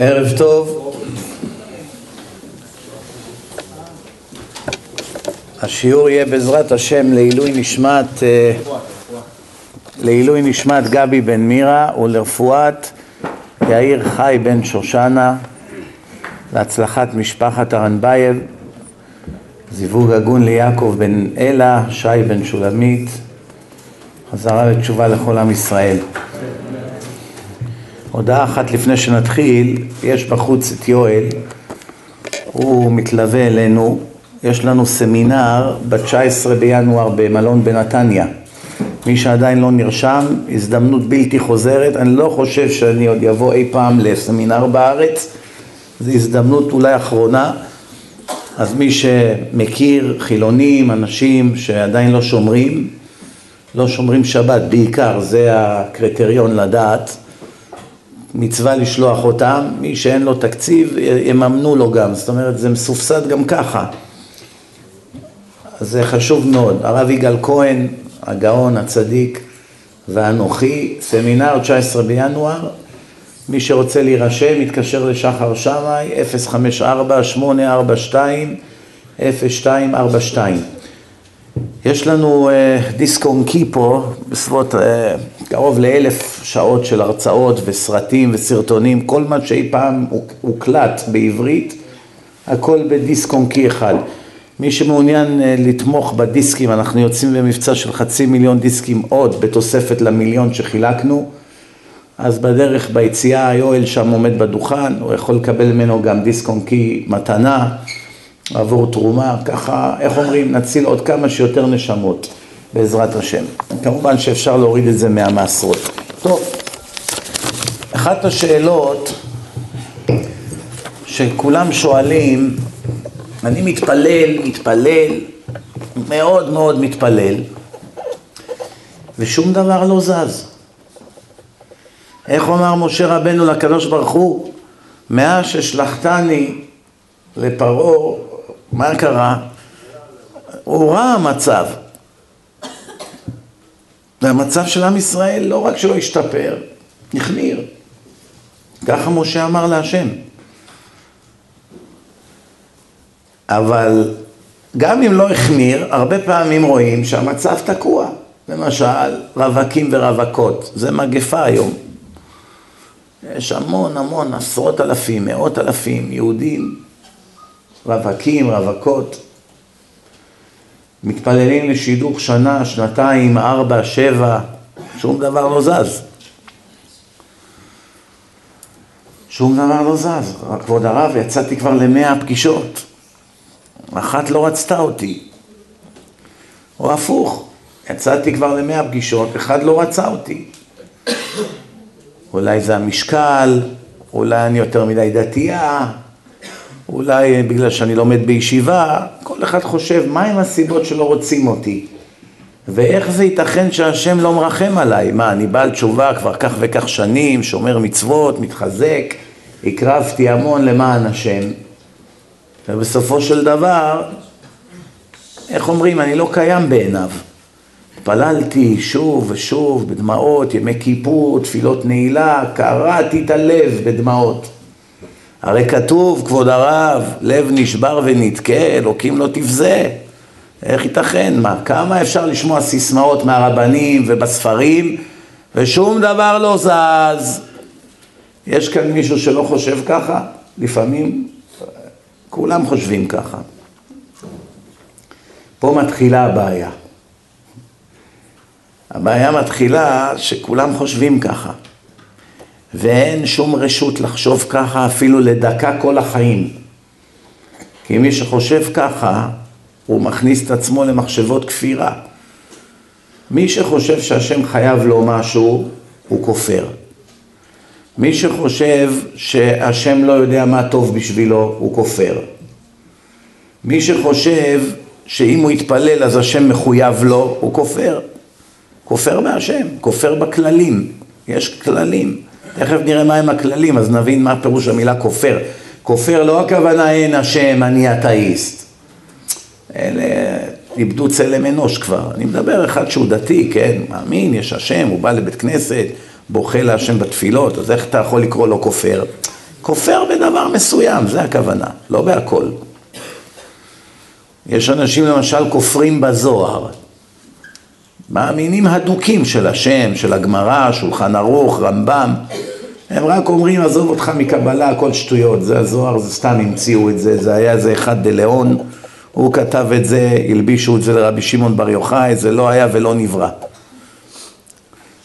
ערב טוב. השיעור יהיה בעזרת השם לעילוי נשמת, אה, לעילוי נשמת גבי בן מירה ולרפואת יאיר חי בן שושנה, להצלחת משפחת ארנבייב, זיווג הגון ליעקב בן אלה, שי בן שולמית, חזרה לתשובה לכל עם ישראל. הודעה אחת לפני שנתחיל, יש בחוץ את יואל, הוא מתלווה אלינו, יש לנו סמינר ב-19 בינואר במלון בנתניה. מי שעדיין לא נרשם, הזדמנות בלתי חוזרת, אני לא חושב שאני עוד אבוא אי פעם לסמינר בארץ, זו הזדמנות אולי אחרונה, אז מי שמכיר חילונים, אנשים שעדיין לא שומרים, לא שומרים שבת בעיקר, זה הקריטריון לדעת, מצווה לשלוח אותם, מי שאין לו תקציב יממנו לו גם, זאת אומרת זה מסופסד גם ככה. אז זה חשוב מאוד. הרב יגאל כהן, הגאון, הצדיק ואנוכי, סמינר 19 בינואר, מי שרוצה להירשם יתקשר לשחר שמאי 054-842-0242 יש לנו uh, דיסק און קי פה, בסביבות uh, קרוב לאלף שעות של הרצאות וסרטים וסרטונים, כל מה שאי פעם הוקלט בעברית, הכל בדיסק און קי אחד. מי שמעוניין uh, לתמוך בדיסקים, אנחנו יוצאים במבצע של חצי מיליון דיסקים עוד בתוספת למיליון שחילקנו, אז בדרך ביציאה יואל שם עומד בדוכן, הוא יכול לקבל ממנו גם דיסק און קי מתנה. עבור תרומה, ככה, איך אומרים, נציל עוד כמה שיותר נשמות בעזרת השם. כמובן שאפשר להוריד את זה מהמעשרות. טוב, אחת השאלות שכולם שואלים, אני מתפלל, מתפלל, מאוד מאוד מתפלל, ושום דבר לא זז. איך אומר משה רבנו לקדוש ברוך הוא? מאז ששלחתני לפרעה מה קרה? הוא רע המצב. והמצב של עם ישראל לא רק שלא השתפר, החמיר. ככה משה אמר להשם. אבל גם אם לא החמיר, הרבה פעמים רואים שהמצב תקוע. למשל, רווקים ורווקות, זה מגפה היום. יש המון המון, עשרות אלפים, מאות אלפים, יהודים רווקים, רווקות, מתפללים לשידוך שנה, שנתיים, ארבע, שבע, שום דבר לא זז. שום דבר לא זז. כבוד הרב, יצאתי כבר למאה פגישות. אחת לא רצתה אותי. או הפוך, יצאתי כבר למאה פגישות, אחד לא רצה אותי. אולי זה המשקל, אולי אני יותר מדי דתייה, אולי בגלל שאני לומד בישיבה, כל אחד חושב מהם הסיבות שלא רוצים אותי ואיך זה ייתכן שהשם לא מרחם עליי? מה, אני בעל תשובה כבר כך וכך שנים, שומר מצוות, מתחזק, הקרבתי המון למען השם ובסופו של דבר, איך אומרים, אני לא קיים בעיניו. התפללתי שוב ושוב בדמעות, ימי כיפור, תפילות נעילה, קרעתי את הלב בדמעות. הרי כתוב, כבוד הרב, לב נשבר ונתקה, אלוקים לא תבזה. איך ייתכן? מה, כמה אפשר לשמוע סיסמאות מהרבנים ובספרים ושום דבר לא זז? יש כאן מישהו שלא חושב ככה? לפעמים כולם חושבים ככה. פה מתחילה הבעיה. הבעיה מתחילה שכולם חושבים ככה. ואין שום רשות לחשוב ככה אפילו לדקה כל החיים. כי מי שחושב ככה, הוא מכניס את עצמו למחשבות כפירה. מי שחושב שהשם חייב לו משהו, הוא כופר. מי שחושב שהשם לא יודע מה טוב בשבילו, הוא כופר. מי שחושב שאם הוא יתפלל אז השם מחויב לו, הוא כופר. כופר בהשם, כופר בכללים. יש כללים. תכף נראה מהם הכללים, אז נבין מה פירוש המילה כופר. כופר לא הכוונה אין השם, אני אתאיסט. אלה איבדו צלם אנוש כבר. אני מדבר אחד שהוא דתי, כן, מאמין, יש השם, הוא בא לבית כנסת, בוכה להשם בתפילות, אז איך אתה יכול לקרוא לו כופר? כופר בדבר מסוים, זה הכוונה, לא בהכל. יש אנשים למשל כופרים בזוהר, מאמינים הדוקים של השם, של הגמרא, שולחן ערוך, רמב"ם, הם רק אומרים עזוב אותך מקבלה, הכל שטויות, זה הזוהר, זה סתם המציאו את זה, זה היה איזה אחד דלאון, הוא כתב את זה, הלבישו את זה לרבי שמעון בר יוחאי, זה לא היה ולא נברא.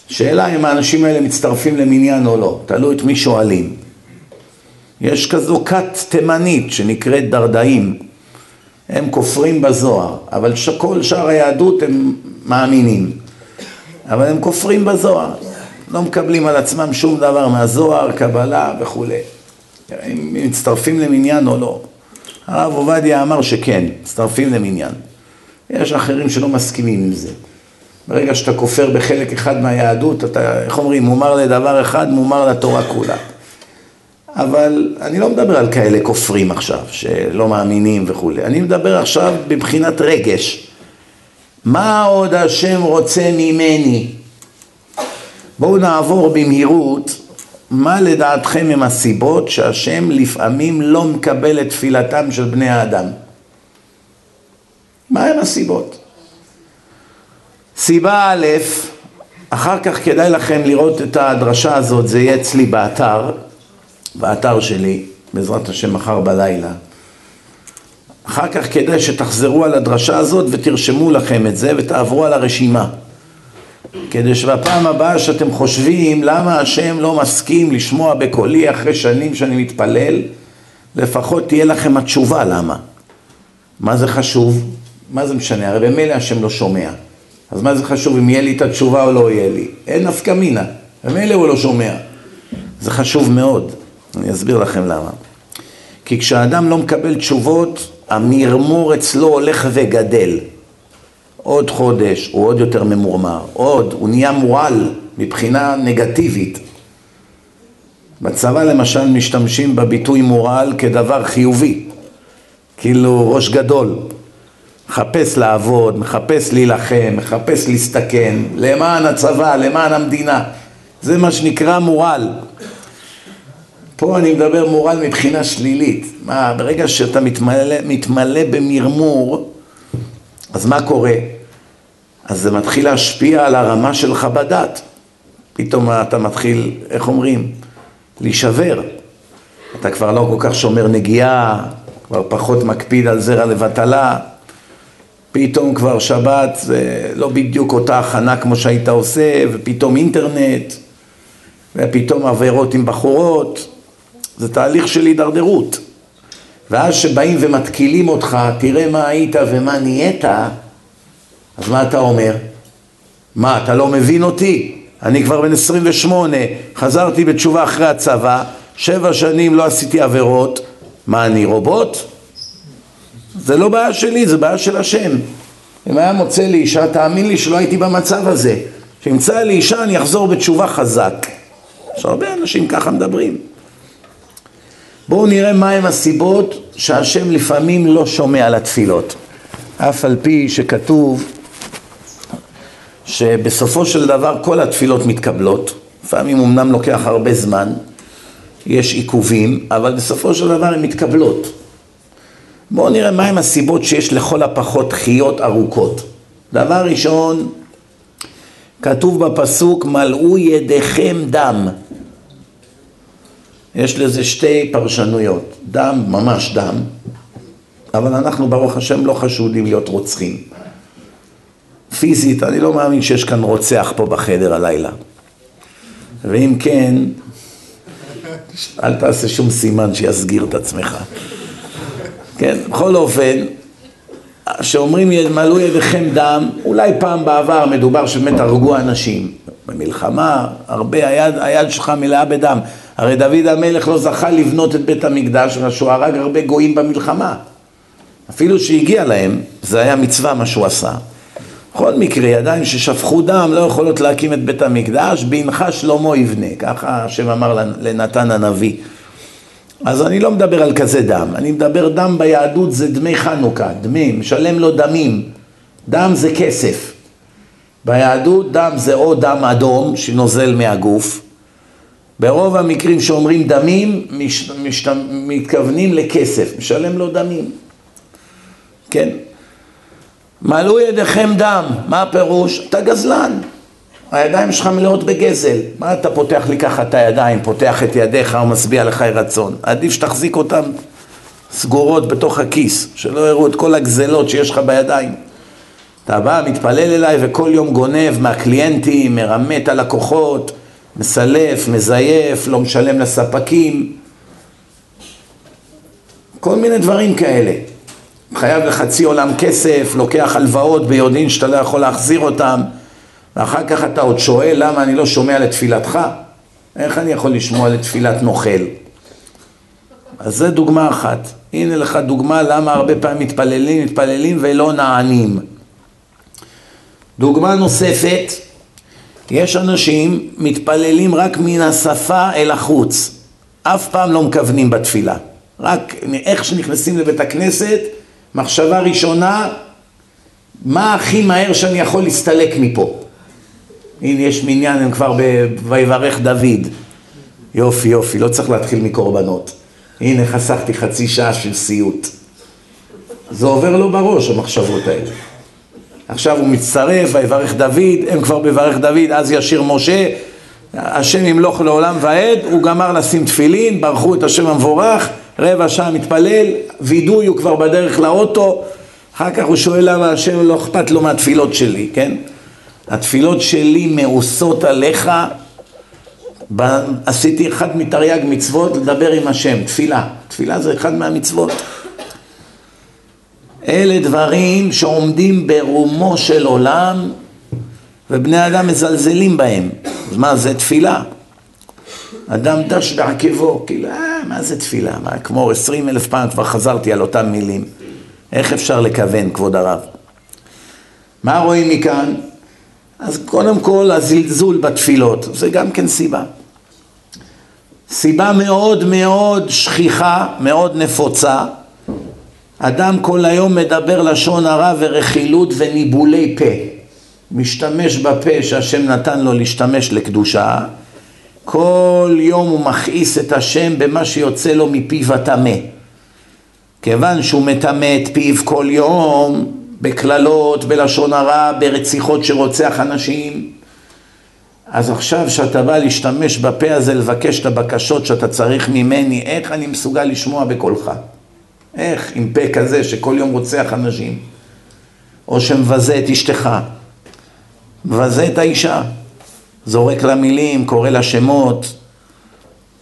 שאלה אם האנשים האלה מצטרפים למניין או לא, תלוי את מי שואלים. יש כזו כת תימנית שנקראת דרדאים, הם כופרים בזוהר, אבל כל שאר היהדות הם מאמינים, אבל הם כופרים בזוהר, לא מקבלים על עצמם שום דבר מהזוהר, קבלה וכולי. הם מצטרפים למניין או לא. הרב עובדיה אמר שכן, מצטרפים למניין. יש אחרים שלא מסכימים עם זה. ברגע שאתה כופר בחלק אחד מהיהדות, אתה, איך אומרים, מומר לדבר אחד, מומר לתורה כולה. אבל אני לא מדבר על כאלה כופרים עכשיו, שלא מאמינים וכולי. אני מדבר עכשיו מבחינת רגש. מה עוד השם רוצה ממני? בואו נעבור במהירות, מה לדעתכם הם הסיבות שהשם לפעמים לא מקבל את תפילתם של בני האדם? מה הם הסיבות? סיבה א', אחר כך כדאי לכם לראות את הדרשה הזאת, זה יהיה אצלי באתר, באתר שלי, בעזרת השם מחר בלילה. אחר כך כדאי שתחזרו על הדרשה הזאת ותרשמו לכם את זה ותעברו על הרשימה. כדי שבפעם הבאה שאתם חושבים למה השם לא מסכים לשמוע בקולי אחרי שנים שאני מתפלל, לפחות תהיה לכם התשובה למה. מה זה חשוב? מה זה משנה? הרי במילא השם לא שומע. אז מה זה חשוב אם יהיה לי את התשובה או לא יהיה לי? אין נפקא מינה, במילא הוא לא שומע. זה חשוב מאוד, אני אסביר לכם למה. כי כשאדם לא מקבל תשובות, המרמור אצלו הולך וגדל. עוד חודש, הוא עוד יותר ממורמר, עוד, הוא נהיה מורעל מבחינה נגטיבית. בצבא למשל משתמשים בביטוי מורעל כדבר חיובי, כאילו ראש גדול. מחפש לעבוד, מחפש להילחם, מחפש להסתכן, למען הצבא, למען המדינה. זה מה שנקרא מורל. פה אני מדבר מורל מבחינה שלילית. מה, ברגע שאתה מתמלא, מתמלא במרמור, אז מה קורה? אז זה מתחיל להשפיע על הרמה שלך בדת. פתאום אתה מתחיל, איך אומרים? להישבר. אתה כבר לא כל כך שומר נגיעה, כבר פחות מקפיד על זרע לבטלה. פתאום כבר שבת זה לא בדיוק אותה הכנה כמו שהיית עושה, ופתאום אינטרנט, ופתאום עבירות עם בחורות, זה תהליך של הידרדרות. ואז שבאים ומתקילים אותך, תראה מה היית ומה נהיית, אז מה אתה אומר? מה, אתה לא מבין אותי? אני כבר בן 28, חזרתי בתשובה אחרי הצבא, שבע שנים לא עשיתי עבירות, מה אני רובוט? זה לא בעיה שלי, זה בעיה של השם. אם היה מוצא לי אישה, תאמין לי שלא הייתי במצב הזה. כשימצא לי אישה, אני אחזור בתשובה חזק. יש הרבה אנשים ככה מדברים. בואו נראה מהם הסיבות שהשם לפעמים לא שומע לתפילות. אף על פי שכתוב שבסופו של דבר כל התפילות מתקבלות, לפעמים אמנם לוקח הרבה זמן, יש עיכובים, אבל בסופו של דבר הן מתקבלות. בואו נראה מהם הסיבות שיש לכל הפחות דחיות ארוכות. דבר ראשון, כתוב בפסוק, מלאו ידיכם דם. יש לזה שתי פרשנויות, דם, ממש דם, אבל אנחנו ברוך השם לא חשודים להיות רוצחים. פיזית, אני לא מאמין שיש כאן רוצח פה בחדר הלילה. ואם כן, אל תעשה שום סימן שיסגיר את עצמך. כן, בכל אופן, שאומרים מלאו ידיכם דם, אולי פעם בעבר מדובר שבאמת הרגו אנשים. במלחמה, הרבה, היד, היד שלך מלאה בדם. הרי דוד המלך לא זכה לבנות את בית המקדש, שהוא הרג הרבה גויים במלחמה. אפילו שהגיע להם, זה היה מצווה מה שהוא עשה. בכל מקרה, ידיים ששפכו דם לא יכולות להקים את בית המקדש, בנך שלמה יבנה, ככה השם אמר לנתן הנביא. אז אני לא מדבר על כזה דם, אני מדבר דם ביהדות זה דמי חנוכה, דמי, משלם לו דמים. דם זה כסף. ביהדות דם זה או דם אדום שנוזל מהגוף, ברוב המקרים שאומרים דמים, מש, מש, מתכוונים לכסף, משלם לו דמים, כן? מלאו ידיכם דם, מה הפירוש? אתה גזלן, הידיים שלך מלאות בגזל, מה אתה פותח לי ככה את הידיים, פותח את ידיך ומשביע לך רצון, עדיף שתחזיק אותם סגורות בתוך הכיס, שלא יראו את כל הגזלות שיש לך בידיים. אתה בא, מתפלל אליי וכל יום גונב מהקליינטים, מרמה את הלקוחות, מסלף, מזייף, לא משלם לספקים, כל מיני דברים כאלה. חייב לחצי עולם כסף, לוקח הלוואות ביודעין שאתה לא יכול להחזיר אותם, ואחר כך אתה עוד שואל למה אני לא שומע לתפילתך? איך אני יכול לשמוע לתפילת נוכל? אז זה דוגמה אחת. הנה לך דוגמה למה הרבה פעמים מתפללים, מתפללים ולא נענים. דוגמה נוספת, יש אנשים מתפללים רק מן השפה אל החוץ, אף פעם לא מכוונים בתפילה. רק איך שנכנסים לבית הכנסת, מחשבה ראשונה, מה הכי מהר שאני יכול להסתלק מפה? הנה יש מניין, הם כבר ויברך דוד. יופי יופי, לא צריך להתחיל מקורבנות. הנה חסכתי חצי שעה של סיוט. זה עובר לו בראש המחשבות האלה. עכשיו הוא מצטרף, ויברך דוד, הם כבר בברך דוד, אז ישיר משה, השם ימלוך לעולם ועד, הוא גמר לשים תפילין, ברכו את השם המבורך, רבע שעה מתפלל, וידוי הוא כבר בדרך לאוטו, אחר כך הוא שואל למה השם לא אכפת לו מהתפילות שלי, כן? התפילות שלי מאוסות עליך, עשיתי אחד מתרי"ג מצוות לדבר עם השם, תפילה, תפילה זה אחד מהמצוות. אלה דברים שעומדים ברומו של עולם ובני אדם מזלזלים בהם. אז מה זה תפילה? אדם דש בעקבו, כאילו, אה, מה זה תפילה? מה, כמו עשרים אלף פעם כבר חזרתי על אותם מילים. איך אפשר לכוון, כבוד הרב? מה רואים מכאן? אז קודם כל הזלזול בתפילות, זה גם כן סיבה. סיבה מאוד מאוד שכיחה, מאוד נפוצה, אדם כל היום מדבר לשון הרע ורכילות וניבולי פה. משתמש בפה שהשם נתן לו להשתמש לקדושה, כל יום הוא מכעיס את השם במה שיוצא לו מפיו הטמא. כיוון שהוא מטמא את פיו כל יום, בקללות, בלשון הרע, ברציחות שרוצח אנשים, אז עכשיו שאתה בא להשתמש בפה הזה לבקש את הבקשות שאתה צריך ממני, איך אני מסוגל לשמוע בקולך? איך עם פה כזה שכל יום רוצח אנשים? או שמבזה את אשתך, מבזה את האישה, זורק לה מילים, קורא לה שמות,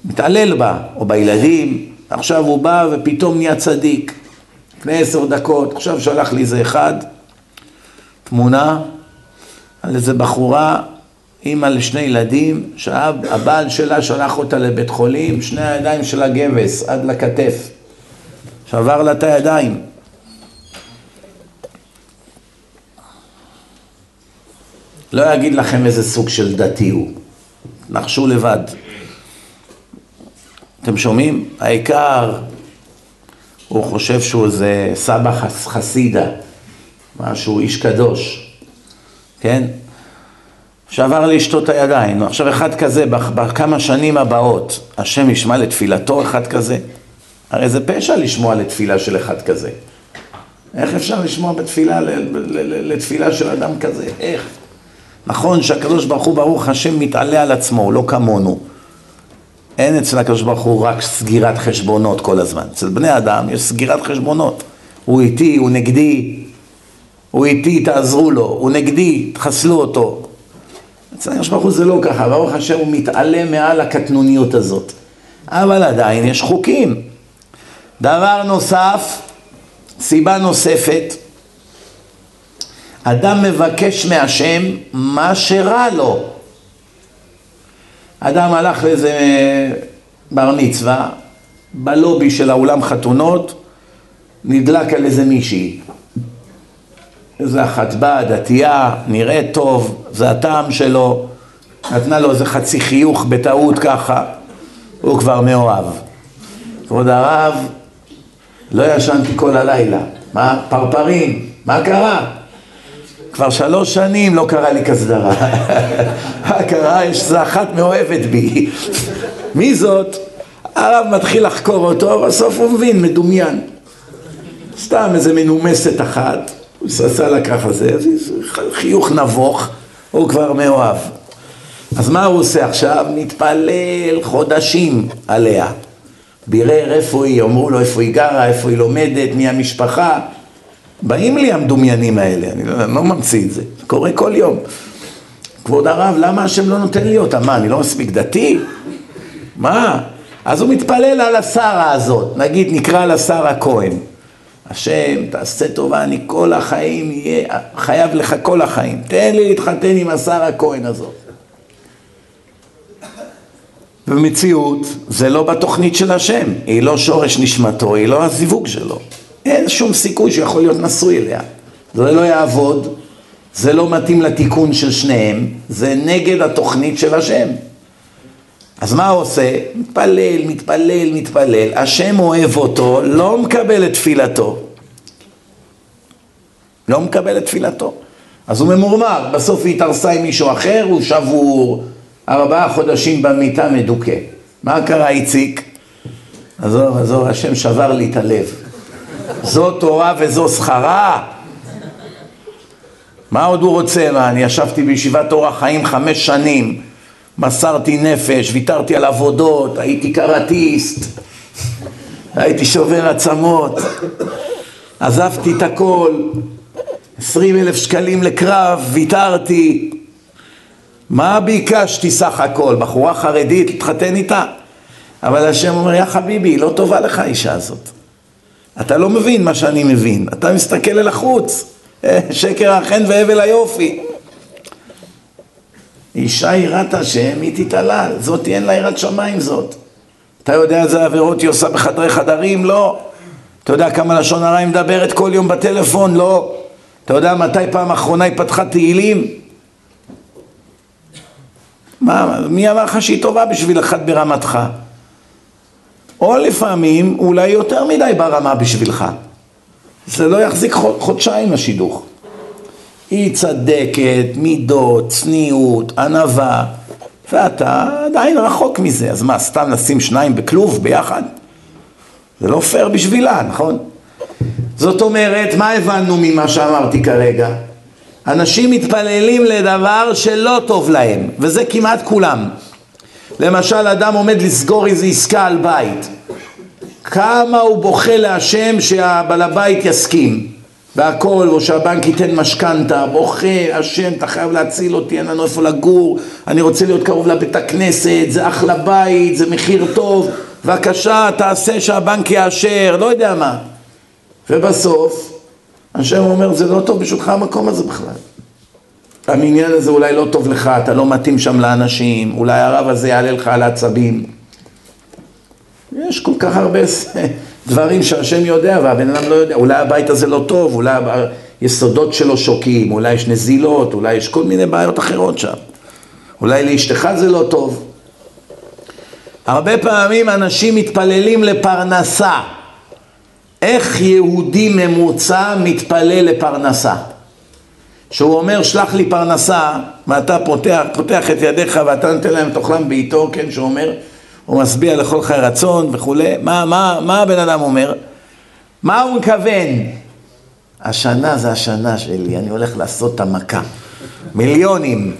מתעלל בה, או בילדים, עכשיו הוא בא ופתאום נהיה צדיק. לפני עשר דקות, עכשיו שלח לי איזה אחד, תמונה על איזה בחורה, אימא לשני ילדים, שהבעל שלה שלח אותה לבית חולים, שני הידיים שלה גבס עד לכתף. שבר לה את הידיים. לא אגיד לכם איזה סוג של דתי הוא, נחשו לבד. אתם שומעים? העיקר, הוא חושב שהוא איזה סבא חסידה, משהו איש קדוש, כן? שבר לאשתו את הידיים. עכשיו אחד כזה, בכמה שנים הבאות, השם ישמע לתפילתו אחד כזה? הרי זה פשע לשמוע לתפילה של אחד כזה. איך אפשר לשמוע בתפילה, לתפילה של אדם כזה? איך? נכון שהקדוש ברוך הוא ברוך השם מתעלה על עצמו, לא כמונו. אין אצל הקדוש ברוך הוא רק סגירת חשבונות כל הזמן. אצל בני אדם יש סגירת חשבונות. הוא איתי, הוא נגדי, הוא איתי, תעזרו לו, הוא נגדי, תחסלו אותו. אצל הקדוש ברוך הוא זה לא ככה, ברוך השם הוא מתעלה מעל הקטנוניות הזאת. אבל עדיין יש חוקים. דבר נוסף, סיבה נוספת, אדם מבקש מהשם מה שרע לו. אדם הלך לאיזה בר מצווה, בלובי של האולם חתונות, נדלק על איזה מישהי. איזה אחת באה, דתייה, נראית טוב, זה הטעם שלו, נתנה לו איזה חצי חיוך בטעות ככה, הוא כבר מאוהב. כבוד הרב, לא ישנתי כל הלילה. מה? פרפרים. מה קרה? כבר שלוש שנים לא קרה לי כסדרה. מה קרה? יש אחת מאוהבת בי. מי זאת? הרב מתחיל לחקור אותו, בסוף הוא מבין, מדומיין. סתם איזה מנומסת אחת, הוא עשה לה ככה זה, חיוך נבוך, הוא כבר מאוהב. אז מה הוא עושה עכשיו? מתפלל חודשים עליה. בירר איפה היא, אמרו לו איפה היא גרה, איפה היא לומדת, מי המשפחה. באים לי המדומיינים האלה, אני לא, אני לא ממציא את זה, זה קורה כל יום. כבוד הרב, למה השם לא נותן לי אותה? מה, אני לא מספיק דתי? מה? אז הוא מתפלל על השרה הזאת, נגיד נקרא לה שרה כהן. השם, תעשה טובה, אני כל החיים אהיה, חייב לך כל החיים. תן לי להתחתן עם השרה כהן הזאת. במציאות זה לא בתוכנית של השם, היא לא שורש נשמתו, היא לא הזיווג שלו. אין שום סיכוי שיכול להיות נשוי אליה. זה לא יעבוד, זה לא מתאים לתיקון של שניהם, זה נגד התוכנית של השם. אז מה הוא עושה? מתפלל, מתפלל, מתפלל, השם אוהב אותו, לא מקבל את תפילתו. לא מקבל את תפילתו. אז הוא ממורמר, בסוף היא התארסה עם מישהו אחר, הוא שבור, ארבעה חודשים במיטה מדוכא. מה קרה איציק? עזוב, עזוב, השם שבר לי את הלב. זו תורה וזו שכרה? מה עוד הוא רוצה? מה, אני ישבתי בישיבת אורח חיים חמש שנים, מסרתי נפש, ויתרתי על עבודות, הייתי קראטיסט, הייתי שובר עצמות, עזבתי את הכל, עשרים אלף שקלים לקרב, ויתרתי, מה ביקשתי סך הכל? בחורה חרדית, להתחתן איתה? אבל השם אומר, יא חביבי, היא לא טובה לך האישה הזאת. אתה לא מבין מה שאני מבין, אתה מסתכל אל החוץ, אה, שקר החן והבל היופי. אישה יראת השם, היא תתעלל, זאת אין לה יראת שמיים זאת. אתה יודע איזה עבירות היא עושה בחדרי חדרים? לא. אתה יודע כמה לשון הרע היא מדברת כל יום בטלפון? לא. אתה יודע מתי פעם אחרונה היא פתחה תהילים? מה, מי אמר לך שהיא טובה בשביל אחת ברמתך? או לפעמים אולי יותר מדי ברמה בשבילך. זה לא יחזיק חודשיים השידוך. היא צדקת, מידות, צניעות, ענווה, ואתה עדיין רחוק מזה. אז מה, סתם לשים שניים בכלוב ביחד? זה לא פייר בשבילה, נכון? זאת אומרת, מה הבנו ממה שאמרתי כרגע? אנשים מתפללים לדבר שלא טוב להם, וזה כמעט כולם. למשל, אדם עומד לסגור איזו עסקה על בית. כמה הוא בוכה להשם שהבעל הבית יסכים והכל, או שהבנק ייתן משכנתה, בוכה, השם, אתה חייב להציל אותי, אין לנו איפה לגור, אני רוצה להיות קרוב לבית הכנסת, זה אחלה בית, זה מחיר טוב, בבקשה, תעשה שהבנק יאשר, לא יודע מה. ובסוף, השם אומר, זה לא טוב בשבילך המקום הזה בכלל. המניין הזה אולי לא טוב לך, אתה לא מתאים שם לאנשים, אולי הרב הזה יעלה לך על העצבים. יש כל כך הרבה דברים שהשם יודע והבן אדם לא יודע, אולי הבית הזה לא טוב, אולי היסודות שלו שוקים, אולי יש נזילות, אולי יש כל מיני בעיות אחרות שם. אולי לאשתך זה לא טוב. הרבה פעמים אנשים מתפללים לפרנסה. איך יהודי ממוצע מתפלל לפרנסה? שהוא אומר שלח לי פרנסה ואתה פותח, פותח את ידיך ואתה נותן להם תאכלם בעיתו, כן, שהוא אומר הוא משביע לכל חי רצון וכולי, מה, מה, מה הבן אדם אומר? מה הוא מכוון? השנה זה השנה שלי, אני הולך לעשות את המכה. מיליונים.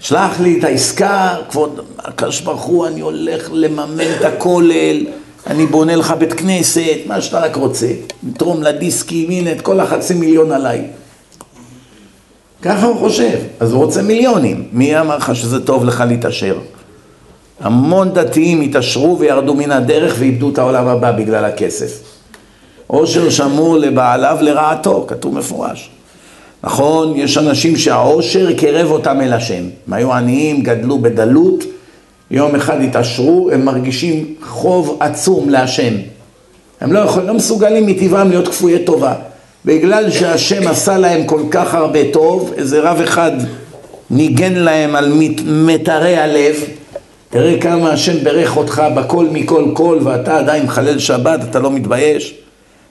שלח לי את העסקה, כבוד הקדוש ברוך הוא, אני הולך לממן את הכולל, אני בונה לך בית כנסת, מה שאתה רק רוצה. נתרום לדיסקים, הנה את כל החצי מיליון עליי. ככה הוא חושב, אז הוא רוצה מיליונים. מי אמר לך שזה טוב לך להתעשר? המון דתיים התעשרו וירדו מן הדרך ואיבדו את העולם הבא בגלל הכסף. עושר שמור לבעליו לרעתו, כתוב מפורש. נכון, יש אנשים שהעושר קרב אותם אל השם. הם היו עניים, גדלו בדלות, יום אחד התעשרו, הם מרגישים חוב עצום להשם. הם לא, יכול, לא מסוגלים מטבעם להיות כפויי טובה. בגלל שהשם עשה להם כל כך הרבה טוב, איזה רב אחד ניגן להם על מטרי הלב, תראה כמה השם ברך אותך בכל מכל כל ואתה עדיין מחלל שבת, אתה לא מתבייש.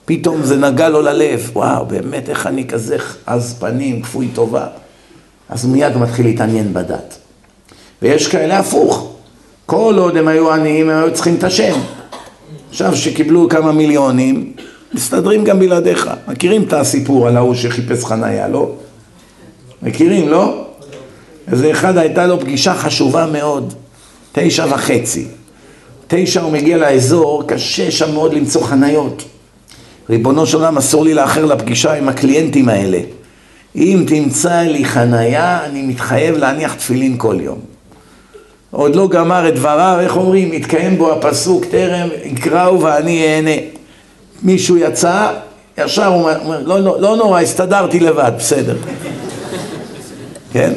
פתאום זה נגע לו ללב, וואו, באמת איך אני כזה עז פנים, כפוי טובה. אז מיד מתחיל להתעניין בדת. ויש כאלה הפוך, כל עוד הם היו עניים, הם היו צריכים את השם. עכשיו שקיבלו כמה מיליונים, מסתדרים גם בלעדיך. מכירים את הסיפור על ההוא שחיפש חניה, לא? מכירים, לא? איזה אחד הייתה לו פגישה חשובה מאוד, תשע וחצי. תשע הוא מגיע לאזור, קשה שם מאוד למצוא חניות. ריבונו של עולם, אסור לי לאחר לפגישה עם הקליינטים האלה. אם תמצא לי חניה, אני מתחייב להניח תפילין כל יום. עוד לא גמר את דבריו, איך אומרים? מתקיים בו הפסוק, טרם יקראו ואני אהנה. מישהו יצא, ישר הוא אומר, לא, לא, לא נורא, הסתדרתי לבד, בסדר. כן?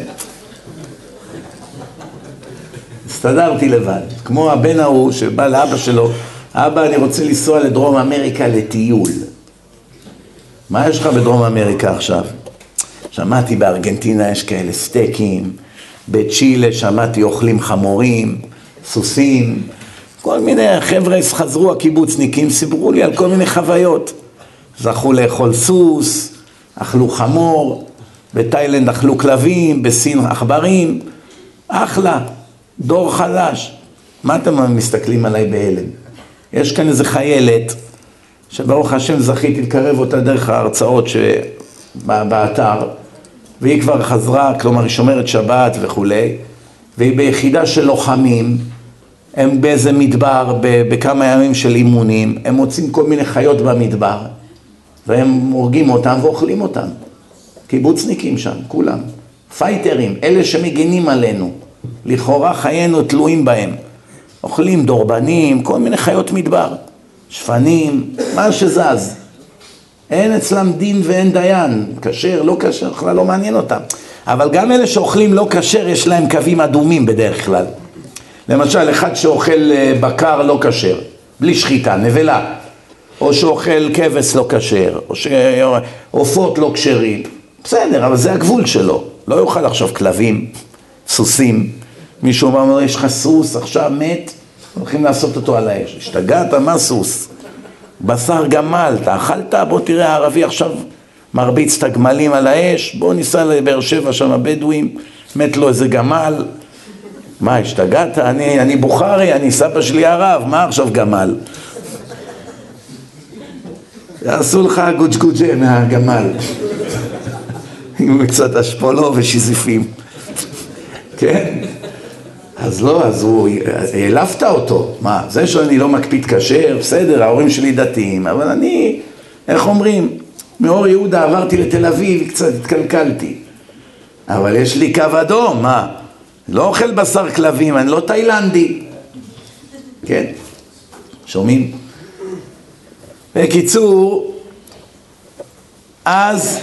הסתדרתי לבד. כמו הבן ההוא שבא לאבא שלו, אבא, אני רוצה לנסוע לדרום אמריקה לטיול. מה יש לך בדרום אמריקה עכשיו? שמעתי בארגנטינה יש כאלה סטייקים, בצ'ילה שמעתי אוכלים חמורים, סוסים, כל מיני חבר'ה חזרו הקיבוצניקים, סיפרו לי על כל מיני חוויות. זכו לאכול סוס, אכלו חמור, בתאילנד אכלו כלבים, בסין עכברים, אחלה, דור חלש. מה אתם מסתכלים עליי בהלם? יש כאן איזה חיילת, שברוך השם זכיתי לקרב אותה דרך ההרצאות שבאתר, והיא כבר חזרה, כלומר היא שומרת שבת וכולי, והיא ביחידה של לוחמים, הם באיזה מדבר, בכמה ימים של אימונים, הם מוצאים כל מיני חיות במדבר, והם הורגים אותם ואוכלים אותם. קיבוצניקים שם, כולם. פייטרים, אלה שמגינים עלינו. לכאורה חיינו תלויים בהם. אוכלים דורבנים, כל מיני חיות מדבר. שפנים, מה שזז. אין אצלם דין ואין דיין, כשר, לא כשר, בכלל לא מעניין אותם. אבל גם אלה שאוכלים לא כשר, יש להם קווים אדומים בדרך כלל. למשל, אחד שאוכל אה, בקר לא כשר, בלי שחיטה, נבלה, או שאוכל כבש לא כשר, או שעופות לא כשרים, בסדר, אבל זה הגבול שלו, לא יאכל עכשיו כלבים, סוסים, מישהו אומר, יש לך סוס עכשיו מת, הולכים לעשות אותו על האש, השתגעת, מה סוס? בשר גמל, אתה אכלת? בוא תראה, הערבי עכשיו מרביץ את הגמלים על האש, בוא ניסע לבאר שבע שם הבדואים, מת לו איזה גמל, מה, השתגעת? אני, אני בוכרי, אני סבא שלי הרב, מה עכשיו גמל? יעשו לך גוג'גוג'ה מהגמל, עם קצת אשפולו ושיזיפים, כן? אז לא, אז הוא, העלפת אותו. מה, זה שאני לא מקפיד כשר, בסדר, ההורים שלי דתיים, אבל אני, איך אומרים, מאור יהודה עברתי לתל אביב, קצת התקלקלתי. אבל יש לי קו אדום, מה? לא אוכל בשר כלבים, אני לא תאילנדי. כן, שומעים? בקיצור, אז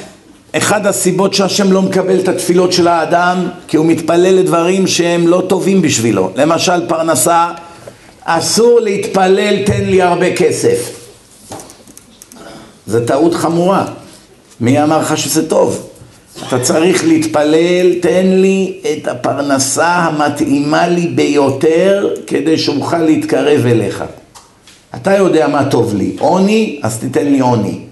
אחד הסיבות שהשם לא מקבל את התפילות של האדם, כי הוא מתפלל לדברים שהם לא טובים בשבילו. למשל פרנסה, אסור להתפלל תן לי הרבה כסף. זו טעות חמורה. מי אמר לך שזה טוב? אתה צריך להתפלל, תן לי את הפרנסה המתאימה לי ביותר כדי שאוכל להתקרב אליך. אתה יודע מה טוב לי, עוני, אז תיתן לי עוני.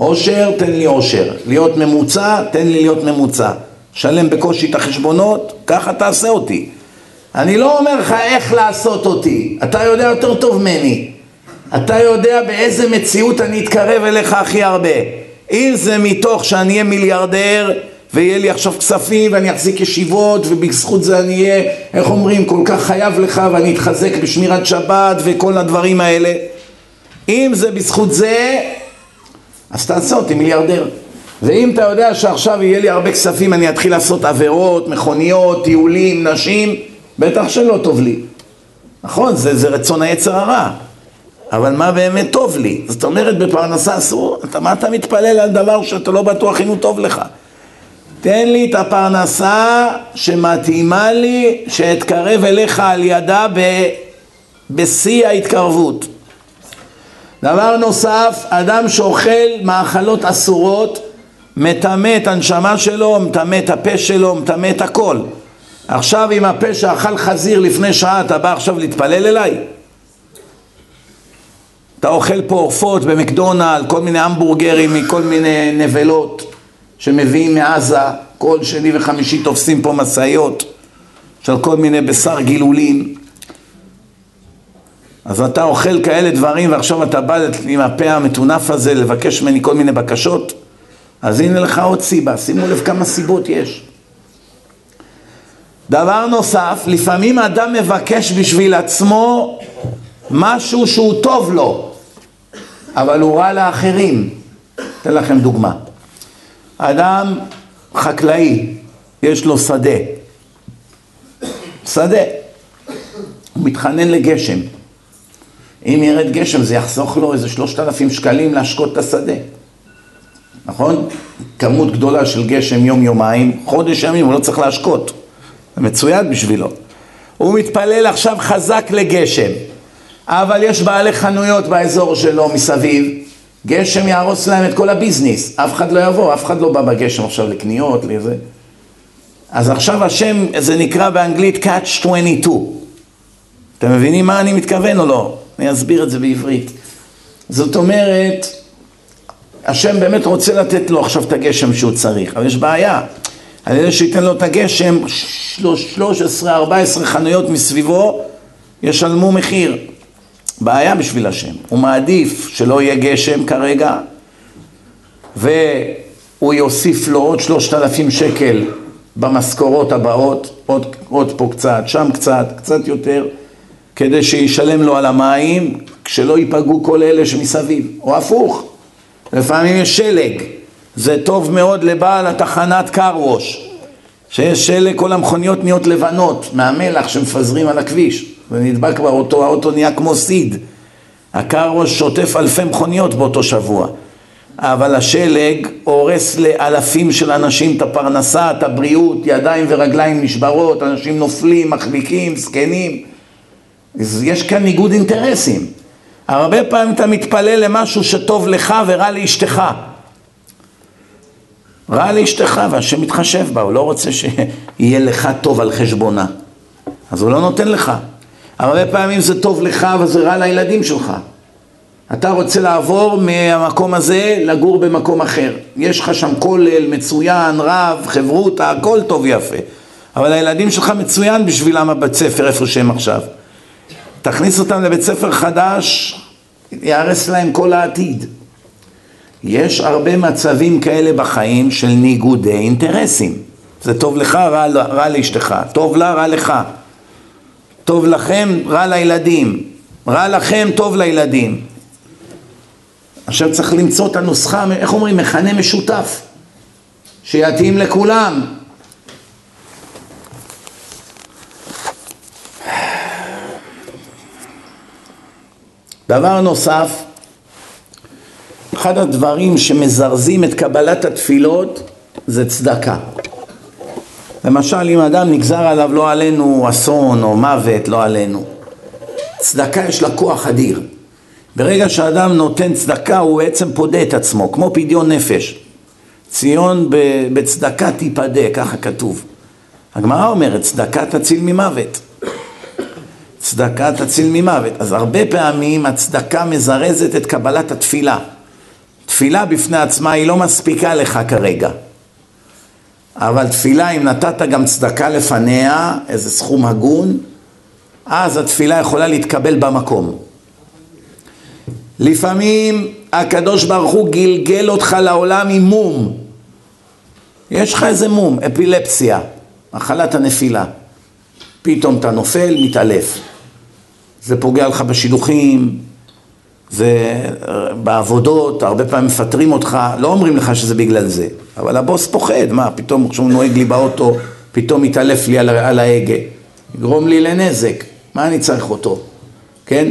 עושר, תן לי עושר. להיות ממוצע, תן לי להיות ממוצע. שלם בקושי את החשבונות, ככה תעשה אותי. אני לא אומר לך איך לעשות אותי, אתה יודע יותר טוב ממני. אתה יודע באיזה מציאות אני אתקרב אליך הכי הרבה. אם זה מתוך שאני אהיה מיליארדר ויהיה לי עכשיו כספים ואני אחזיק ישיבות ובזכות זה אני אהיה, איך אומרים, כל כך חייב לך ואני אתחזק בשמירת שבת וכל הדברים האלה. אם זה בזכות זה, אז תעשה אותי מיליארדר. ואם אתה יודע שעכשיו יהיה לי הרבה כספים, אני אתחיל לעשות עבירות, מכוניות, טיולים, נשים, בטח שלא טוב לי. נכון, זה, זה רצון היצר הרע. אבל מה באמת טוב לי? זאת אומרת, בפרנסה אסור, אתה, מה אתה מתפלל על דבר שאתה לא בטוח אם הוא טוב לך? תן לי את הפרנסה שמתאימה לי, שאתקרב אליך על ידה בשיא ההתקרבות. דבר נוסף, אדם שאוכל מאכלות אסורות, מטמא את הנשמה שלו, מטמא את הפה שלו, מטמא את הכל. עכשיו אם הפה שאכל חזיר לפני שעה, אתה בא עכשיו להתפלל אליי? אתה אוכל פה עופות במקדונלד, כל מיני המבורגרים מכל מיני נבלות שמביאים מעזה, כל שני וחמישי תופסים פה משאיות של כל מיני בשר גילולים. אז אתה אוכל כאלה דברים ועכשיו אתה בא עם הפה המטונף הזה לבקש ממני כל מיני בקשות? אז הנה לך עוד סיבה, שימו לב כמה סיבות יש. דבר נוסף, לפעמים אדם מבקש בשביל עצמו משהו שהוא טוב לו, אבל הוא רע לאחרים. אתן לכם דוגמה. אדם חקלאי, יש לו שדה. שדה. הוא מתחנן לגשם. אם ירד גשם זה יחסוך לו איזה שלושת אלפים שקלים להשקות את השדה. נכון? כמות גדולה של גשם יום-יומיים, חודש ימים הוא לא צריך להשקות. זה מצוין בשבילו. הוא מתפלל עכשיו חזק לגשם, אבל יש בעלי חנויות באזור שלו מסביב, גשם יהרוס להם את כל הביזנס, אף אחד לא יבוא, אף אחד לא בא בגשם עכשיו לקניות, לזה. אז עכשיו השם, זה נקרא באנגלית catch 22. אתם מבינים מה אני מתכוון או לא? אני אסביר את זה בעברית. זאת אומרת, השם באמת רוצה לתת לו עכשיו את הגשם שהוא צריך, אבל יש בעיה. על ידי שייתן לו את הגשם, 13-14 חנויות מסביבו ישלמו מחיר. בעיה בשביל השם. הוא מעדיף שלא יהיה גשם כרגע, והוא יוסיף לו עוד 3,000 שקל במשכורות הבאות, עוד, עוד פה קצת, שם קצת, קצת יותר, כדי שישלם לו על המים, כשלא ייפגעו כל אלה שמסביב, או הפוך. לפעמים יש שלג, זה טוב מאוד לבעל התחנת קרווש, שיש שלג, כל המכוניות נהיות לבנות מהמלח שמפזרים על הכביש, ונדבק באוטו, האוטו נהיה כמו סיד. הקרווש שוטף אלפי מכוניות באותו שבוע. אבל השלג הורס לאלפים של אנשים את הפרנסה, את הבריאות, ידיים ורגליים נשברות, אנשים נופלים, מחליקים, זקנים. יש כאן ניגוד אינטרסים. הרבה פעמים אתה מתפלל למשהו שטוב לך ורע לאשתך. רע לאשתך והשם מתחשב בה, הוא לא רוצה שיהיה לך טוב על חשבונה. אז הוא לא נותן לך. הרבה פעמים זה טוב לך וזה רע לילדים שלך. אתה רוצה לעבור מהמקום הזה לגור במקום אחר. יש לך שם כולל, מצוין, רב, חברותה, הכל טוב ויפה. אבל הילדים שלך מצוין בשבילם הבית ספר איפה שהם עכשיו. תכניס אותם לבית ספר חדש, יהרס להם כל העתיד. יש הרבה מצבים כאלה בחיים של ניגודי אינטרסים. זה טוב לך, רע, רע לאשתך, טוב לה, רע לך. טוב לכם, רע לילדים. רע לכם, טוב לילדים. עכשיו צריך למצוא את הנוסחה, איך אומרים, מכנה משותף, שיתאים לכולם. דבר נוסף, אחד הדברים שמזרזים את קבלת התפילות זה צדקה. למשל, אם אדם נגזר עליו לא עלינו אסון או מוות, לא עלינו. צדקה יש לה כוח אדיר. ברגע שאדם נותן צדקה הוא בעצם פודה את עצמו, כמו פדיון נפש. ציון בצדקה תיפדה, ככה כתוב. הגמרא אומרת, צדקה תציל ממוות. צדקה תציל ממוות. אז הרבה פעמים הצדקה מזרזת את קבלת התפילה. תפילה בפני עצמה היא לא מספיקה לך כרגע. אבל תפילה, אם נתת גם צדקה לפניה, איזה סכום הגון, אז התפילה יכולה להתקבל במקום. לפעמים הקדוש ברוך הוא גלגל אותך לעולם עם מום. יש לך איזה מום, אפילפסיה, מחלת הנפילה. פתאום אתה נופל, מתעלף. זה פוגע לך בשידוכים, זה בעבודות, הרבה פעמים מפטרים אותך, לא אומרים לך שזה בגלל זה, אבל הבוס פוחד, מה, פתאום כשהוא נוהג לי באוטו, פתאום מתעלף לי על, על ההגה, יגרום לי לנזק, מה אני צריך אותו, כן?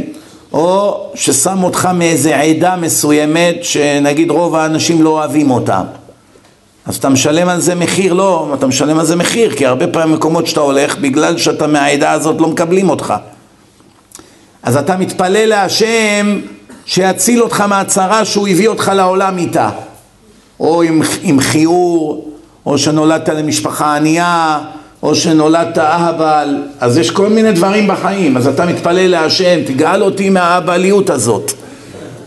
או ששם אותך מאיזה עדה מסוימת שנגיד רוב האנשים לא אוהבים אותה. אז אתה משלם על זה מחיר, לא, אתה משלם על זה מחיר, כי הרבה פעמים מקומות שאתה הולך, בגלל שאתה מהעדה הזאת לא מקבלים אותך. אז אתה מתפלל להשם שיציל אותך מהצרה שהוא הביא אותך לעולם איתה. או עם, עם חיור, או שנולדת למשפחה ענייה, או שנולדת אהבל, אז יש כל מיני דברים בחיים, אז אתה מתפלל להשם, תגאל אותי מהאהבליות הזאת.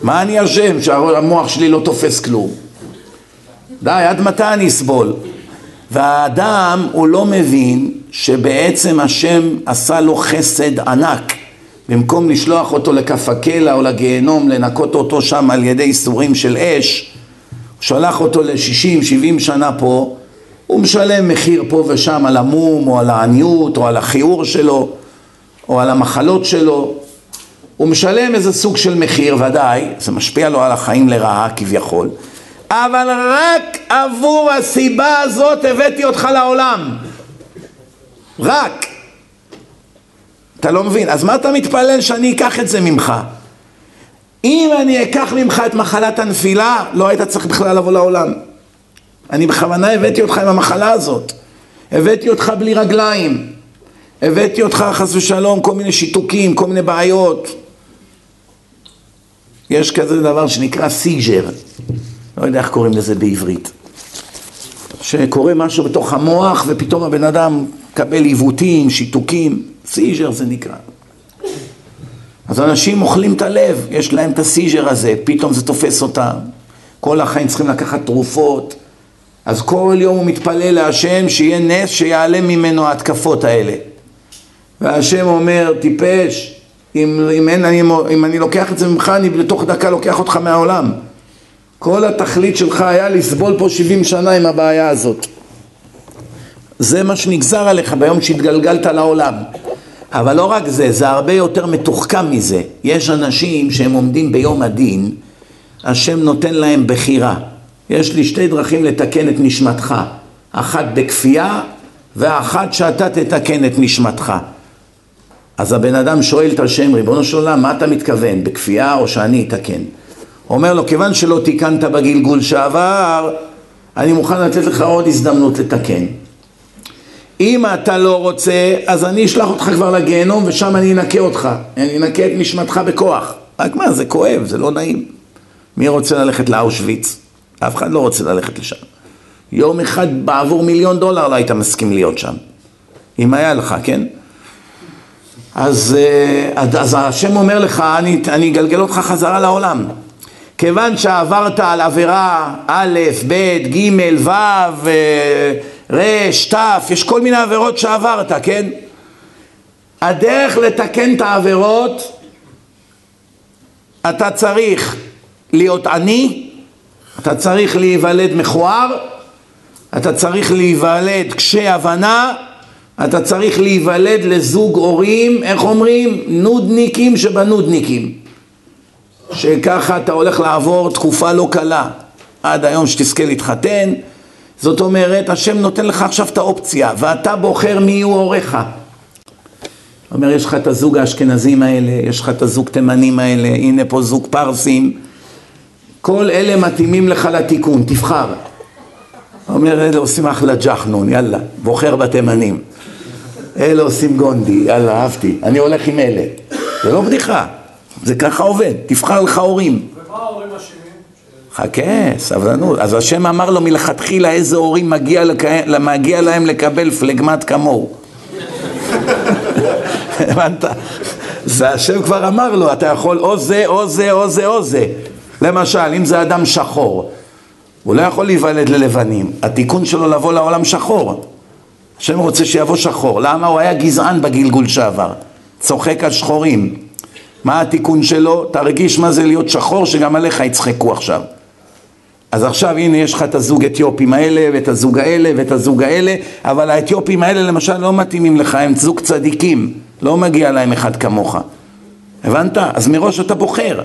מה אני אשם שהמוח שלי לא תופס כלום? די, עד מתי אני אסבול? והאדם הוא לא מבין שבעצם השם עשה לו חסד ענק במקום לשלוח אותו לכף הקלע או לגיהנום, לנקות אותו שם על ידי איסורים של אש, הוא שלח אותו ל-60-70 שנה פה, הוא משלם מחיר פה ושם על המום או על העניות או על הכיעור שלו או על המחלות שלו, הוא משלם איזה סוג של מחיר, ודאי, זה משפיע לו על החיים לרעה כביכול, אבל רק עבור הסיבה הזאת הבאתי אותך לעולם. רק. אתה לא מבין, אז מה אתה מתפלל שאני אקח את זה ממך? אם אני אקח ממך את מחלת הנפילה, לא היית צריך בכלל לבוא לעולם. אני בכוונה הבאתי אותך עם המחלה הזאת. הבאתי אותך בלי רגליים. הבאתי אותך חס ושלום כל מיני שיתוקים, כל מיני בעיות. יש כזה דבר שנקרא seizure, לא יודע איך קוראים לזה בעברית. שקורה משהו בתוך המוח ופתאום הבן אדם מקבל עיוותים, שיתוקים, seizure זה נקרא. אז אנשים אוכלים את הלב, יש להם את ה seizure הזה, פתאום זה תופס אותם. כל החיים צריכים לקחת תרופות. אז כל יום הוא מתפלל להשם שיהיה נס שיעלה ממנו ההתקפות האלה. והשם אומר, טיפש, אם, אם, אין, אני, אם אני לוקח את זה ממך, אני בתוך דקה לוקח אותך מהעולם. כל התכלית שלך היה לסבול פה 70 שנה עם הבעיה הזאת. זה מה שנגזר עליך ביום שהתגלגלת לעולם. אבל לא רק זה, זה הרבה יותר מתוחכם מזה. יש אנשים שהם עומדים ביום הדין, השם נותן להם בחירה. יש לי שתי דרכים לתקן את נשמתך, אחת בכפייה ואחת שאתה תתקן את נשמתך. אז הבן אדם שואל את השם, ריבונו של עולם, מה אתה מתכוון, בכפייה או שאני אתקן? אומר לו, כיוון שלא תיקנת בגלגול שעבר, אני מוכן לתת לך עוד הזדמנות לתקן. אם אתה לא רוצה, אז אני אשלח אותך כבר לגיהנום ושם אני אנקה אותך. אני אנקה את נשמתך בכוח. רק מה, זה כואב, זה לא נעים. מי רוצה ללכת לאושוויץ? אף אחד לא רוצה ללכת לשם. יום אחד בעבור מיליון דולר לא היית מסכים להיות שם. אם היה לך, כן? אז, אה, אז השם אומר לך, אני, אני אגלגל אותך חזרה לעולם. כיוון שעברת על עבירה א', ב', ג', ו', אה, ר', ת', יש כל מיני עבירות שעברת, כן? הדרך לתקן את העבירות, אתה צריך להיות עני, אתה צריך להיוולד מכוער, אתה צריך להיוולד קשה הבנה, אתה צריך להיוולד לזוג הורים, איך אומרים? נודניקים שבנודניקים. שככה אתה הולך לעבור תקופה לא קלה, עד היום שתזכה להתחתן. זאת אומרת, השם נותן לך עכשיו את האופציה, ואתה בוחר מי יהיו הוריך. אומר, יש לך את הזוג האשכנזים האלה, יש לך את הזוג תימנים האלה, הנה פה זוג פרסים. כל אלה מתאימים לך לתיקון, תבחר. אומר, אלה עושים אחלה ג'חנון, יאללה, בוחר בתימנים. אלה עושים גונדי, יאללה, אהבתי, אני הולך עם אלה. זה לא בדיחה, זה ככה עובד, תבחר לך הורים. ומה ההורים? חכה, סבלנות. אז השם אמר לו מלכתחילה איזה הורים מגיע, לק... מגיע להם לקבל פלגמט כמוהו. הבנת? זה השם כבר אמר לו, אתה יכול או זה, או זה, או זה, או זה. למשל, אם זה אדם שחור, הוא לא יכול להיוולד ללבנים. התיקון שלו לבוא לעולם שחור. השם רוצה שיבוא שחור. למה? הוא היה גזען בגלגול שעבר. צוחק על שחורים. מה התיקון שלו? תרגיש מה זה להיות שחור, שגם עליך יצחקו עכשיו. אז עכשיו הנה יש לך את הזוג אתיופים האלה ואת הזוג האלה ואת הזוג האלה אבל האתיופים האלה למשל לא מתאימים לך, הם זוג צדיקים. לא מגיע להם אחד כמוך. הבנת? אז מראש אתה בוחר.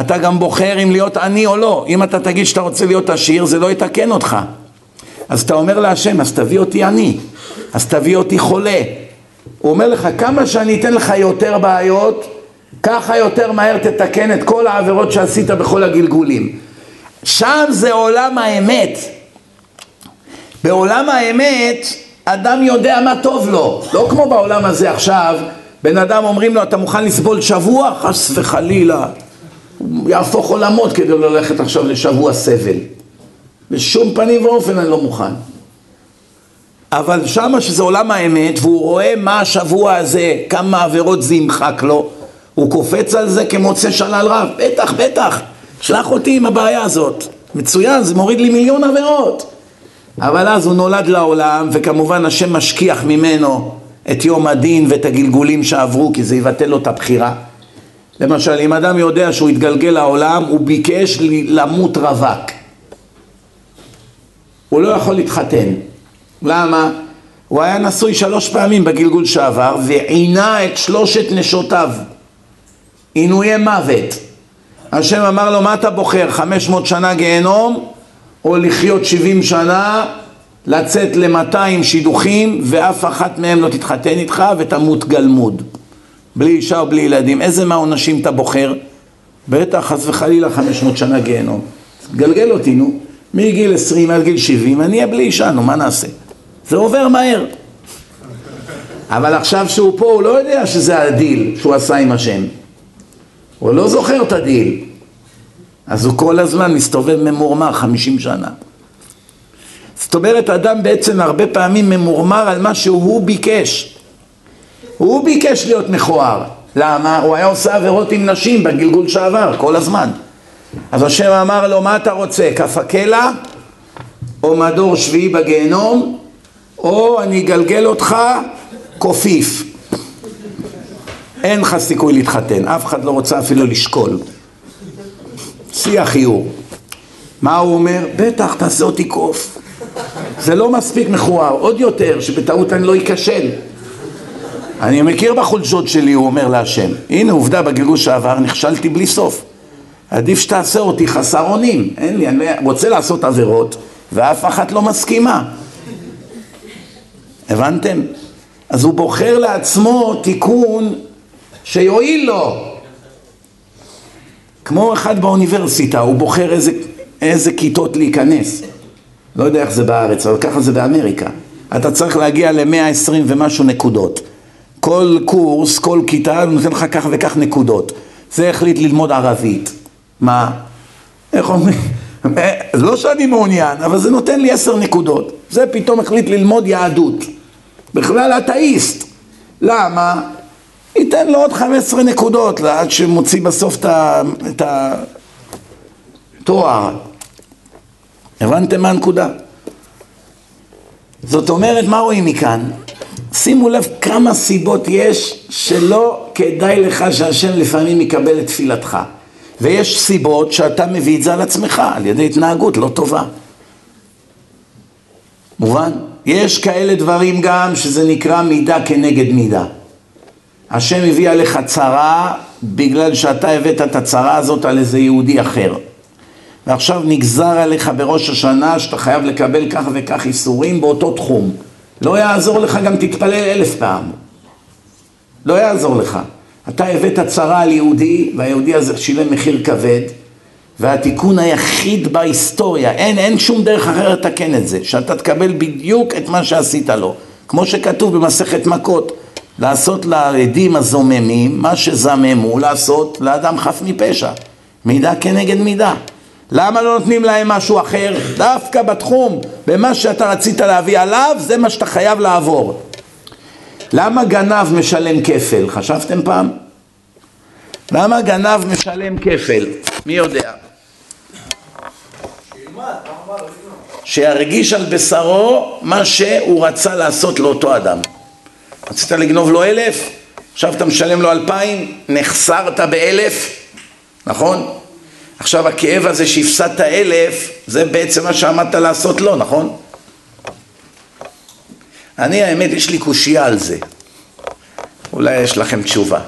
אתה גם בוחר אם להיות עני או לא. אם אתה תגיד שאתה רוצה להיות עשיר זה לא יתקן אותך. אז אתה אומר להשם אז תביא אותי עני. אז תביא אותי חולה. הוא אומר לך כמה שאני אתן לך יותר בעיות ככה יותר מהר תתקן את כל העבירות שעשית בכל הגלגולים שם זה עולם האמת. בעולם האמת אדם יודע מה טוב לו, לא כמו בעולם הזה עכשיו, בן אדם אומרים לו אתה מוכן לסבול שבוע? חס וחלילה, הוא יהפוך עולמות כדי לא ללכת עכשיו לשבוע סבל. בשום פנים ואופן אני לא מוכן. אבל שמה שזה עולם האמת והוא רואה מה השבוע הזה, כמה עבירות זה ימחק לו, הוא קופץ על זה כמוצא שלל רב, בטח, בטח. שלח אותי עם הבעיה הזאת. מצוין, זה מוריד לי מיליון עבירות. אבל אז הוא נולד לעולם, וכמובן השם משכיח ממנו את יום הדין ואת הגלגולים שעברו, כי זה יבטל לו את הבחירה. למשל, אם אדם יודע שהוא יתגלגל לעולם, הוא ביקש למות רווק. הוא לא יכול להתחתן. למה? הוא היה נשוי שלוש פעמים בגלגול שעבר, ועינה את שלושת נשותיו. עינויי מוות. השם אמר לו, מה אתה בוחר? 500 שנה גיהנום, או לחיות 70 שנה, לצאת ל-200 שידוכים, ואף אחת מהם לא תתחתן איתך ותמות גלמוד. בלי אישה או בלי ילדים. איזה מהעונשים אתה בוחר? בטח, חס וחלילה, 500 שנה גיהנום. גלגל אותי, נו. מגיל 20 עד גיל 70, אני אהיה בלי אישה, נו, מה נעשה? זה עובר מהר. אבל עכשיו שהוא פה, הוא לא יודע שזה הדיל שהוא עשה עם השם. הוא לא זוכר את הדיל. אז הוא כל הזמן מסתובב ממורמר חמישים שנה. זאת אומרת, אדם בעצם הרבה פעמים ממורמר על מה שהוא ביקש. הוא ביקש להיות מכוער. למה? הוא היה עושה עבירות עם נשים בגלגול שעבר, כל הזמן. אז השם אמר לו, מה אתה רוצה? כף הקלע? או מדור שביעי בגיהנום? או אני אגלגל אותך קופיף. אין לך סיכוי להתחתן, אף אחד לא רוצה אפילו לשקול. שיא החיור. מה הוא אומר? בטח, תעשה אותי קוף. זה לא מספיק מכוער, עוד יותר, שבטעות אני לא אכשל. אני מכיר בחולשות שלי, הוא אומר להשם. הנה עובדה, בגירוש שעבר נכשלתי בלי סוף. עדיף שתעשה אותי חסר אונים. אין לי, אני רוצה לעשות עבירות, ואף אחת לא מסכימה. הבנתם? אז הוא בוחר לעצמו תיקון שיועיל לו. כמו אחד באוניברסיטה, הוא בוחר איזה, איזה כיתות להיכנס. לא יודע איך זה בארץ, אבל ככה זה באמריקה. אתה צריך להגיע ל-120 ומשהו נקודות. כל קורס, כל כיתה נותן לך כך וכך נקודות. זה החליט ללמוד ערבית. מה? איך אומרים? לא שאני מעוניין, אבל זה נותן לי עשר נקודות. זה פתאום החליט ללמוד יהדות. בכלל אתאיסט. למה? ייתן לו עוד 15 נקודות עד שמוציא בסוף את התואר. הבנתם מה הנקודה? זאת אומרת, מה רואים מכאן? שימו לב כמה סיבות יש שלא כדאי לך שהשם לפעמים יקבל את תפילתך. ויש סיבות שאתה מביא את זה על עצמך, על ידי התנהגות לא טובה. מובן? יש כאלה דברים גם שזה נקרא מידה כנגד מידה. השם הביא עליך צרה בגלל שאתה הבאת את הצרה הזאת על איזה יהודי אחר. ועכשיו נגזר עליך בראש השנה שאתה חייב לקבל כך וכך איסורים באותו תחום. לא יעזור לך גם תתפלל אלף פעם. לא יעזור לך. אתה הבאת צרה על יהודי, והיהודי הזה שילם מחיר כבד, והתיקון היחיד בהיסטוריה, אין, אין שום דרך אחרת לתקן את זה, שאתה תקבל בדיוק את מה שעשית לו. כמו שכתוב במסכת מכות, לעשות לעדים הזוממים מה שזממו לעשות לאדם חף מפשע. מידה כנגד מידה. למה לא נותנים להם משהו אחר? דווקא בתחום, במה שאתה רצית להביא עליו, זה מה שאתה חייב לעבור. למה גנב משלם כפל? חשבתם פעם? למה גנב משלם כפל? מי יודע? שירגיש על בשרו מה שהוא רצה לעשות לאותו אדם. רצית לגנוב לו אלף, עכשיו אתה משלם לו אלפיים, נחסרת באלף, נכון? עכשיו הכאב הזה שהפסדת אלף, זה בעצם מה שעמדת לעשות לו, נכון? אני האמת יש לי קושייה על זה, אולי יש לכם תשובה.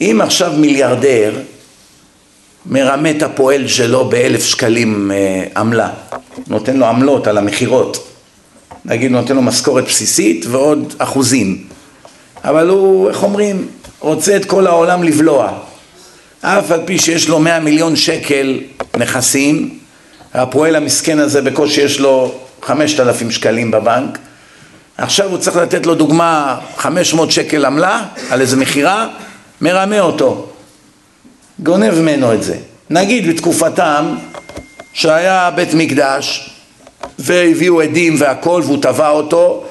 אם עכשיו מיליארדר מרמה את הפועל שלו באלף שקלים אה, עמלה, נותן לו עמלות על המכירות, נגיד נותן לו משכורת בסיסית ועוד אחוזים, אבל הוא, איך אומרים, רוצה את כל העולם לבלוע, אף על פי שיש לו מאה מיליון שקל נכסים, הפועל המסכן הזה בקושי יש לו חמשת אלפים שקלים בבנק, עכשיו הוא צריך לתת לו דוגמה חמש מאות שקל עמלה על איזה מכירה, מרמה אותו, גונב ממנו את זה. נגיד בתקופתם שהיה בית מקדש והביאו עדים והכל והוא תבע אותו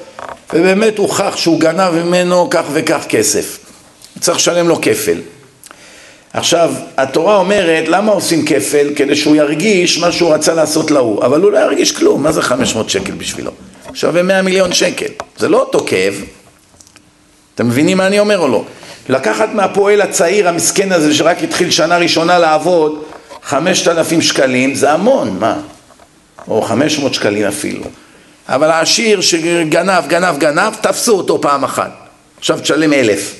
ובאמת הוכח שהוא גנב ממנו כך וכך כסף. צריך לשלם לו כפל. עכשיו, התורה אומרת, למה עושים כפל? כדי שהוא ירגיש מה שהוא רצה לעשות להוא, אבל הוא לא ירגיש כלום, מה זה 500 שקל בשבילו? שווה 100 מיליון שקל, זה לא אותו כאב. אתם מבינים מה אני אומר או לא? לקחת מהפועל הצעיר המסכן הזה שרק התחיל שנה ראשונה לעבוד חמשת אלפים שקלים זה המון, מה? או חמש מאות שקלים אפילו. אבל העשיר שגנב, גנב, גנב, תפסו אותו פעם אחת. עכשיו תשלם אלף.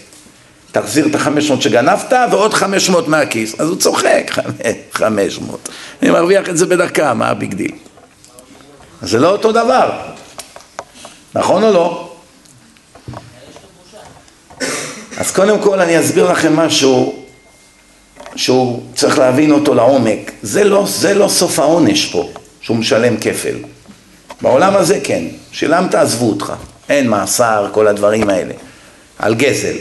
תחזיר את החמש מאות שגנבת ועוד חמש מאות מהכיס. אז הוא צוחק, חמש מאות. אני מרוויח את זה בדקה, מה ה big deal? זה לא אותו דבר. נכון או לא? אז קודם כל אני אסביר לכם משהו שהוא צריך להבין אותו לעומק. זה לא, זה לא סוף העונש פה, שהוא משלם כפל. בעולם הזה כן, שילמת עזבו אותך, אין מאסר, כל הדברים האלה, על גזל.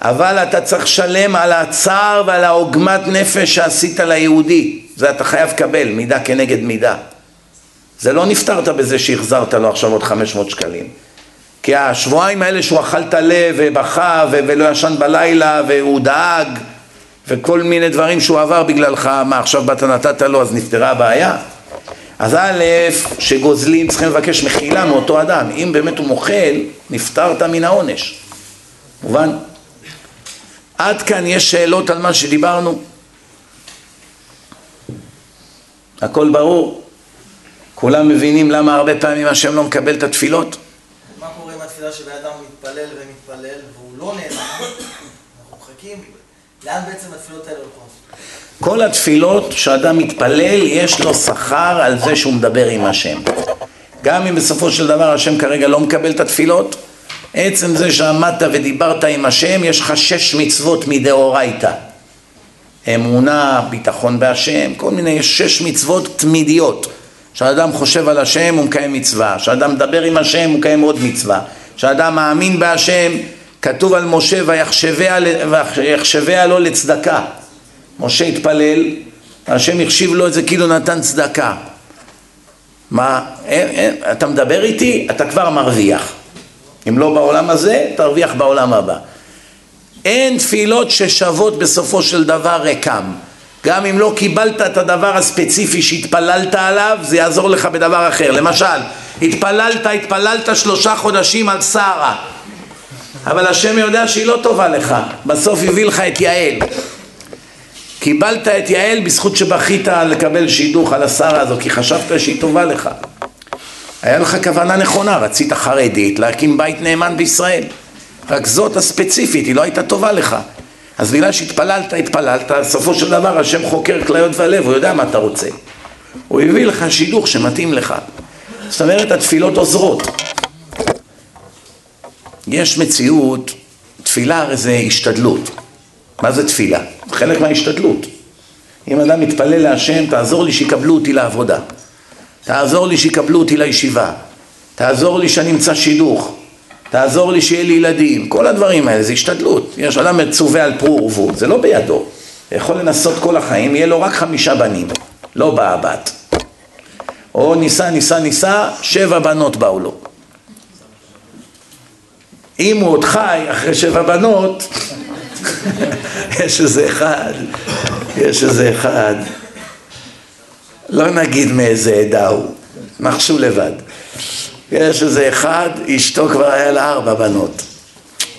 אבל אתה צריך לשלם על הצער ועל העוגמת נפש שעשית ליהודי, זה אתה חייב לקבל, מידה כנגד מידה. זה לא נפתרת בזה שהחזרת לו עכשיו עוד 500 שקלים. כי השבועיים האלה שהוא אכל את הלב ובכה ולא ישן בלילה והוא דאג וכל מיני דברים שהוא עבר בגללך, מה עכשיו באת נתת לו אז נפתרה הבעיה? אז א', שגוזלים צריכים לבקש מחילה מאותו אדם, אם באמת הוא מוחל, נפטרת מן העונש. מובן? עד כאן יש שאלות על מה שדיברנו? הכל ברור? כולם מבינים למה הרבה פעמים השם לא מקבל את התפילות? מה קורה עם התפילה שבן אדם מתפלל ומתפלל והוא לא נהנה? לאן בעצם התפילות האלה הולכות? כל התפילות שאדם מתפלל יש לו שכר על זה שהוא מדבר עם השם. גם אם בסופו של דבר השם כרגע לא מקבל את התפילות, עצם זה שעמדת ודיברת עם השם, יש לך שש מצוות מדאורייתא. אמונה, ביטחון בהשם, כל מיני, יש שש מצוות תמידיות. כשאדם חושב על השם הוא מקיים מצווה, כשאדם מדבר עם השם הוא מקיים עוד מצווה, כשאדם מאמין בהשם, כתוב על משה ויחשביה לו לצדקה. משה התפלל, השם החשיב לו את זה כאילו נתן צדקה. מה, אין, אין, אתה מדבר איתי, אתה כבר מרוויח. אם לא בעולם הזה, תרוויח בעולם הבא. אין תפילות ששוות בסופו של דבר ריקם. גם אם לא קיבלת את הדבר הספציפי שהתפללת עליו, זה יעזור לך בדבר אחר. למשל, התפללת, התפללת שלושה חודשים על שרה, אבל השם יודע שהיא לא טובה לך, בסוף הביא לך את יעל. קיבלת את יעל בזכות שבכית לקבל שידוך על השרה הזו, כי חשבת שהיא טובה לך. היה לך כוונה נכונה, רצית חרדית להקים בית נאמן בישראל. רק זאת הספציפית, היא לא הייתה טובה לך. אז בגלל שהתפללת, התפללת, בסופו של דבר השם חוקר כליות והלב, הוא יודע מה אתה רוצה. הוא הביא לך שידוך שמתאים לך. זאת אומרת, התפילות עוזרות. יש מציאות, תפילה הרי זה השתדלות. מה זה תפילה? חלק מההשתדלות. אם אדם מתפלל להשם, תעזור לי שיקבלו אותי לעבודה. תעזור לי שיקבלו אותי לישיבה. תעזור לי שאני אמצא שידוך. תעזור לי שיהיה לי ילדים. כל הדברים האלה זה השתדלות. יש אדם מצווה על פרו ורבו, זה לא בידו. יכול לנסות כל החיים, יהיה לו רק חמישה בנים, לא באה בת. או ניסה, ניסה, ניסה, שבע בנות באו לו. אם הוא עוד חי אחרי שבע בנות, יש איזה אחד, יש איזה אחד, לא נגיד מאיזה עדה הוא, נחשו לבד. יש איזה אחד, אשתו כבר היה לה ארבע בנות.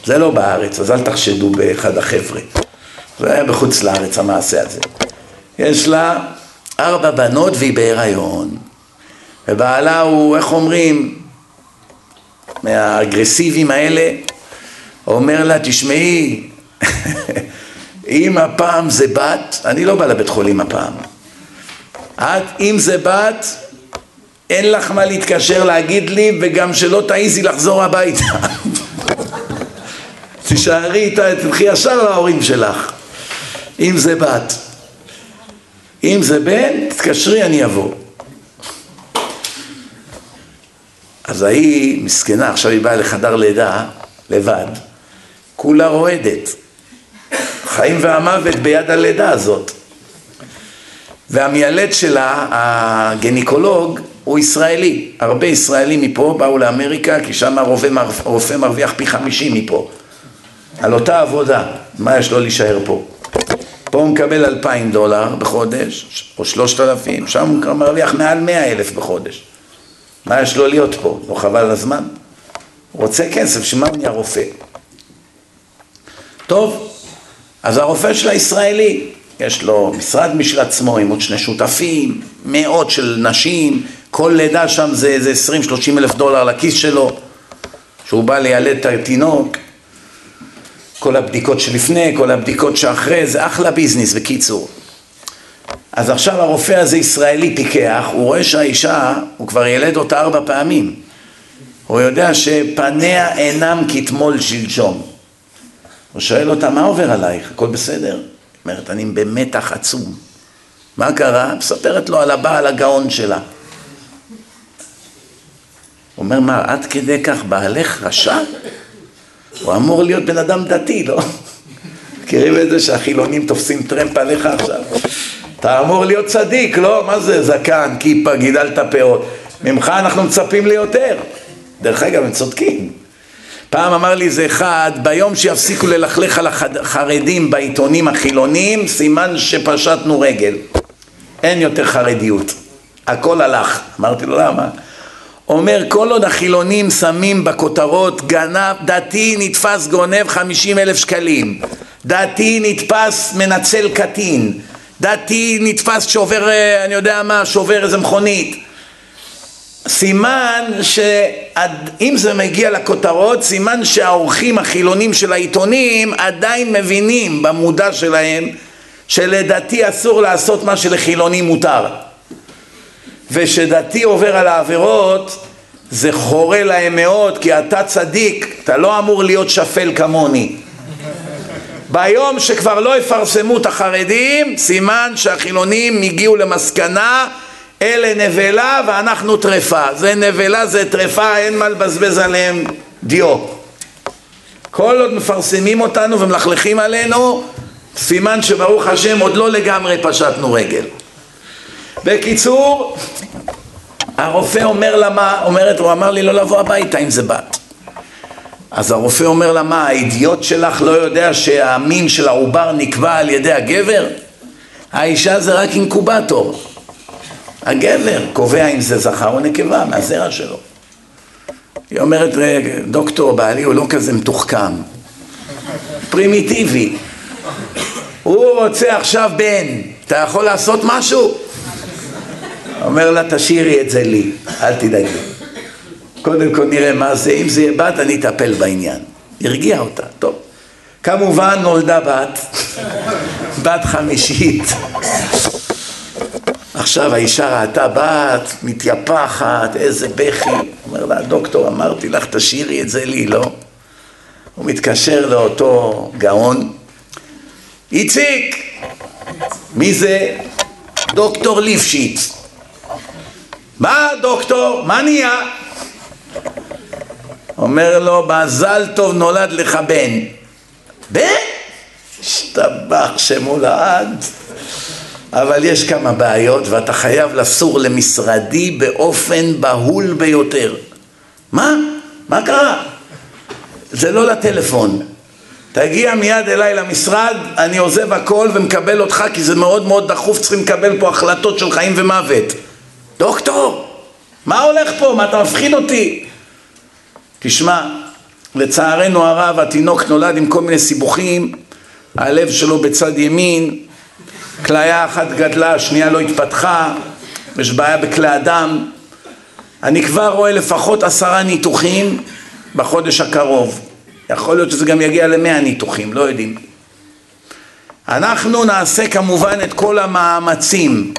זה לא בארץ, אז אל תחשדו באחד החבר'ה. זה היה בחוץ לארץ המעשה הזה. יש לה ארבע בנות והיא בהיריון. ובעלה הוא, איך אומרים, מהאגרסיביים האלה, אומר לה, תשמעי, אם הפעם זה בת, אני לא בא לבית חולים הפעם. את, אם זה בת, אין לך מה להתקשר להגיד לי, וגם שלא תעיזי לחזור הביתה. תישארי איתה, תלכי ישר להורים שלך, אם זה בת. אם זה בן, תתקשרי, אני אבוא. אז ההיא מסכנה, עכשיו היא באה לחדר לידה, לבד, כולה רועדת. חיים והמוות ביד הלידה הזאת. והמיילד שלה, הגניקולוג, הוא ישראלי. הרבה ישראלים מפה באו לאמריקה, כי שם הרופא, מרוויח פי חמישים מפה. על אותה עבודה, מה יש לו להישאר פה? פה הוא מקבל אלפיים דולר בחודש, או שלושת אלפים, שם הוא מרוויח מעל מאה אלף בחודש. מה יש לו להיות פה? לא חבל הזמן? רוצה כסף, שמה הוא נהיה רופא? טוב, אז הרופא של הישראלי, יש לו משרד משל עצמו עם עוד שני שותפים, מאות של נשים, כל לידה שם זה איזה 20-30 אלף דולר לכיס שלו, שהוא בא לילד את התינוק, כל הבדיקות שלפני, כל הבדיקות שאחרי, זה אחלה ביזנס בקיצור. אז עכשיו הרופא הזה ישראלי פיקח, הוא רואה שהאישה, הוא כבר ילד אותה ארבע פעמים. הוא יודע שפניה אינם כתמול שלשום. הוא שואל אותה, מה עובר עלייך? הכל בסדר? היא אומרת, אני במתח עצום. מה קרה? מספרת לו על הבעל הגאון שלה. הוא אומר, מה, עד כדי כך בעלך רשע? הוא אמור להיות בן אדם דתי, לא? מכירים את זה שהחילונים תופסים טרמפ עליך עכשיו? אתה אמור להיות צדיק, לא? מה זה זקן, כיפה, גידלת פאות? ממך אנחנו מצפים ליותר. דרך אגב, הם צודקים. פעם אמר לי איזה אחד, ביום שיפסיקו ללכלך על החרדים בעיתונים החילונים, סימן שפשטנו רגל. אין יותר חרדיות. הכל הלך. אמרתי לו, למה? אומר, כל עוד החילונים שמים בכותרות גנב, דתי נתפס גונב חמישים אלף שקלים, דתי נתפס מנצל קטין, דתי נתפס שובר, אה, אני יודע מה, שובר איזה מכונית. סימן שאם זה מגיע לכותרות, סימן שהעורכים החילונים של העיתונים עדיין מבינים במודע שלהם שלדתי אסור לעשות מה שלחילוני מותר. ושדתי עובר על העבירות זה חורה להם מאוד כי אתה צדיק, אתה לא אמור להיות שפל כמוני. ביום שכבר לא יפרסמו את החרדים, סימן שהחילונים הגיעו למסקנה אלה נבלה ואנחנו טרפה. זה נבלה, זה טרפה, אין מה לבזבז עליהם דיו. כל עוד מפרסמים אותנו ומלכלכים עלינו, סימן שברוך השם עוד לא לגמרי פשטנו רגל. בקיצור, הרופא אומר לה מה, אומרת, הוא אמר לי לא לבוא הביתה אם זה בת. אז הרופא אומר לה מה, האידיוט שלך לא יודע שהמין של העובר נקבע על ידי הגבר? האישה זה רק אינקובטור. הגבר קובע אם זה זכר או נקבה מהזרע שלו. היא אומרת, דוקטור, בעלי הוא לא כזה מתוחכם, פרימיטיבי. הוא רוצה עכשיו בן, אתה יכול לעשות משהו? אומר לה, תשאירי את זה לי, אל תדאגי. קודם כל נראה מה זה, אם זה יהיה בת, אני אטפל בעניין. הרגיע אותה, טוב. כמובן נולדה בת, בת חמישית. עכשיו האישה ראתה בת, מתייפחת, איזה בכי. אומר לה, דוקטור, אמרתי לך, תשאירי את זה לי, לא? הוא מתקשר לאותו גאון, איציק! מי זה? דוקטור ליפשיץ. מה דוקטור? מה נהיה? אומר לו, מזל טוב נולד לך בן. בן? השתבח שמו לעד. אבל יש כמה בעיות ואתה חייב לסור למשרדי באופן בהול ביותר. מה? מה קרה? זה לא לטלפון. תגיע מיד אליי למשרד, אני עוזב הכל ומקבל אותך כי זה מאוד מאוד דחוף, צריכים לקבל פה החלטות של חיים ומוות. דוקטור, מה הולך פה? מה אתה מפחיד אותי? תשמע, לצערנו הרב התינוק נולד עם כל מיני סיבוכים, הלב שלו בצד ימין, כליה אחת גדלה, השנייה לא התפתחה, יש בעיה בכלי הדם. אני כבר רואה לפחות עשרה ניתוחים בחודש הקרוב. יכול להיות שזה גם יגיע למאה ניתוחים, לא יודעים. אנחנו נעשה כמובן את כל המאמצים.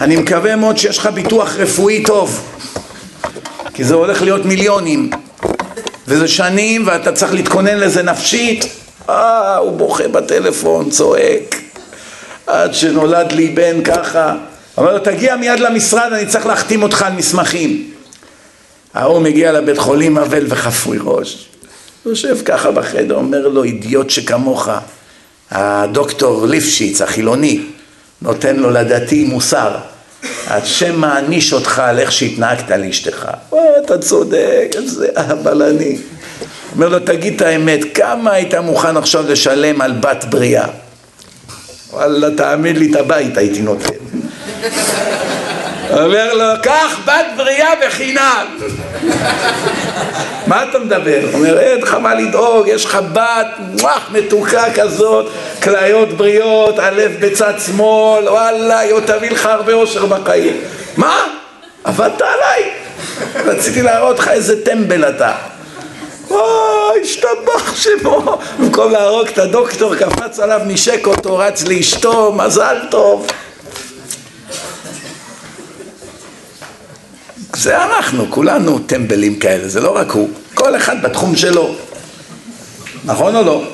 אני מקווה מאוד שיש לך ביטוח רפואי טוב, כי זה הולך להיות מיליונים, וזה שנים ואתה צריך להתכונן לזה נפשית. אה, הוא בוכה בטלפון, צועק. עד שנולד לי בן ככה. אומר לו, תגיע מיד למשרד, אני צריך להחתים אותך על מסמכים. ההוא מגיע לבית חולים אבל וחפוי ראש. יושב ככה בחדר, אומר לו, אידיוט שכמוך, הדוקטור ליפשיץ, החילוני, נותן לו לדתי מוסר. השם מעניש אותך על איך שהתנהגת לאשתך. אתה צודק, איזה אהבל אני. אומר לו, תגיד את האמת, כמה היית מוכן עכשיו לשלם על בת בריאה? וואלה, תאמין לי, את הבית הייתי נותן. אומר לו, קח בת בריאה בחינם. מה אתה מדבר? הוא אומר, אין לך מה לדאוג, יש לך בת מוח מתוקה כזאת, כליות בריאות, הלב בצד שמאל, וואלה, היא תביא לך הרבה אושר בחיים. מה? עבדת עליי? רציתי להראות לך איזה טמבל אתה. וואי, השתבח שמו. במקום להרוג את הדוקטור, קפץ עליו, נשק אותו, רץ לאשתו, מזל טוב. זה אנחנו, כולנו טמבלים כאלה, זה לא רק הוא, כל אחד בתחום שלו. נכון או לא?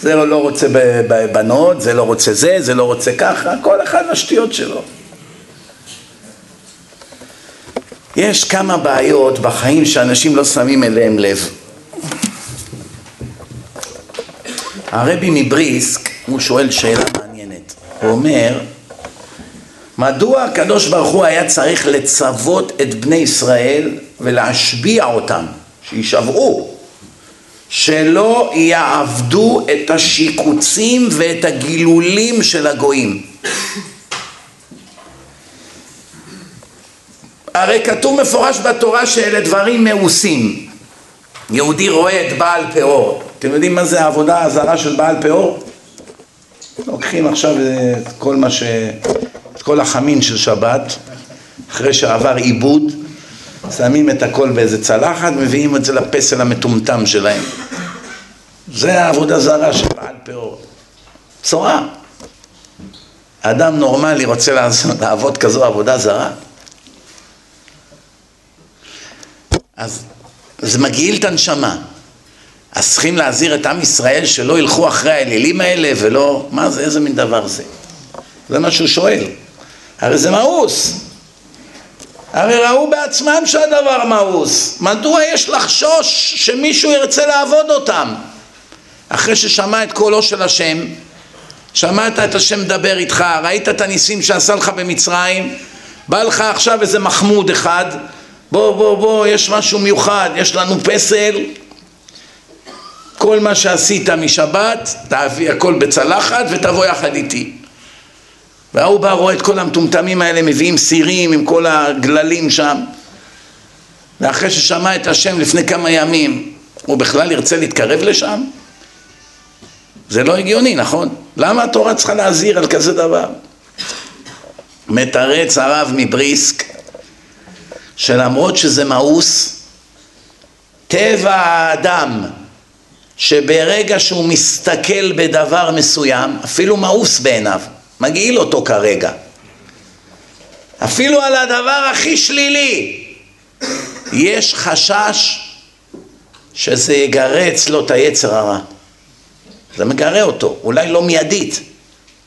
זה לא רוצה בבנות, זה לא רוצה זה, זה לא רוצה ככה, כל אחד בשטויות שלו. יש כמה בעיות בחיים שאנשים לא שמים אליהם לב. הרבי מבריסק, הוא שואל שאלה מעניינת. הוא אומר, מדוע הקדוש ברוך הוא היה צריך לצוות את בני ישראל ולהשביע אותם, שישבעו, שלא יעבדו את השיקוצים ואת הגילולים של הגויים? הרי כתוב מפורש בתורה שאלה דברים מאוסים. יהודי רואה את בעל פאור. אתם יודעים מה זה העבודה הזרה של בעל פאור? לוקחים עכשיו את כל מה ש... את כל החמין של שבת, אחרי שעבר עיבוד, שמים את הכל באיזה צלחת, מביאים את זה לפסל המטומטם שלהם. זה העבודה זרה של בעל פאור. צורה. אדם נורמלי רוצה לעבוד כזו עבודה זרה? אז זה מגעיל את הנשמה. אז צריכים להזהיר את עם ישראל שלא ילכו אחרי האלילים האלה ולא... מה זה, איזה מין דבר זה? זה מה שהוא שואל. הרי זה מאוס. הרי ראו בעצמם שהדבר מאוס. מדוע יש לחשוש שמישהו ירצה לעבוד אותם? אחרי ששמע את קולו של השם, שמעת את השם מדבר איתך, ראית את הניסים שעשה לך במצרים, בא לך עכשיו איזה מחמוד אחד, בוא בוא בוא, יש משהו מיוחד, יש לנו פסל, כל מה שעשית משבת, תביא הכל בצלחת ותבוא יחד איתי. וההוא בא רואה את כל המטומטמים האלה מביאים סירים עם כל הגללים שם ואחרי ששמע את השם לפני כמה ימים הוא בכלל ירצה להתקרב לשם? זה לא הגיוני, נכון? למה התורה צריכה להזהיר על כזה דבר? מתרץ הרב מבריסק שלמרות שזה מאוס, טבע האדם שברגע שהוא מסתכל בדבר מסוים, אפילו מאוס בעיניו, מגעיל אותו כרגע. אפילו על הדבר הכי שלילי יש חשש שזה יגרה אצלו את היצר הרע. זה מגרה אותו, אולי לא מיידית,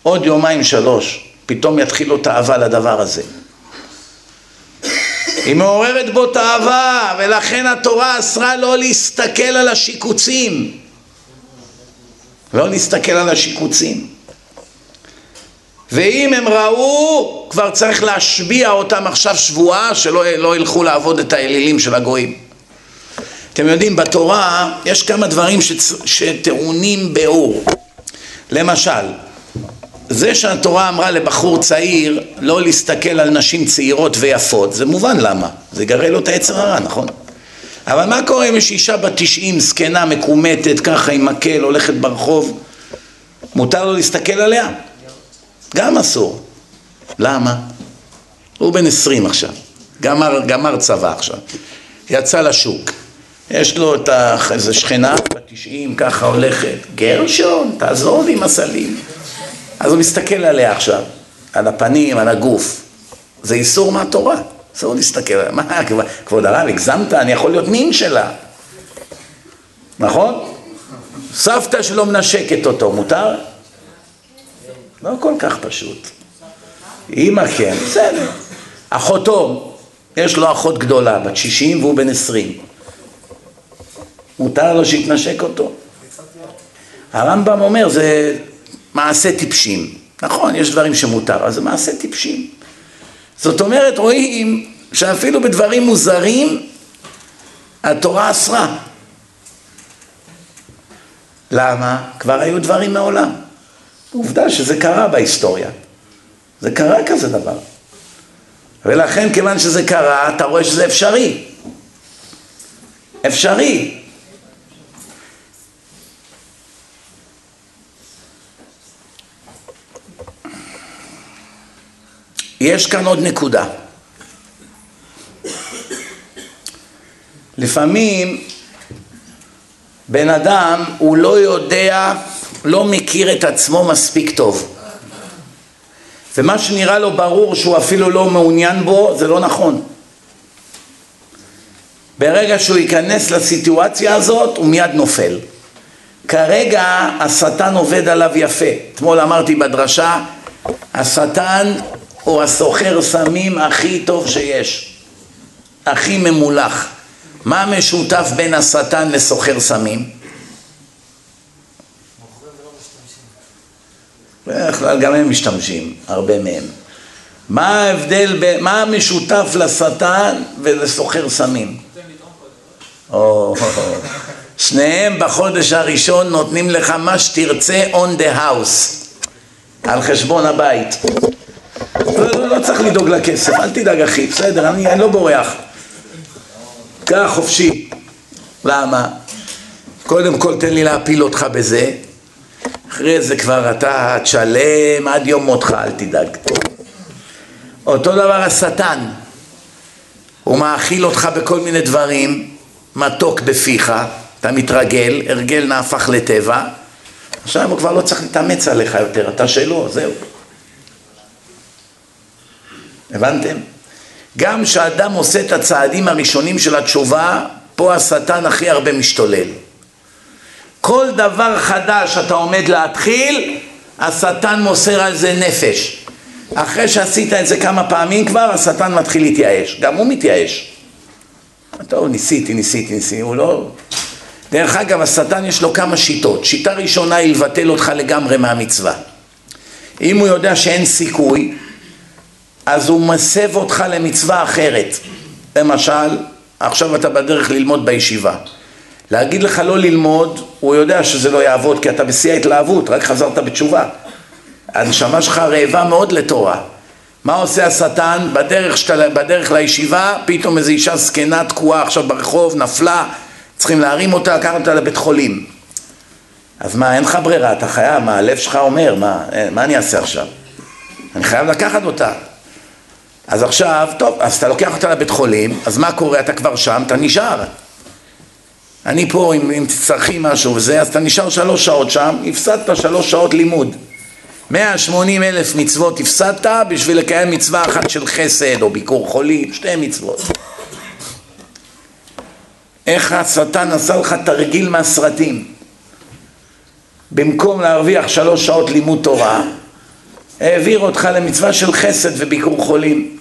עוד יומיים שלוש, פתאום יתחיל לו תאווה לדבר הזה. היא מעוררת בו תאווה, ולכן התורה אסרה לא להסתכל על השיקוצים. לא להסתכל על השיקוצים. ואם הם ראו, כבר צריך להשביע אותם עכשיו שבועה שלא לא ילכו לעבוד את האלילים של הגויים. אתם יודעים, בתורה יש כמה דברים שטעונים באור. למשל, זה שהתורה אמרה לבחור צעיר לא להסתכל על נשים צעירות ויפות, זה מובן למה, זה גרה לו את היצר הרע, נכון? אבל מה קורה אם יש אישה בת 90, זקנה, מקומטת, ככה עם מקל, הולכת ברחוב, מותר לו להסתכל עליה? גם אסור. למה? הוא בן עשרים עכשיו, גמר, גמר צבא עכשיו, יצא לשוק, יש לו את איזה שכנה בת ככה הולכת, גרשון, תעזור לי עם הסלים. אז הוא מסתכל עליה עכשיו, על הפנים, על הגוף. זה איסור מהתורה, אסור להסתכל עליה. מה, כבוד הרב, הגזמת? אני יכול להיות מין שלה. נכון? סבתא שלו מנשקת אותו, מותר? לא כל כך פשוט. אימא כן, בסדר. אחותו, יש לו אחות גדולה, בת 60 והוא בן 20. מותר לו שיתנשק אותו? הרמב"ם אומר, זה מעשה טיפשים. נכון, יש דברים שמותר, אבל זה מעשה טיפשים. זאת אומרת, רואים שאפילו בדברים מוזרים, התורה אסרה. למה? כבר היו דברים מעולם. עובדה שזה קרה בהיסטוריה. זה קרה כזה דבר. ולכן כיוון שזה קרה, אתה רואה שזה אפשרי. אפשרי. יש כאן עוד נקודה. לפעמים בן אדם הוא לא יודע, לא מכיר את עצמו מספיק טוב. ומה שנראה לו ברור שהוא אפילו לא מעוניין בו, זה לא נכון. ברגע שהוא ייכנס לסיטואציה הזאת, הוא מיד נופל. כרגע השטן עובד עליו יפה. אתמול אמרתי בדרשה, השטן הוא הסוחר סמים הכי טוב שיש, הכי ממולח. מה משותף בין השטן לסוחר סמים? בדרך כלל גם הם משתמשים, הרבה מהם. מה ההבדל, ב... מה המשותף לשטן ולסוחר סמים? או, שניהם בחודש הראשון נותנים לך מה שתרצה on the house, על חשבון הבית. לא, לא, לא צריך לדאוג לכסף, אל תדאג אחי, בסדר, אני, אני לא בורח. קח חופשי. למה? קודם כל תן לי להפיל אותך בזה, אחרי זה כבר אתה תשלם עד יום מותך, אל תדאג. אותו דבר השטן, הוא מאכיל אותך בכל מיני דברים, מתוק בפיך, אתה מתרגל, הרגל נהפך לטבע, עכשיו הוא כבר לא צריך להתאמץ עליך יותר, אתה שלו, זהו. הבנתם? גם כשאדם עושה את הצעדים הראשונים של התשובה, פה השטן הכי הרבה משתולל. כל דבר חדש שאתה עומד להתחיל, השטן מוסר על זה נפש. אחרי שעשית את זה כמה פעמים כבר, השטן מתחיל להתייאש. גם הוא מתייאש. טוב, ניסיתי, ניסיתי, ניסיתי, הוא לא... דרך אגב, השטן יש לו כמה שיטות. שיטה ראשונה היא לבטל אותך לגמרי מהמצווה. אם הוא יודע שאין סיכוי, אז הוא מסב אותך למצווה אחרת. למשל, עכשיו אתה בדרך ללמוד בישיבה. להגיד לך לא ללמוד, הוא יודע שזה לא יעבוד כי אתה בשיא ההתלהבות, רק חזרת בתשובה. הנשמה שלך רעבה מאוד לתורה. מה עושה השטן? בדרך, שת, בדרך לישיבה, פתאום איזו אישה זקנה תקועה עכשיו ברחוב, נפלה, צריכים להרים אותה, לקחת אותה לבית חולים. אז מה, אין לך ברירה, אתה חייב, מה, הלב שלך אומר, מה, מה אני אעשה עכשיו? אני חייב לקחת אותה. אז עכשיו, טוב, אז אתה לוקח אותה לבית חולים, אז מה קורה? אתה כבר שם, אתה נשאר. אני פה, אם, אם תצטרכי משהו וזה, אז אתה נשאר שלוש שעות שם, הפסדת שלוש שעות לימוד. 180 אלף מצוות הפסדת בשביל לקיים מצווה אחת של חסד או ביקור חולים, שתי מצוות. איך השטן עשה לך תרגיל מהסרטים. במקום להרוויח שלוש שעות לימוד תורה, העביר אותך למצווה של חסד וביקור חולים.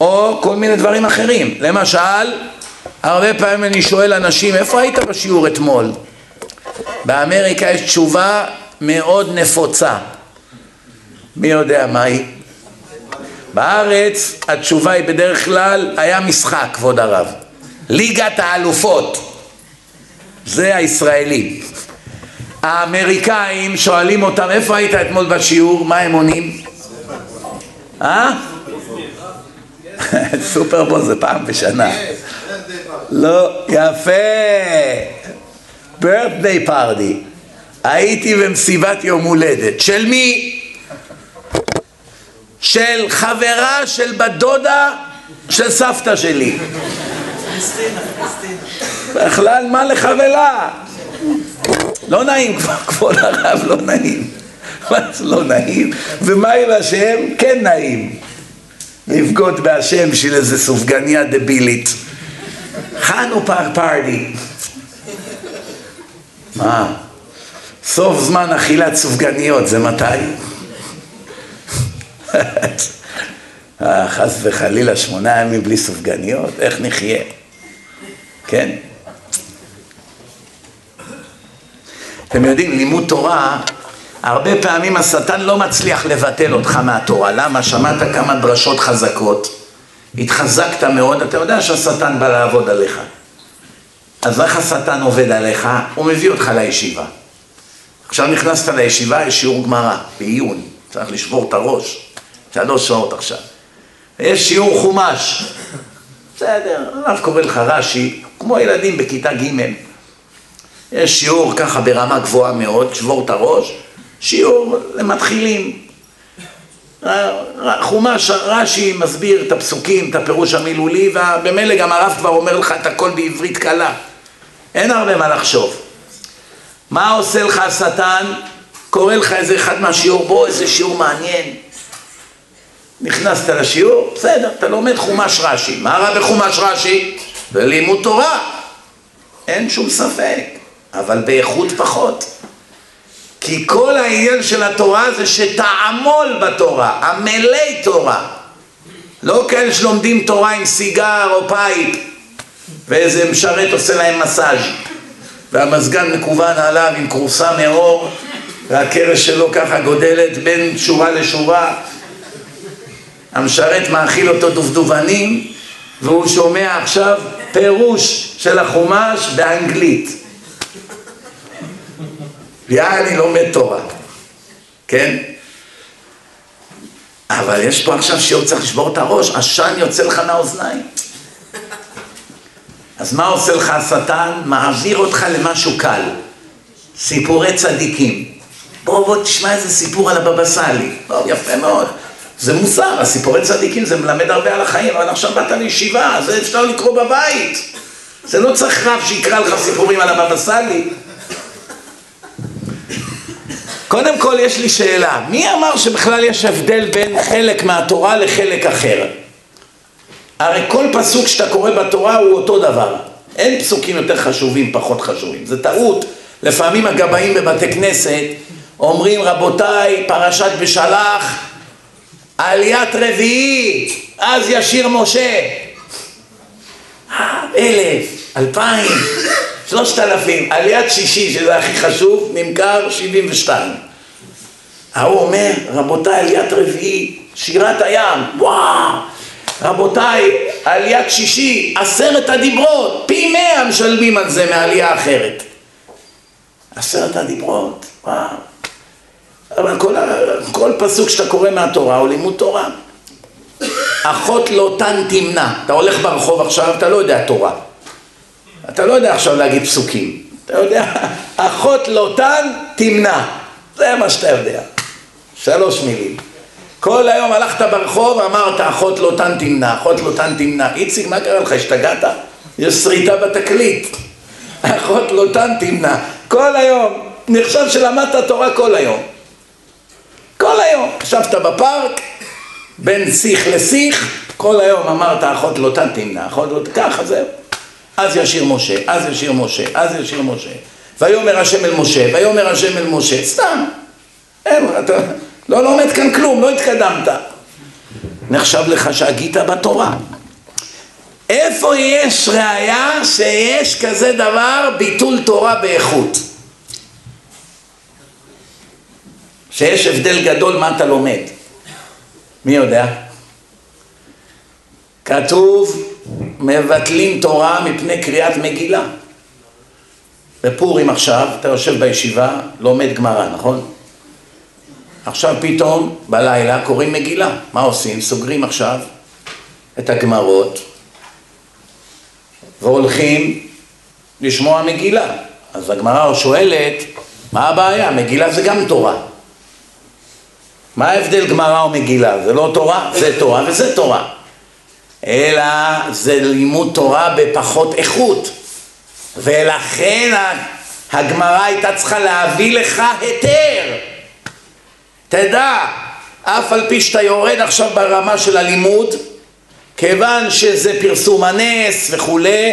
או כל מיני דברים אחרים. למשל, הרבה פעמים אני שואל אנשים, איפה היית בשיעור אתמול? באמריקה יש תשובה מאוד נפוצה. מי יודע מה היא? בארץ התשובה היא בדרך כלל, היה משחק, כבוד הרב. ליגת האלופות. זה הישראלים. האמריקאים שואלים אותם, איפה היית אתמול בשיעור? מה הם עונים? אה? סופרבול זה פעם בשנה. לא, יפה. birthday party. הייתי במסיבת יום הולדת. של מי? של חברה של בת דודה של סבתא שלי. בכלל מה לחבלה? לא נעים, כבוד הרב, לא נעים. מה זה לא נעים? ומה עם השם? כן נעים. לבגוד בהשם בשביל איזה סופגניה דבילית. חנוכה פארטי. מה? סוף זמן אכילת סופגניות, זה מתי? אה, חס וחלילה, שמונה ימים בלי סופגניות? איך נחיה? כן? אתם יודעים, לימוד תורה, הרבה פעמים השטן לא מצליח לבטל אותך מהתורה. למה? שמעת כמה דרשות חזקות, התחזקת מאוד, אתה יודע שהשטן בא לעבוד עליך. אז איך השטן עובד עליך? הוא מביא אותך לישיבה. עכשיו נכנסת לישיבה, יש שיעור גמרא, בעיון, צריך לשבור את הראש, שלוש שעות עכשיו. יש שיעור חומש. בסדר, הרב קורא לך רש"י, כמו ילדים בכיתה ג'. יש שיעור ככה ברמה גבוהה מאוד, שבור את הראש, שיעור למתחילים. חומש רש"י מסביר את הפסוקים, את הפירוש המילולי, ובמילא גם הרב כבר אומר לך את הכל בעברית קלה. אין הרבה מה לחשוב. מה עושה לך השטן? קורא לך איזה אחד מהשיעור, בוא, איזה שיעור מעניין. נכנסת לשיעור, בסדר, אתה לומד חומש רש"י. מה רע בחומש רש"י? ולימוד תורה. אין שום ספק, אבל באיכות פחות. כי כל העניין של התורה זה שתעמול בתורה, עמלי תורה. לא כאלה שלומדים תורה עם סיגר או pipe, ואיזה משרת עושה להם מסאז' והמזגן מקוון עליו עם כורסה מאור, והקרש שלו ככה גודלת בין שורה לשורה. המשרת מאכיל אותו דובדובנים, והוא שומע עכשיו פירוש של החומש באנגלית. יעני לומד תורה, כן? אבל יש פה עכשיו שיעור צריך לשבור את הראש, עשן יוצא לך מהאוזניים. אז מה עושה לך השטן? מעביר אותך למשהו קל. סיפורי צדיקים. בוא בוא תשמע איזה סיפור על הבבא סאלי. לא, יפה מאוד. זה מוסר, הסיפורי צדיקים זה מלמד הרבה על החיים, אבל עכשיו באת לישיבה, זה אפשר לקרוא בבית. זה לא צריך רב שיקרא לך סיפורים על הבבא סאלי. קודם כל יש לי שאלה, מי אמר שבכלל יש הבדל בין חלק מהתורה לחלק אחר? הרי כל פסוק שאתה קורא בתורה הוא אותו דבר. אין פסוקים יותר חשובים, פחות חשובים. זה טעות. לפעמים הגבאים בבתי כנסת אומרים, רבותיי, פרשת בשלח, עליית רביעי, אז ישיר משה. אלף, אלפיים, שלושת אלפים, עליית שישי, שזה הכי חשוב, נמכר שבעים ושתיים. ההוא אומר, רבותיי, עליית רביעי, שירת הים, וואו, רבותיי, עליית שישי, עשרת הדיברות, פי מאה משלמים על זה מעלייה אחרת. עשרת הדיברות, וואו. אבל כל, כל פסוק שאתה קורא מהתורה הוא לימוד תורה. אחות לא תמנע. אתה הולך ברחוב עכשיו, אתה לא יודע תורה. אתה לא יודע עכשיו להגיד פסוקים. אתה יודע, אחות לוטן לא תמנע. זה מה שאתה יודע. שלוש מילים. כל היום הלכת ברחוב, אמרת אחות לוטן לא תמנע, אחות לוטן תמנע. איציק, מה קרה לך? השתגעת? יש שריטה בתקליט. אחות לוטן תמנע. כל היום. נחשב שלמדת תורה כל היום. כל היום. ישבת בפארק, בין שיח לשיח, כל היום אמרת אחות לא תמנע, אחות לא... ככה זהו. אז ישיר משה, אז ישיר משה, אז ישיר משה. ויאמר השם אל משה, ויאמר השם אל משה, סתם. אין, אתה לא לומד כאן כלום, לא התקדמת. נחשב לך שהגית בתורה. איפה יש ראיה שיש כזה דבר ביטול תורה באיכות? שיש הבדל גדול מה אתה לומד. מי יודע? כתוב, מבטלים תורה מפני קריאת מגילה. בפורים עכשיו, אתה יושב בישיבה, לומד גמרא, נכון? עכשיו פתאום, בלילה, קוראים מגילה. מה עושים? סוגרים עכשיו את הגמרות והולכים לשמוע מגילה. אז הגמרא שואלת, מה הבעיה? מגילה זה גם תורה. מה ההבדל גמרא ומגילה? זה לא תורה? זה תורה וזה תורה. אלא זה לימוד תורה בפחות איכות. ולכן הגמרא הייתה צריכה להביא לך היתר. תדע, אף על פי שאתה יורד עכשיו ברמה של הלימוד, כיוון שזה פרסום הנס וכולי,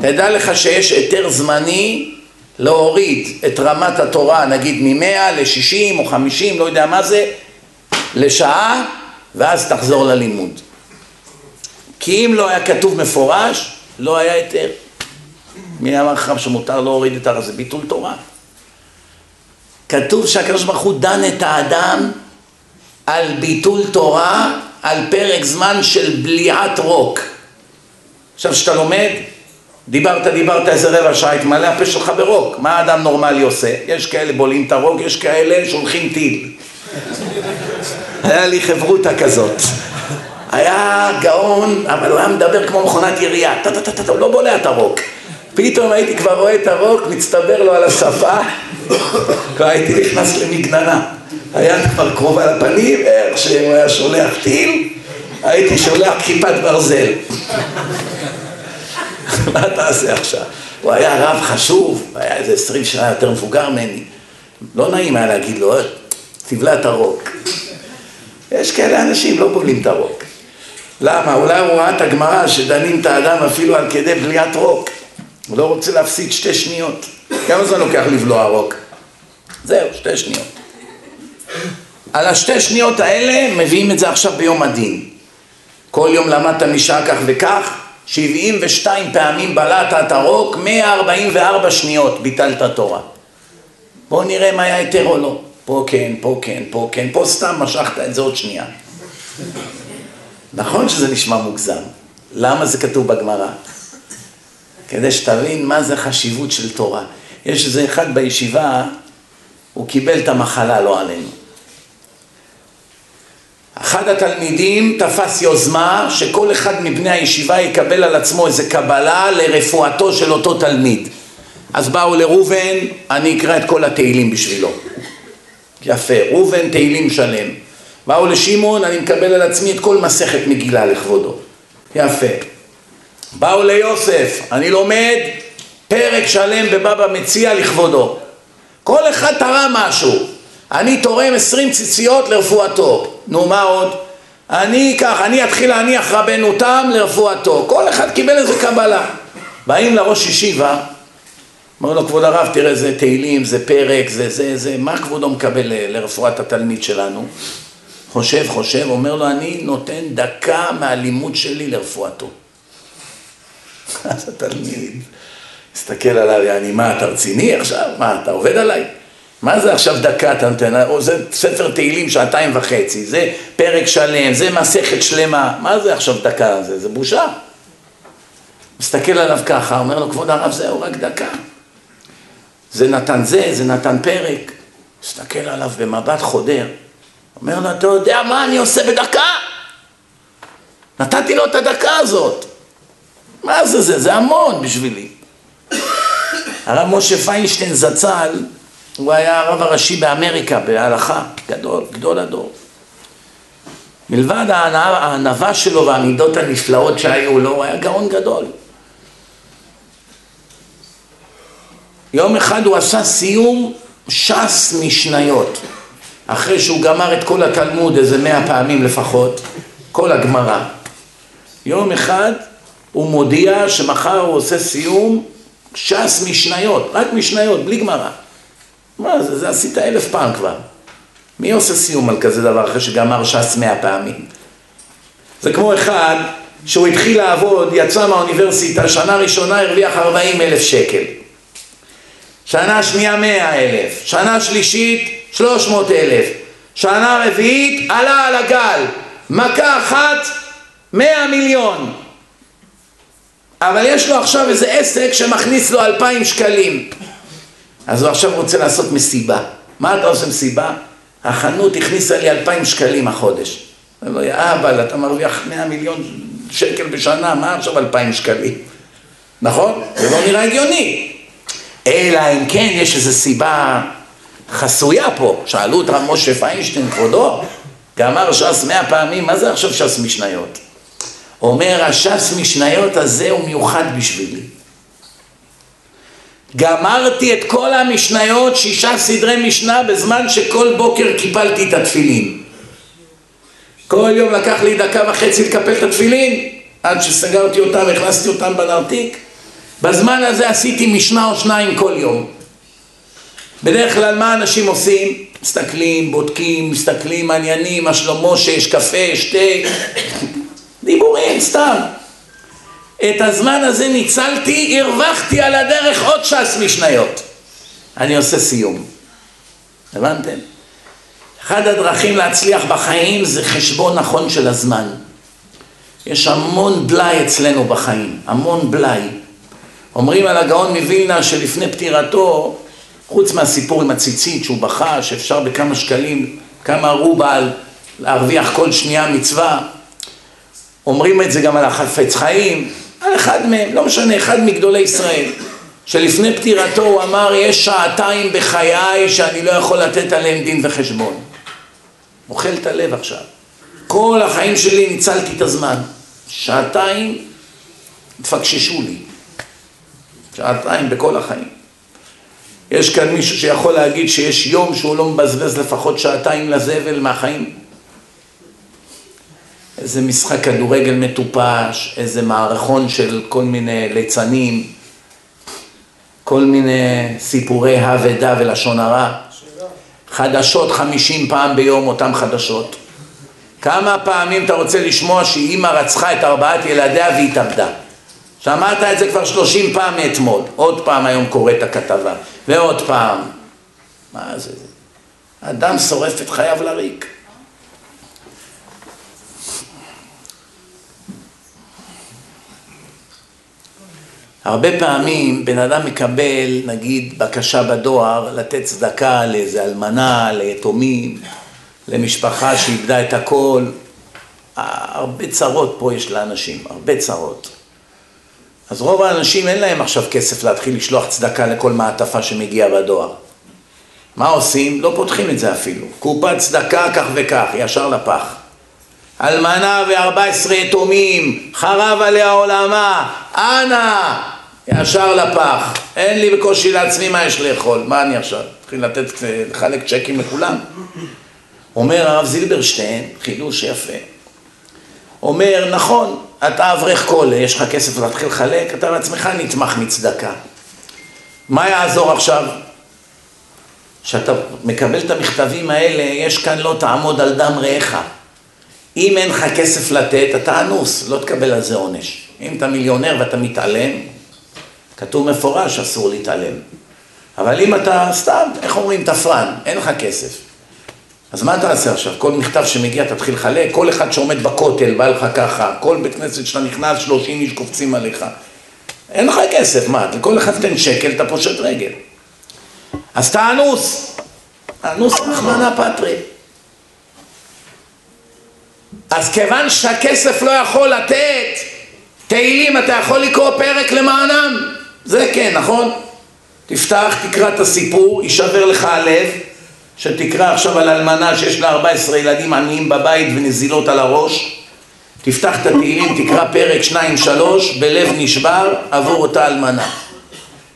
תדע לך שיש היתר זמני להוריד את רמת התורה, נגיד מ-100 ל-60 או 50, לא יודע מה זה, לשעה, ואז תחזור ללימוד. כי אם לא היה כתוב מפורש, לא היה היתר. מי אמר לך שמותר להוריד את הר הזה? ביטול תורה. כתוב שהקדוש ברוך הוא דן את האדם על ביטול תורה על פרק זמן של בליעת רוק. עכשיו כשאתה לומד, דיברת, דיברת איזה רבע שעה, התמלא הפה שלך ברוק. מה האדם נורמלי עושה? יש כאלה בולעים את הרוק, יש כאלה שולחים טיל. היה לי חברותה כזאת. היה גאון, אבל הוא היה מדבר כמו מכונת ירייה, טה-טה-טה, הוא לא בולע את הרוק. פתאום הייתי כבר רואה את הרוק, מצטבר לו על השפה, כבר הייתי נכנס למגננה. היד כבר קרובה לפנים, איך שהוא היה שולח טיל, הייתי שולח כיפת ברזל. מה תעשה עכשיו? הוא היה רב חשוב, היה איזה עשרים שנה יותר מבוגר ממני. לא נעים היה להגיד לו, אה, תבלע את הרוק. יש כאלה אנשים, לא בולעים את הרוק. למה? אולי הוא ראה את הגמרא שדנים את האדם אפילו על כדי בליעת רוק. הוא לא רוצה להפסיד שתי שניות. כמה זמן לוקח לבלוע רוק? זהו, שתי שניות. על השתי שניות האלה מביאים את זה עכשיו ביום הדין. כל יום למדת משעה כך וכך, 72 פעמים בלעת את הרוק, 144 שניות ביטלת תורה. בואו נראה מה היה היתר או לא. פה כן, פה כן, פה כן, פה סתם משכת את זה עוד שנייה. נכון שזה נשמע מוגזם. למה זה כתוב בגמרא? כדי שתבין מה זה חשיבות של תורה. יש איזה אחד בישיבה, הוא קיבל את המחלה, לא עלינו. אחד התלמידים תפס יוזמה שכל אחד מבני הישיבה יקבל על עצמו איזה קבלה לרפואתו של אותו תלמיד. אז באו לראובן, אני אקרא את כל התהילים בשבילו. יפה, ראובן תהילים שלם. באו לשמעון, אני מקבל על עצמי את כל מסכת מגילה לכבודו. יפה. באו ליוסף, אני לומד פרק שלם בבבא מציע לכבודו. כל אחד תרם משהו. אני תורם עשרים ציציות לרפואתו. נו, מה עוד? אני כך, אני אתחיל להניח רבנו תם לרפואתו. כל אחד קיבל איזה קבלה. באים לראש ישיבה, אומר לו, כבוד הרב, תראה, זה תהילים, זה פרק, זה זה, זה, מה כבודו מקבל לרפואת התלמיד שלנו? חושב, חושב, אומר לו, אני נותן דקה מהלימוד שלי לרפואתו. אז התלמיד מסתכל עליו, אני, מה, אתה רציני עכשיו? מה, אתה עובד עליי? מה זה עכשיו דקה אתה נותן? או זה ספר תהילים שעתיים וחצי, זה פרק שלם, זה מסכת שלמה, מה זה עכשיו דקה? זה, זה בושה. מסתכל עליו ככה, אומר לו, כבוד הרב, זהו, רק דקה. זה נתן זה, זה נתן פרק. מסתכל עליו במבט חודר. אומר לו, אתה יודע מה אני עושה בדקה? נתתי לו את הדקה הזאת. מה זה זה? זה המון בשבילי. הרב משה פיינשטיין זצ"ל, הוא היה הרב הראשי באמריקה, בהלכה, גדול, גדול הדור. מלבד הענווה שלו והמידות הנפלאות שהיו לו, הוא היה גאון גדול. יום אחד הוא עשה סיום ש"ס משניות. אחרי שהוא גמר את כל התלמוד איזה מאה פעמים לפחות, כל הגמרא. יום אחד הוא מודיע שמחר הוא עושה סיום ש"ס משניות, רק משניות, בלי גמרא. מה זה, זה עשית אלף פעם כבר. מי עושה סיום על כזה דבר אחרי שגמר ש"ס מאה פעמים? זה כמו אחד שהוא התחיל לעבוד, יצא מהאוניברסיטה, שנה ראשונה הרוויח ארבעים אלף שקל. שנה שנייה מאה אלף, שנה שלישית שלוש מאות אלף, שנה רביעית עלה על הגל, מכה אחת מאה מיליון. אבל יש לו עכשיו איזה עסק שמכניס לו אלפיים שקלים. אז הוא עכשיו רוצה לעשות מסיבה. מה אתה עושה מסיבה? החנות הכניסה לי אלפיים שקלים החודש. אומר לו, אבל אתה מרוויח מאה מיליון שקל בשנה, מה עכשיו אלפיים שקלים? נכון? זה לא נראה הגיוני. אלא אם כן יש איזו סיבה חסויה פה. שאלו את רב משה פיינשטיין, כבודו, גמר ש"ס מאה פעמים, מה זה עכשיו ש"ס משניות? אומר, הש"ס משניות הזה הוא מיוחד בשבילי. גמרתי את כל המשניות, שישה סדרי משנה, בזמן שכל בוקר קיפלתי את התפילין. כל יום לקח לי דקה וחצי לקפל את התפילין, עד שסגרתי אותם, הכנסתי אותם בנרתיק. בזמן הזה עשיתי משנה או שניים כל יום. בדרך כלל מה אנשים עושים? מסתכלים, בודקים, מסתכלים, מעניינים, מה שלמה שיש קפה, שתי, דיבורים, סתם. את הזמן הזה ניצלתי, הרווחתי על הדרך עוד ש"ס משניות. אני עושה סיום. הבנתם? אחד הדרכים להצליח בחיים זה חשבון נכון של הזמן. יש המון בלאי אצלנו בחיים, המון בלאי. אומרים על הגאון מווילנה שלפני פטירתו, חוץ מהסיפור עם הציצית שהוא בכה שאפשר בכמה שקלים, כמה רובל להרוויח כל שנייה מצווה, אומרים את זה גם על החפץ חיים, על אחד מהם, לא משנה, אחד מגדולי ישראל, שלפני פטירתו הוא אמר, יש שעתיים בחיי שאני לא יכול לתת עליהם דין וחשבון. אוכל את הלב עכשיו. כל החיים שלי ניצלתי את הזמן. שעתיים תפקששו לי. שעתיים בכל החיים. יש כאן מישהו שיכול להגיד שיש יום שהוא לא מבזבז לפחות שעתיים לזבל מהחיים? איזה משחק כדורגל מטופש, איזה מערכון של כל מיני ליצנים, כל מיני סיפורי הא ודה ולשון הרע. חדשות חמישים פעם ביום אותם חדשות. כמה פעמים אתה רוצה לשמוע שאימא רצחה את ארבעת ילדיה והתאבדה? שמעת את זה כבר שלושים פעם מאתמול, עוד פעם היום קורא את הכתבה, ועוד פעם. מה זה? אדם שורף את חייו לריק. הרבה פעמים בן אדם מקבל, נגיד, בקשה בדואר לתת צדקה לאיזה אלמנה, ליתומים, למשפחה שאיבדה את הכל. הרבה צרות פה יש לאנשים, הרבה צרות. אז רוב האנשים אין להם עכשיו כסף להתחיל לשלוח צדקה לכל מעטפה שמגיעה בדואר. מה עושים? לא פותחים את זה אפילו. קופת צדקה כך וכך, ישר לפח. אלמנה וארבע עשרה יתומים, חרב עליה עולמה, אנא, ישר לפח. אין לי בקושי לעצמי מה יש לאכול, מה אני עכשיו? אתחיל לתת, לחלק צ'קים לכולם? אומר הרב זילברשטיין, חידוש יפה, אומר, נכון, אתה אברך קולה, יש לך כסף להתחיל לחלק, אתה לעצמך נתמך מצדקה. מה יעזור עכשיו? כשאתה מקבל את המכתבים האלה, יש כאן לא תעמוד על דם רעך. אם אין לך כסף לתת, אתה אנוס, לא תקבל על זה עונש. אם אתה מיליונר ואתה מתעלם, כתוב מפורש, אסור להתעלם. אבל אם אתה סתם, איך אומרים, תפרן, אין לך כסף. אז מה תעשה עכשיו? כל מכתב שמגיע תתחיל לחלק, כל אחד שעומד בכותל בא לך ככה, כל בית כנסת שאתה נכנס, 30 איש קופצים עליך. אין לך כסף, מה? לכל אחד תן שקל, אתה פושט רגל. אז אתה אנוס. אנוס רחמנא פטרי. אז כיוון שהכסף לא יכול לתת, תהילים אתה יכול לקרוא פרק למענם. זה כן, נכון? תפתח, תקרא את הסיפור, יישבר לך הלב. שתקרא עכשיו על אלמנה שיש לה 14 ילדים עניים בבית ונזילות על הראש, תפתח את התהילים, תקרא פרק 2-3, בלב נשבר עבור אותה אלמנה.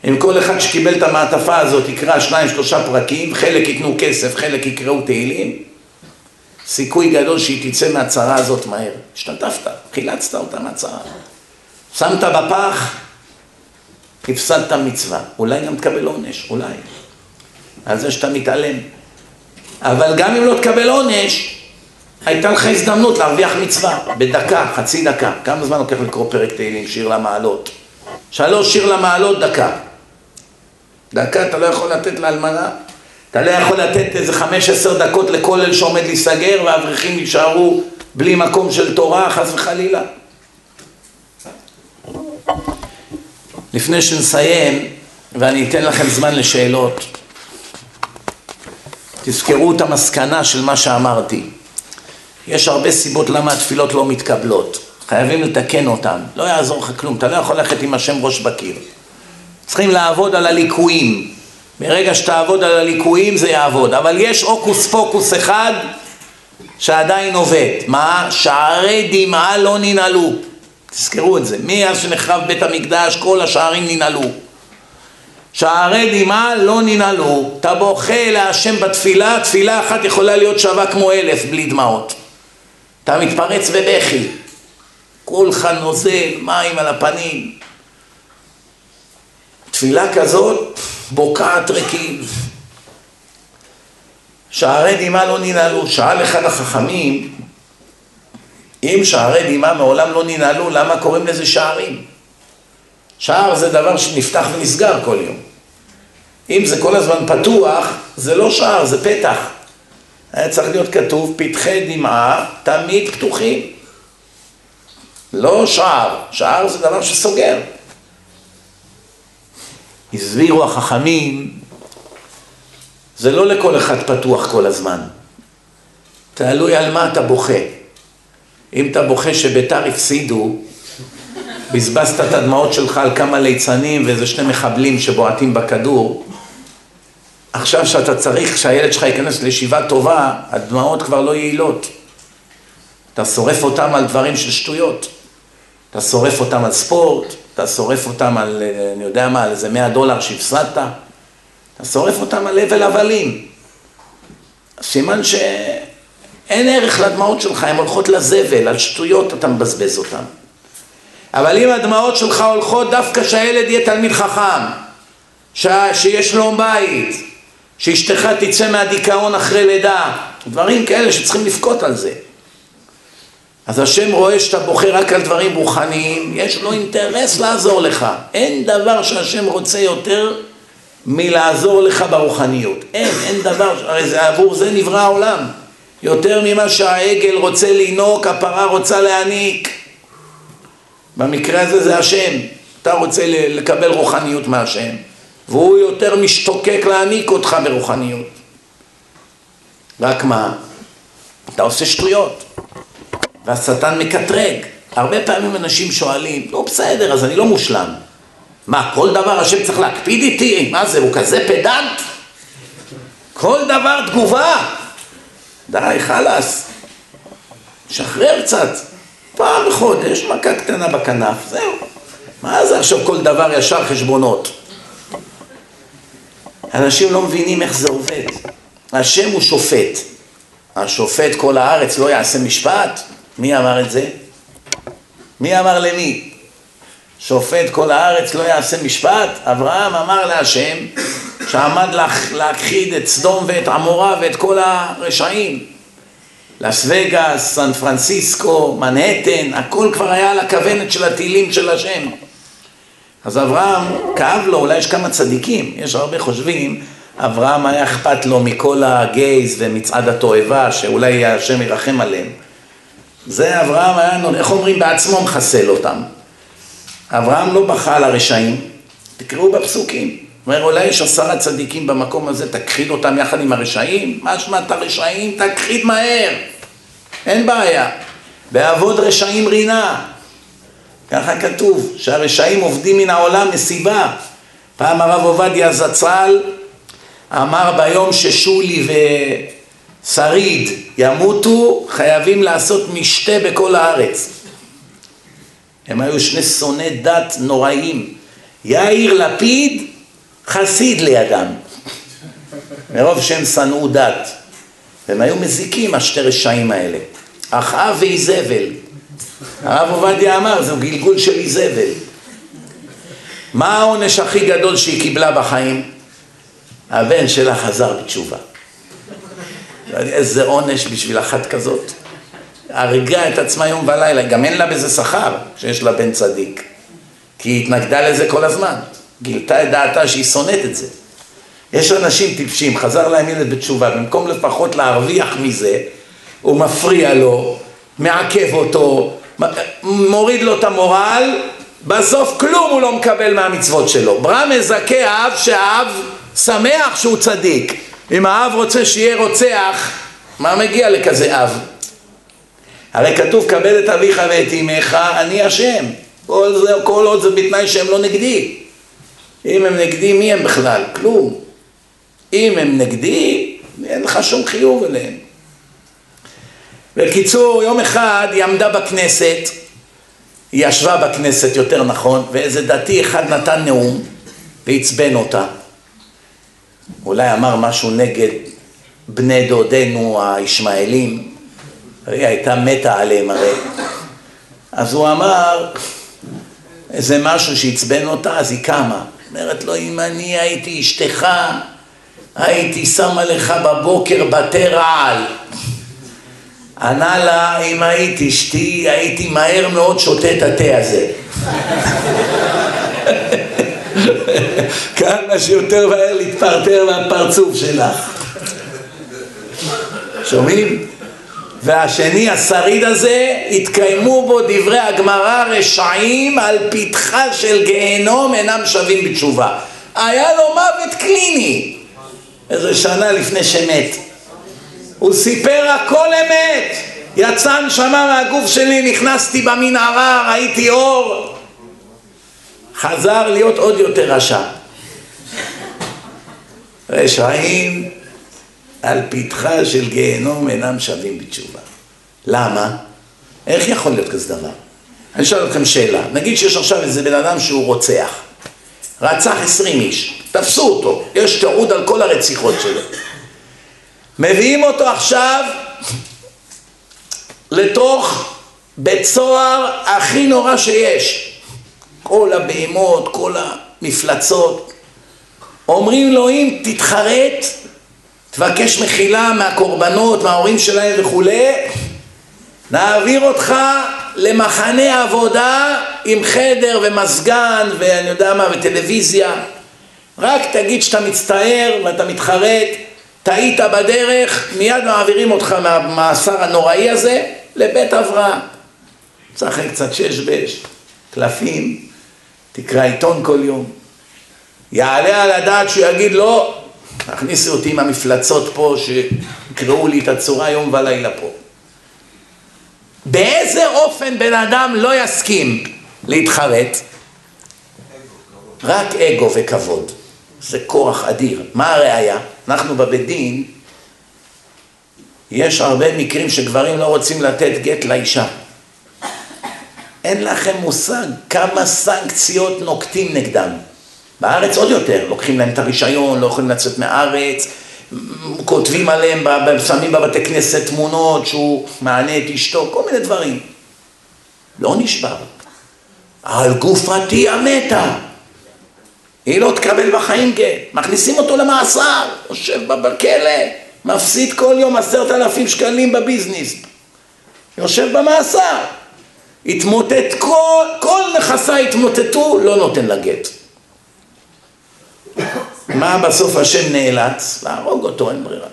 אם כל אחד שקיבל את המעטפה הזאת יקרא שניים שלושה פרקים, חלק ייתנו כסף, חלק יקראו תהילים, סיכוי גדול שהיא תצא מהצרה הזאת מהר. השתתפת, חילצת אותה מהצרה. שמת בפח, הפסדת מצווה. אולי גם תקבל עונש, אולי. על זה שאתה מתעלם. אבל גם אם לא תקבל עונש, הייתה לך הזדמנות להרוויח מצווה, בדקה, חצי דקה. כמה זמן לוקח לקרוא פרק תהילים, שיר למעלות? שלוש שיר למעלות, דקה. דקה אתה לא יכול לתת לאלמנה, אתה לא יכול לתת איזה חמש עשר דקות לכולל שעומד להיסגר והאברכים יישארו בלי מקום של תורה, חס וחלילה. לפני שנסיים, ואני אתן לכם זמן לשאלות, תזכרו את המסקנה של מה שאמרתי. יש הרבה סיבות למה התפילות לא מתקבלות. חייבים לתקן אותן. לא יעזור לך כלום, אתה לא יכול ללכת עם השם ראש בקיר. צריכים לעבוד על הליקויים. ברגע שתעבוד על הליקויים זה יעבוד. אבל יש הוקוס פוקוס אחד שעדיין עובד. מה? שערי דמעה לא ננעלו. תזכרו את זה. מאז שנחרב בית המקדש כל השערים ננעלו. שערי דמעה לא ננעלו, אתה בוכה להשם בתפילה, תפילה אחת יכולה להיות שווה כמו אלף בלי דמעות. אתה מתפרץ בבכי, כולך נוזל, מים על הפנים. תפילה כזאת בוקעת ריקים. שערי דמעה לא ננעלו, שאל אחד החכמים, אם שערי דמעה מעולם לא ננעלו, למה קוראים לזה שערים? שער זה דבר שנפתח ונסגר כל יום. אם זה כל הזמן פתוח, זה לא שער, זה פתח. היה צריך להיות כתוב, פתחי דמעה תמיד פתוחים. לא שער, שער זה דבר שסוגר. הסבירו החכמים, זה לא לכל אחד פתוח כל הזמן. תלוי על מה אתה בוכה. אם אתה בוכה שביתר הפסידו, בזבזת את הדמעות שלך על כמה ליצנים ואיזה שני מחבלים שבועטים בכדור, עכשיו שאתה צריך שהילד שלך ייכנס לישיבה טובה, הדמעות כבר לא יעילות. אתה שורף אותם על דברים של שטויות. אתה שורף אותם על ספורט, אתה שורף אותם על, אני יודע מה, על איזה 100 דולר שהפסדת, אתה שורף אותם על הבל הבלים. סימן שאין ערך לדמעות שלך, הן הולכות לזבל, על שטויות אתה מבזבז אותן. אבל אם הדמעות שלך הולכות דווקא שהילד יהיה תלמיד חכם, ש... שיש לו בית, שאשתך תצא מהדיכאון אחרי לידה, דברים כאלה שצריכים לבכות על זה. אז השם רואה שאתה בוחר רק על דברים רוחניים, יש לו אינטרס לעזור לך. אין דבר שהשם רוצה יותר מלעזור לך ברוחניות. אין, אין דבר, הרי זה עבור זה נברא העולם. יותר ממה שהעגל רוצה לינוק, הפרה רוצה להעניק. במקרה הזה זה השם. אתה רוצה לקבל רוחניות מהשם, והוא יותר משתוקק להעניק אותך ברוחניות. רק מה? אתה עושה שטויות. והשטן מקטרג. הרבה פעמים אנשים שואלים, לא בסדר, אז אני לא מושלם. מה, כל דבר השם צריך להקפיד איתי? מה זה, הוא כזה פדנט? כל דבר תגובה. די, חלאס. שחרר קצת. פעם בחודש, מכה קטנה בכנף, זהו. מה זה עכשיו כל דבר ישר חשבונות? אנשים לא מבינים איך זה עובד. השם הוא שופט. השופט כל הארץ לא יעשה משפט? מי אמר את זה? מי אמר למי? שופט כל הארץ לא יעשה משפט? אברהם אמר להשם שעמד להכחיד את סדום ואת עמורה ואת כל הרשעים. לס וגאס, סן פרנסיסקו, מנהטן, הכל כבר היה על הכוונת של הטילים של השם. אז אברהם, כאב לו, אולי יש כמה צדיקים, יש הרבה חושבים, אברהם היה אכפת לו מכל הגייז ומצעד התועבה, שאולי השם ירחם עליהם. זה אברהם היה, איך אומרים, בעצמו מחסל אותם. אברהם לא בכה על הרשעים, תקראו בפסוקים. אומר, אולי יש עשרה צדיקים במקום הזה, תכחיד אותם יחד עם הרשעים? מה שמעת הרשעים? תכחיד מהר. אין בעיה. בעבוד רשעים רינה. ככה כתוב, שהרשעים עובדים מן העולם מסיבה. פעם הרב עובדיה זצ"ל אמר ביום ששולי ושריד ימותו, חייבים לעשות משתה בכל הארץ. הם היו שני שונאי דת נוראים. יאיר לפיד, חסיד לידם. מרוב שהם שנאו דת. והם היו מזיקים, השתי רשעים האלה. אחאב ואיזבל. הרב עובדיה אמר, זהו גלגול של איזבל. מה העונש הכי גדול שהיא קיבלה בחיים? הבן שלה חזר בתשובה. איזה עונש בשביל אחת כזאת. הרגה את עצמה יום ולילה, גם אין לה בזה שכר שיש לה בן צדיק. כי היא התנגדה לזה כל הזמן. גילתה את דעתה שהיא שונאת את זה. יש אנשים טיפשים, חזר להם ילד בתשובה, במקום לפחות להרוויח מזה, הוא מפריע לו, מעכב אותו, מוריד לו את המורל, בסוף כלום הוא לא מקבל מהמצוות שלו. ברא מזכה האב שהאב שמח שהוא צדיק. אם האב רוצה שיהיה רוצח, מה מגיע לכזה אב? הרי כתוב, כבד את אביך ואת אמך, אני השם. כל, זה, כל עוד זה בתנאי שהם לא נגדי. אם הם נגדי, מי הם בכלל? כלום. אם הם נגדי, אין לך שום חיוב אליהם. בקיצור, יום אחד היא עמדה בכנסת, היא ישבה בכנסת יותר נכון, ואיזה דתי אחד נתן נאום ועצבן אותה. אולי אמר משהו נגד בני דודינו הישמעאלים, היא הייתה מתה עליהם הרי. אז הוא אמר איזה משהו שעצבן אותה, אז היא קמה. אומרת לו, אם אני הייתי אשתך, הייתי שמה לך בבוקר בתי רעל. ענה לה, אם היית אשתי, הייתי מהר מאוד שותה את התה הזה. כמה שיותר מהר להתפרטר מהפרצוף שלך. שומעים? והשני, השריד הזה, התקיימו בו דברי הגמרא רשעים על פתחה של גיהנום אינם שווים בתשובה. היה לו מוות קליני, איזה שנה לפני שמת. הוא סיפר הכל אמת, יצא נשמה מהגוף שלי, נכנסתי במנהרה, ראיתי אור, חזר להיות עוד יותר רשע. רשעים על פתחה של גיהנום אינם שווים בתשובה. למה? איך יכול להיות כזה דבר? אני אשאל אתכם שאלה, נגיד שיש עכשיו איזה בן אדם שהוא רוצח, רצח עשרים איש, תפסו אותו, יש תיעוד על כל הרציחות שלו. מביאים אותו עכשיו לתוך בית סוהר הכי נורא שיש. כל הבהמות, כל המפלצות. אומרים לו אם תתחרט, תבקש מחילה מהקורבנות, מההורים שלהם וכולי, נעביר אותך למחנה עבודה עם חדר ומזגן ואני יודע מה וטלוויזיה. רק תגיד שאתה מצטער ואתה מתחרט. טעית בדרך מיד מעבירים אותך מהמאסר הנוראי הזה לבית הבראה צחק קצת שש בש קלפים תקרא עיתון כל יום. יעלה על הדעת שהוא יגיד לא תכניסו אותי עם המפלצות פה שיקראו לי את הצורה יום ולילה פה באיזה אופן בן אדם לא יסכים להתחרט? רק אגו וכבוד. זה כורח אדיר. מה הראייה? אנחנו בבית דין, יש הרבה מקרים שגברים לא רוצים לתת גט לאישה. אין לכם מושג כמה סנקציות נוקטים נגדם. בארץ עוד יותר, לוקחים להם את הרישיון, לא יכולים לצאת מהארץ, כותבים עליהם, שמים בבתי כנסת תמונות שהוא מענה את אשתו, כל מיני דברים. לא נשבר. על גופתי המתה. היא לא תקבל בחיים גט. מכניסים אותו למאסר, יושב בכלא, מפסיד כל יום עשרת אלפים שקלים בביזנס. יושב במאסר. התמוטט, כל, כל נכסיי התמוטטו, לא נותן לה גט. מה בסוף השם נאלץ? להרוג אותו, אין ברירה.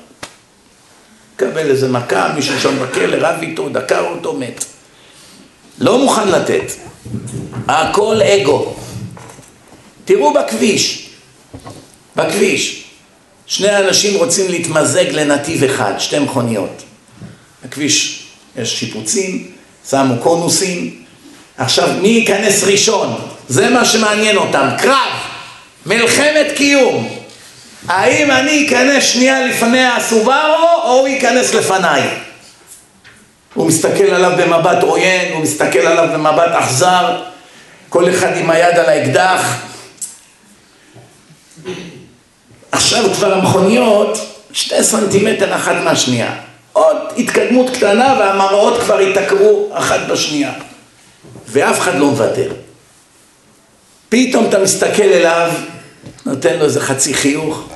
קבל איזה מכה, מישהו שם בכלא, רב איתו, דקר אותו, מת. לא מוכן לתת. הכל אגו. תראו בכביש, בכביש, שני אנשים רוצים להתמזג לנתיב אחד, שתי מכוניות. בכביש יש שיפוצים, שמו קונוסים, עכשיו מי ייכנס ראשון? זה מה שמעניין אותם, קרב. מלחמת קיום. האם אני אכנס שנייה לפני הסובארו או הוא ייכנס לפניי? הוא מסתכל עליו במבט עוין, הוא מסתכל עליו במבט אכזר, כל אחד עם היד על האקדח. עכשיו כבר המכוניות שתי סנטימטר אחת מהשנייה. עוד התקדמות קטנה והמראות כבר ייתקעו אחת בשנייה. ואף אחד לא מוותר. פתאום אתה מסתכל אליו נותן לו איזה חצי חיוך,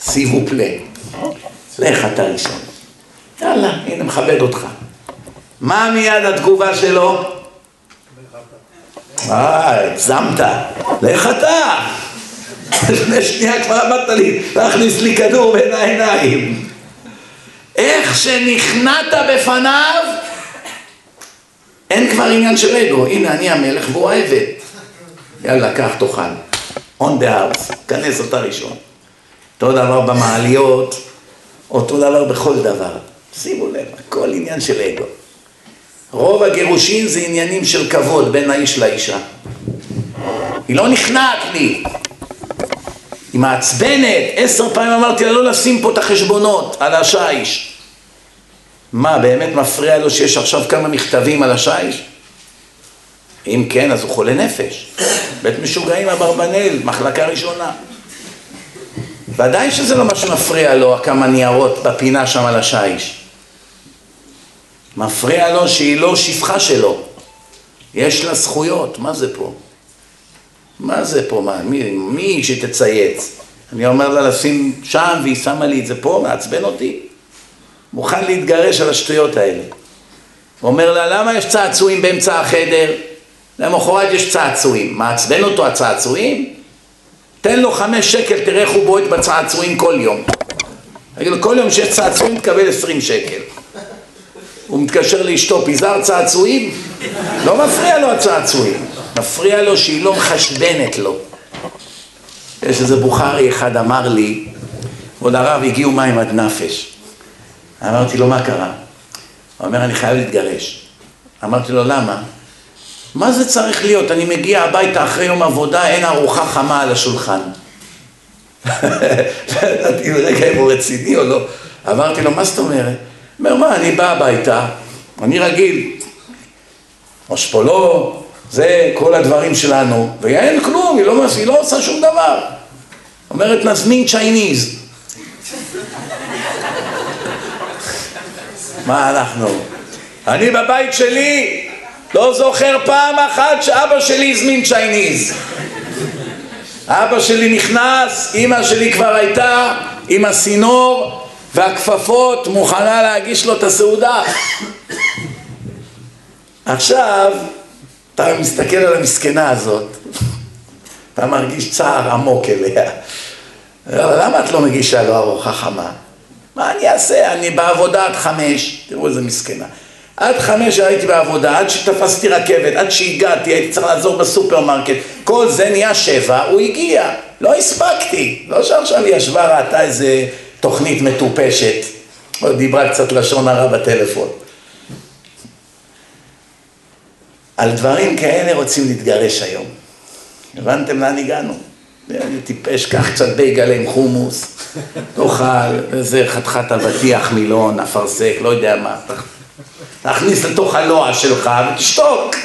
סיבו פלה. לך אתה ראשון. יאללה, הנה מכבד אותך. מה מיד התגובה שלו? אה, הגזמת. לך אתה. לפני שנייה כבר אמרת לי להכניס לי כדור בין העיניים. איך שנכנעת בפניו, אין כבר עניין של אגו. הנה, אני המלך והוא העבד. יאללה, קח, תאכל. The house, כנס אותה ראשון. אותו דבר במעליות, אותו דבר בכל דבר. שימו לב, הכל עניין של אגו. רוב הגירושין זה עניינים של כבוד בין האיש לאישה. היא לא נכנעת לי. היא מעצבנת, עשר פעמים אמרתי לה לא לשים פה את החשבונות על השיש. מה, באמת מפריע לו שיש עכשיו כמה מכתבים על השיש? אם כן, אז הוא חולה נפש. בית משוגעים אברבנאל, מחלקה ראשונה. ודאי שזה לא מה שמפריע לו, כמה ניירות בפינה שם על השיש. מפריע לו שהיא לא שפחה שלו. יש לה זכויות, מה זה פה? מה זה פה? מה, מי, מי שתצייץ? אני אומר לה לשים שם והיא שמה לי את זה פה, מעצבן אותי? מוכן להתגרש על השטויות האלה. הוא אומר לה, למה יש צעצועים באמצע החדר? למחרת יש צעצועים. מעצבן אותו הצעצועים? תן לו חמש שקל, תראה איך הוא בועט בצעצועים כל יום. תגיד לו, כל יום שיש צעצועים תקבל עשרים שקל. הוא מתקשר לאשתו, פיזר צעצועים? לא מפריע לו הצעצועים, מפריע לו שהיא לא מחשבנת לו. יש איזה בוכרי אחד אמר לי, כבוד הרב, הגיעו מים עד נפש. אמרתי לו, מה קרה? הוא אומר, אני חייב להתגרש. אמרתי לו, למה? מה זה צריך להיות? אני מגיע הביתה אחרי יום עבודה, אין ארוחה חמה על השולחן. לא ידעתי רגע אם הוא רציני או לא. אמרתי לו, מה זאת אומרת? הוא אומר, מה, אני בא הביתה, אני רגיל. אושפולו, זה כל הדברים שלנו, ואין כלום, היא לא, היא לא עושה שום דבר. אומרת, נזמין צ'ייניז. מה אנחנו? אני בבית שלי לא זוכר פעם אחת שאבא שלי הזמין צ'ייניז. אבא שלי נכנס, אימא שלי כבר הייתה עם הסינור והכפפות מוכנה להגיש לו את הסעודה. עכשיו, אתה מסתכל על המסכנה הזאת, אתה מרגיש צער עמוק אליה. למה את לא מגישה לו ארוחה חמה? מה אני אעשה? אני בעבודה עד חמש, תראו איזה מסכנה. עד חמש הייתי בעבודה, עד שתפסתי רכבת, עד שהגעתי, הייתי צריך לעזור בסופרמרקט, כל זה נהיה שבע, הוא הגיע, לא הספקתי, לא שעכשיו היא ישבה, ראתה איזה תוכנית מטופשת, או דיברה קצת לשון הרע בטלפון. על דברים כאלה רוצים להתגרש היום. הבנתם לאן הגענו? אני טיפש, קח קצת בייגל עם חומוס, תאכל איזה חתיכת אבטיח מילון, אפרסק, לא יודע מה. תכניס לתוך הלוע שלך ותשתוק.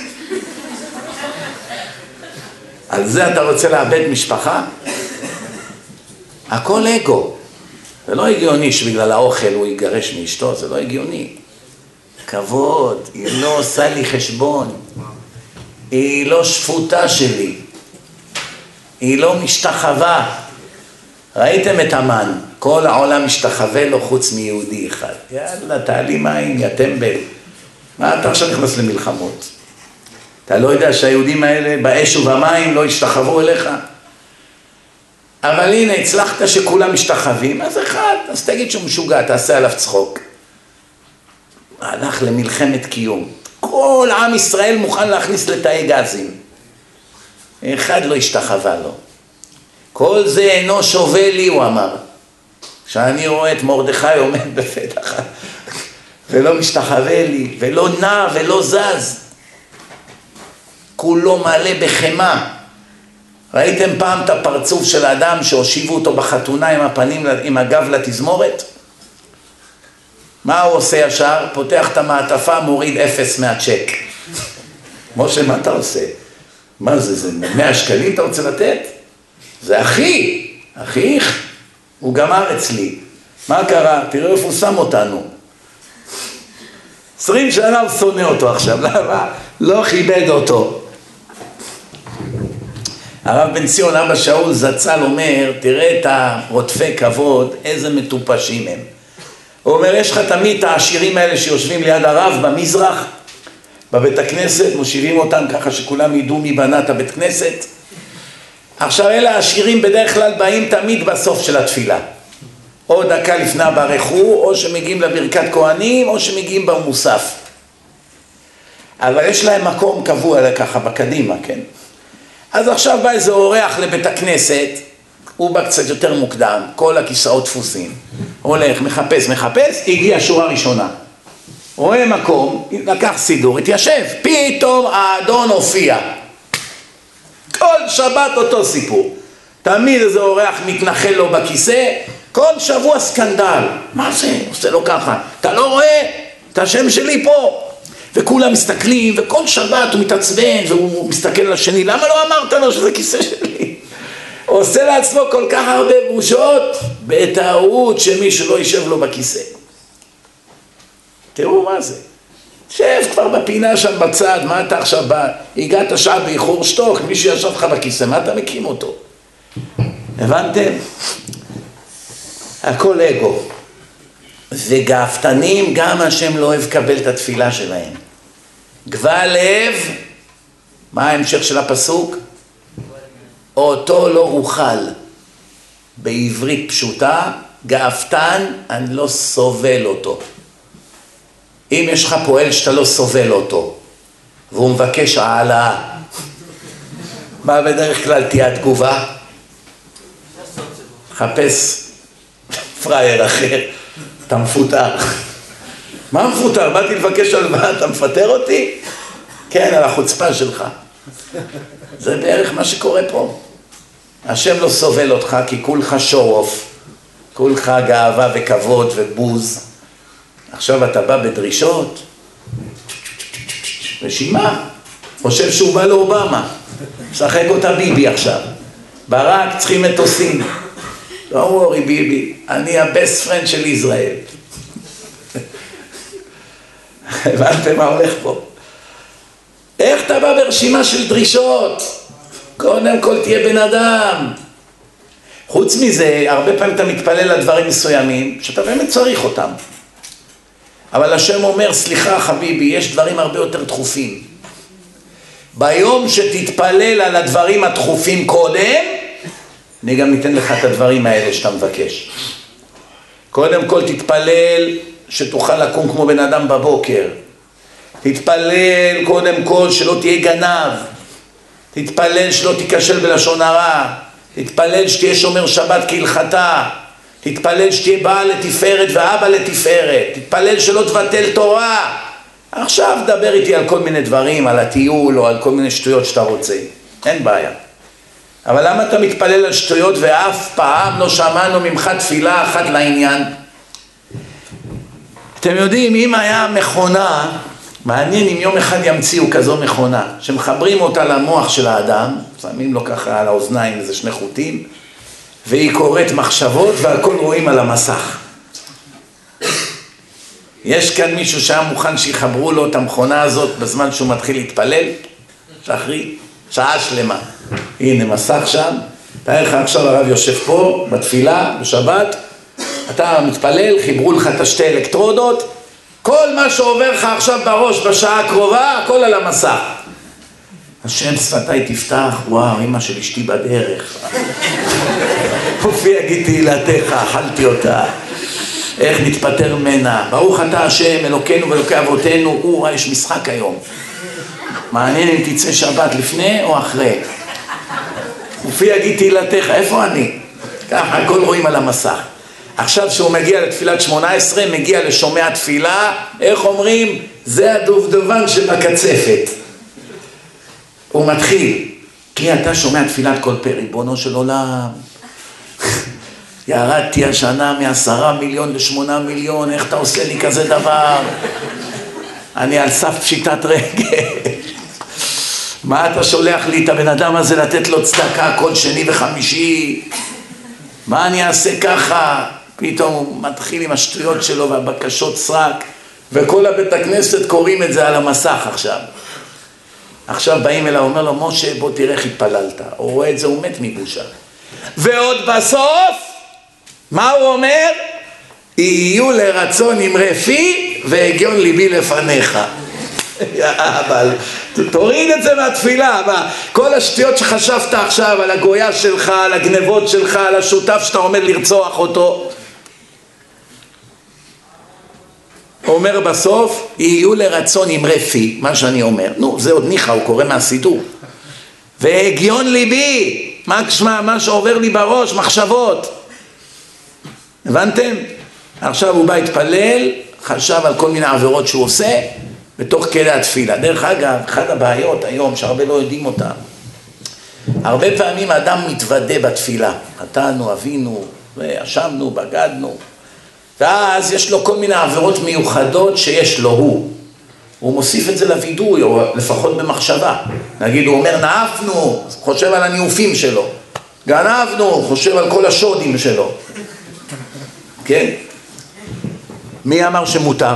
על זה אתה רוצה לאבד משפחה? הכל אגו. זה לא הגיוני שבגלל האוכל הוא יגרש מאשתו, זה לא הגיוני. כבוד, היא לא עושה לי חשבון. היא לא שפוטה שלי. היא לא משתחווה. ראיתם את המן, כל העולם משתחווה לו חוץ מיהודי אחד. יאללה, תעלי מים, יא טמבל. מה אתה עכשיו נכנס למלחמות? אתה לא יודע שהיהודים האלה באש ובמים לא השתחוו אליך? אבל הנה, הצלחת שכולם משתחווים, אז אחד, אז תגיד שהוא משוגע, תעשה עליו צחוק. הלך למלחמת קיום. כל עם ישראל מוכן להכניס לתאי גזים. אחד לא השתחווה לו. כל זה אינו שווה לי, הוא אמר. כשאני רואה את מרדכי עומד בפתח ולא משתחווה לי, ולא נע ולא זז. כולו מלא בחמאה. ראיתם פעם את הפרצוף של האדם שהושיבו אותו בחתונה עם הפנים, עם הגב לתזמורת? מה הוא עושה ישר? פותח את המעטפה, מוריד אפס מהצ'ק. משה, מה אתה עושה? מה זה, זה מאה שקלים אתה רוצה לתת? זה אחי, אחיך, הוא גמר אצלי. מה קרה? תראו איפה הוא שם אותנו. עשרים שנה הוא שונא אותו עכשיו, למה? לא כיבד אותו. הרב בן ציון, אבא שאול זצ"ל אומר, תראה את הרודפי כבוד, איזה מטופשים הם. הוא אומר, יש לך תמיד את העשירים האלה שיושבים ליד הרב במזרח, בבית הכנסת, מושיבים אותם ככה שכולם ידעו מי בנה את הבית כנסת. עכשיו אלה העשירים בדרך כלל באים תמיד בסוף של התפילה. או דקה לפני הברכו, או שמגיעים לברכת כהנים, או שמגיעים במוסף. אבל יש להם מקום קבוע ככה בקדימה, כן? אז עכשיו בא איזה אורח לבית הכנסת, הוא בא קצת יותר מוקדם, כל הכיסאות דפוסים. הולך, מחפש, מחפש, הגיע שורה ראשונה. רואה מקום, לקח סידור, התיישב, פתאום האדון הופיע. כל שבת אותו סיפור. תמיד איזה אורח מתנחל לו בכיסא, כל שבוע סקנדל. מה זה? עושה לו ככה. אתה לא רואה? את השם שלי פה. וכולם מסתכלים, וכל שבת הוא מתעצבן, והוא מסתכל על השני, למה לא אמרת לו שזה כיסא שלי? עושה לעצמו כל כך הרבה בושות, בטעות שמישהו לא יישב לו בכיסא. תראו מה זה. שב כבר בפינה שם בצד, מה אתה עכשיו בא? הגעת שעה באיחור שתוק, מישהו ישב לך בכיסא, מה אתה מקים אותו? הבנתם? הכל אגו. וגאוותנים גם השם לא אוהב לקבל את התפילה שלהם. גבל לב, מה ההמשך של הפסוק? אותו לא אוכל. בעברית פשוטה, גאוותן, אני לא סובל אותו. אם יש לך פועל שאתה לא סובל אותו, והוא מבקש העלאה, מה בדרך כלל תהיה התגובה? חפש פראייר אחר, אתה מפוטר. מה מפוטר? באתי לבקש הלוואה, אתה מפטר אותי? כן, על החוצפה שלך. זה בערך מה שקורה פה. השם לא סובל אותך כי כולך שורוף, כולך גאווה וכבוד ובוז. עכשיו אתה בא בדרישות, רשימה, חושב שהוא בא לאובמה, משחק אותה ביבי עכשיו. ברק צריכים מטוסים. לא וורי ביבי, אני הבסט פרנד של ישראל. הבנתם מה הולך פה? איך אתה בא ברשימה של דרישות? קודם כל תהיה בן אדם. חוץ מזה, הרבה פעמים אתה מתפלל על דברים מסוימים, שאתה באמת צריך אותם. אבל השם אומר, סליחה חביבי, יש דברים הרבה יותר דחופים. ביום שתתפלל על הדברים הדחופים קודם, אני גם ניתן לך את הדברים האלה שאתה מבקש. קודם כל תתפלל שתוכל לקום כמו בן אדם בבוקר. תתפלל קודם כל שלא תהיה גנב. תתפלל שלא תיכשל בלשון הרע. תתפלל שתהיה שומר שבת כהלכתה. תתפלל שתהיה בעל לתפארת ואבא לתפארת. תתפלל שלא תבטל תורה. עכשיו דבר איתי על כל מיני דברים, על הטיול או על כל מיני שטויות שאתה רוצה. אין בעיה. אבל למה אתה מתפלל על שטויות ואף פעם לא שמענו ממך תפילה אחת לעניין? אתם יודעים, אם היה מכונה, מעניין אם יום אחד ימציאו כזו מכונה, שמחברים אותה למוח של האדם, שמים לו ככה על האוזניים איזה שני חוטים, והיא קוראת מחשבות והכל רואים על המסך. יש כאן מישהו שהיה מוכן שיחברו לו את המכונה הזאת בזמן שהוא מתחיל להתפלל? שחרי, שעה שלמה. הנה מסך שם, תאר לך עכשיו הרב יושב פה בתפילה בשבת, אתה מתפלל, חיברו לך את השתי אלקטרודות, כל מה שעובר לך עכשיו בראש בשעה הקרובה, הכל על המסך. השם שפתיי תפתח, וואו, אמא של אשתי בדרך. הופיע גיד תהילתך, אכלתי אותה. איך נתפטר ממנה. ברוך אתה השם, אלוקינו ואלוקי אבותינו, או, יש משחק היום. מעניין אם תצא שבת לפני או אחרי. הופיע גיד תהילתך, איפה אני? ככה, הכל רואים על המסך. עכשיו שהוא מגיע לתפילת שמונה עשרה, מגיע לשומע תפילה, איך אומרים? זה הדובדבן שבקצפת. הוא מתחיל, כי אתה שומע תפילת כל פה, ריבונו של עולם. ירדתי השנה מעשרה מיליון לשמונה מיליון, איך אתה עושה לי כזה דבר? אני על סף פשיטת רגל. מה אתה שולח לי את הבן אדם הזה לתת לו צדקה כל שני וחמישי? מה אני אעשה ככה? פתאום הוא מתחיל עם השטויות שלו והבקשות סרק וכל הבית הכנסת קוראים את זה על המסך עכשיו. עכשיו באים אליו, אומר לו, משה, בוא תראה איך התפללת. הוא רואה את זה, הוא מת מבושה. ועוד בסוף, מה הוא אומר? יהיו לרצון אמרי פי והגיון ליבי לפניך. אבל תוריד את זה מהתפילה, מה, כל השטויות שחשבת עכשיו על הגויה שלך, על הגנבות שלך, על השותף שאתה עומד לרצוח אותו, אומר בסוף, יהיו לרצון אמרי פי, מה שאני אומר. נו, זה עוד ניחא, הוא קורא מהסידור. והגיון ליבי, מה, מה, מה שעובר לי בראש, מחשבות. הבנתם? עכשיו הוא בא להתפלל, חשב על כל מיני עבירות שהוא עושה, בתוך כלא התפילה. דרך אגב, אחת הבעיות היום, שהרבה לא יודעים אותן, הרבה פעמים האדם מתוודה בתפילה. חטאנו, אבינו, אשמנו, בגדנו. ואז יש לו כל מיני עבירות מיוחדות שיש לו הוא. הוא מוסיף את זה לווידוי, או לפחות במחשבה. נגיד, הוא אומר, נאפנו, חושב על הניאופים שלו. גנבנו, חושב על כל השודים שלו. כן? מי אמר שמותר?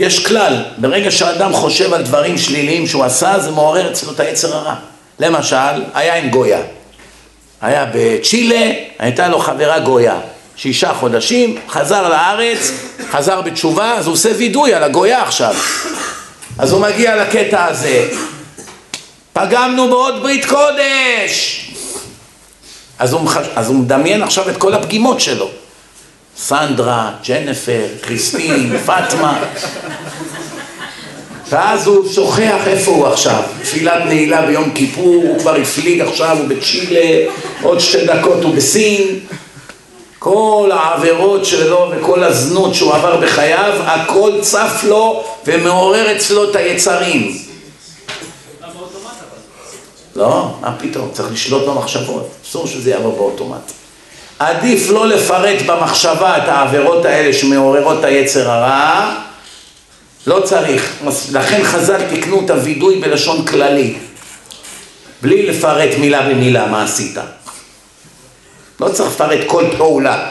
יש כלל, ברגע שאדם חושב על דברים שליליים שהוא עשה, זה מעורר אצלו את היצר הרע. למשל, היה עם גויה. היה בצ'ילה, הייתה לו חברה גויה. שישה חודשים, חזר לארץ, חזר בתשובה, אז הוא עושה וידוי על הגויה עכשיו. אז הוא מגיע לקטע הזה. פגמנו בעוד ברית קודש! אז הוא, אז הוא מדמיין עכשיו את כל הפגימות שלו. סנדרה, ג'נפר, כריסטין, פטמה. ואז הוא שוכח איפה הוא עכשיו. תפילת נעילה ביום כיפור, הוא כבר הפליג עכשיו, הוא בצ'ילה, עוד שתי דקות הוא בסין. כל העבירות שלו וכל הזנות שהוא עבר בחייו, הכל צף לו ומעורר אצלו את היצרים. לא, מה פתאום, צריך לשלוט במחשבות, אסור שזה יעבור באוטומט. עדיף לא לפרט במחשבה את העבירות האלה שמעוררות את היצר הרע, לא צריך. לכן חז"ל תיקנו את הווידוי בלשון כללי, בלי לפרט מילה במילה מה עשית. לא צריך לפרט כל פעולה.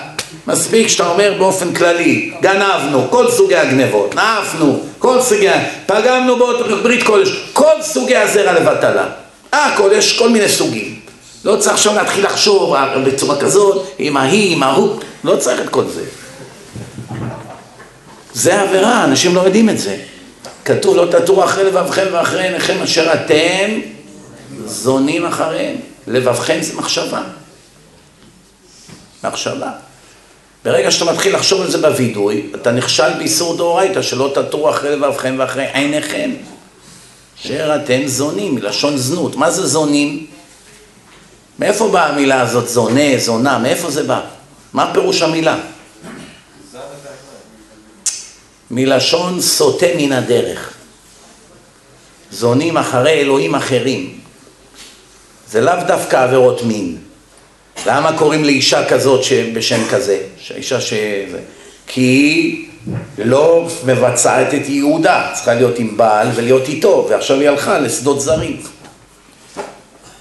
מספיק שאתה אומר באופן כללי, גנבנו, כל סוגי הגנבות, נאפנו, כל סוגי, פגמנו ברית קודש, כל סוגי הזרע לבטלה. הכל, יש כל מיני סוגים. לא צריך עכשיו להתחיל לחשוב בצורה כזאת, עם ההיא, עם ההוא, לא צריך את כל זה. זה עבירה, אנשים לא יודעים את זה. כתוב לא תטורו אחרי לבבכם ואחרי עיניכם אשר אתם זונים אחריהם. לבבכם זה מחשבה. מחשבה. ברגע שאתה מתחיל לחשוב על זה בווידוי, אתה נכשל באיסור דאורייתא, שלא תטורו אחרי לבבכם ואחרי עיניכם. אשר אתם זונים, מלשון זנות. מה זה זונים? מאיפה באה המילה הזאת, זונה, זונה, מאיפה זה בא? מה פירוש המילה? מלשון סוטה מן הדרך. זונים אחרי אלוהים אחרים. זה לאו דווקא עבירות מין. למה קוראים לאישה כזאת בשם כזה? אישה ש... כי היא לא מבצעת את יהודה, צריכה להיות עם בעל ולהיות איתו, ועכשיו היא הלכה לשדות זרים.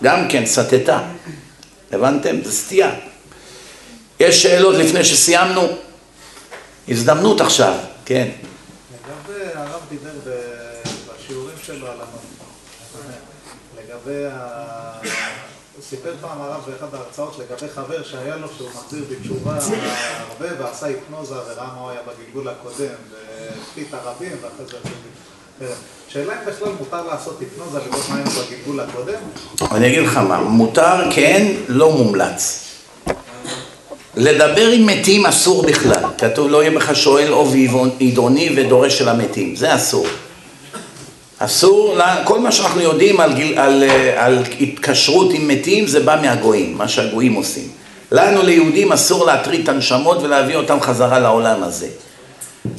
גם כן סטתה. הבנתם? זה סטייה. יש שאלות לפני שסיימנו? הזדמנות עכשיו, כן. לגבי, הרב דיבר בשיעורים שלו על לגבי הוא סיפר פעם הרב באחד ההרצאות לגבי חבר שהיה לו שהוא מחזיר בתשובה הרבה ועשה היפנוזה וראה מה הוא היה בגלגול הקודם והפחית הרבים ואחרי זה... שאלה אם בכלל מותר לעשות היפנוזה לראות מה היה בגלגול הקודם? אני אגיד לך מה, מותר כן, לא מומלץ. לדבר עם מתים אסור בכלל. כתוב לא יהיה בך שואל או ועידוני ודורש של המתים. זה אסור. אסור, כל מה שאנחנו יודעים על, על, על על התקשרות עם מתים זה בא מהגויים, מה שהגויים עושים. לנו ליהודים אסור להטריד את הנשמות ולהביא אותם חזרה לעולם הזה.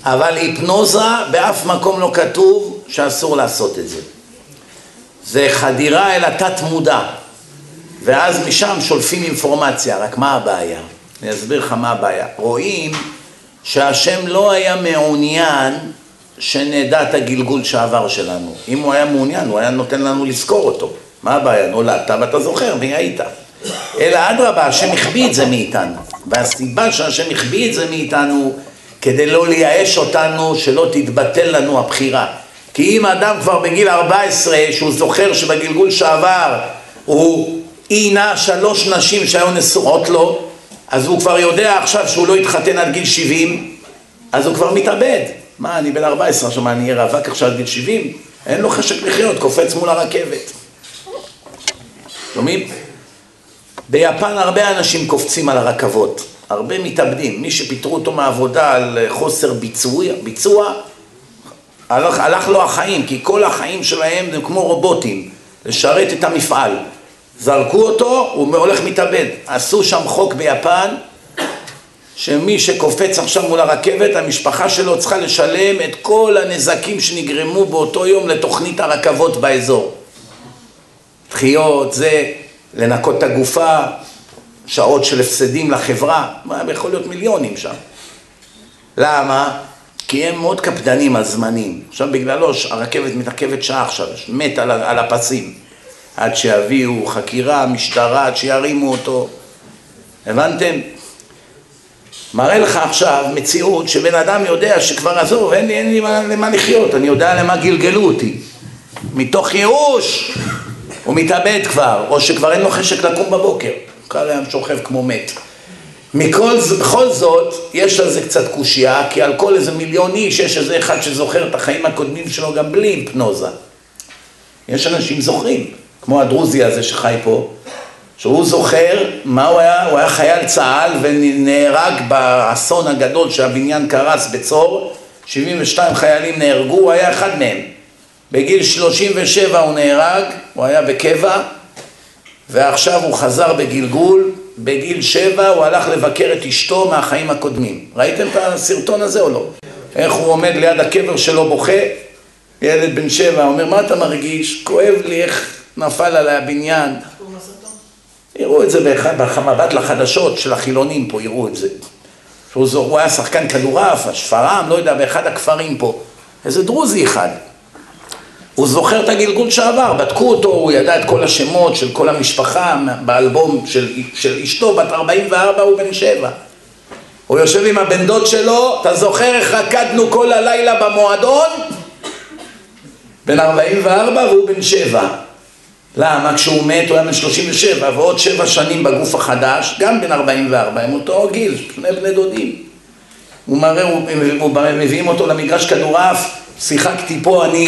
אבל היפנוזה, באף מקום לא כתוב שאסור לעשות את זה. זה חדירה אל התת מודע, ואז משם שולפים אינפורמציה, רק מה הבעיה? אני אסביר לך מה הבעיה. רואים שהשם לא היה מעוניין שנדע את הגלגול שעבר שלנו. אם הוא היה מעוניין, הוא היה נותן לנו לזכור אותו. מה הבעיה? נולדת ואתה זוכר מי היית. אלא אדרבה, השם החביא את זה מאיתנו. והסיבה שהשם החביא את זה מאיתנו, כדי לא לייאש אותנו, שלא תתבטל לנו הבחירה. כי אם אדם כבר בגיל 14, שהוא זוכר שבגלגול שעבר הוא עינה שלוש נשים שהיו נשואות לו, אז הוא כבר יודע עכשיו שהוא לא יתחתן עד גיל 70, אז הוא כבר מתאבד. מה, אני בן 14, עכשיו מה, אני אהיה רווק עכשיו עד גיל 70? אין לו חשק לחיות, קופץ מול הרכבת. שומעים? ביפן הרבה אנשים קופצים על הרכבות, הרבה מתאבדים. מי שפיטרו אותו מעבודה על חוסר ביצוע, ביצוע הלך, הלך לו החיים, כי כל החיים שלהם הם כמו רובוטים, לשרת את המפעל. זרקו אותו, הוא הולך מתאבד. עשו שם חוק ביפן, שמי שקופץ עכשיו מול הרכבת, המשפחה שלו צריכה לשלם את כל הנזקים שנגרמו באותו יום לתוכנית הרכבות באזור. דחיות, זה, לנקות את הגופה, שעות של הפסדים לחברה, יכול להיות מיליונים שם. למה? כי הם מאוד קפדנים על זמנים. עכשיו בגללו הרכבת מתעכבת שעה עכשיו, מת על, על הפסים. עד שיביאו חקירה, משטרה, עד שירימו אותו. הבנתם? מראה לך עכשיו מציאות שבן אדם יודע שכבר עזוב, אין לי, אין לי מה, למה לחיות, אני יודע למה גלגלו אותי. מתוך ייאוש הוא מתאבד כבר, או שכבר אין לו חשק לקום בבוקר. קל היום שוכב כמו מת. מכל בכל זאת, יש על זה קצת קושייה, כי על כל איזה מיליון איש יש איזה אחד שזוכר את החיים הקודמים שלו גם בלי היפנוזה. יש אנשים זוכרים, כמו הדרוזי הזה שחי פה, שהוא זוכר מה הוא היה, הוא היה חייל צה"ל ונהרג באסון הגדול שהבניין קרס בצור, 72 חיילים נהרגו, הוא היה אחד מהם. בגיל 37 הוא נהרג, הוא היה בקבע, ועכשיו הוא חזר בגלגול, בגיל שבע הוא הלך לבקר את אשתו מהחיים הקודמים. ראיתם את הסרטון הזה או לא? איך הוא עומד ליד הקבר שלו בוכה, ילד בן שבע, אומר, מה אתה מרגיש? כואב לי איך נפל עליי הבניין. יראו את זה במבט לחדשות של החילונים פה, יראו את זה. הוא היה שחקן כדורעף, שפרעם, לא יודע, באחד הכפרים פה. איזה דרוזי אחד. הוא זוכר את הגלגול שעבר, בדקו אותו, הוא ידע את כל השמות של כל המשפחה באלבום של, של אשתו, בת 44 הוא בן 7. הוא יושב עם הבן דוד שלו, אתה זוכר איך רקדנו כל הלילה במועדון? בן 44 והוא בן 7. למה? כשהוא מת הוא היה בן 37 ועוד 7 שנים בגוף החדש, גם בן 44, הם אותו גיל, שני בני דודים. הוא מראה, הוא, הוא, מביאים אותו למגרש כדורעף, שיחקתי פה, אני,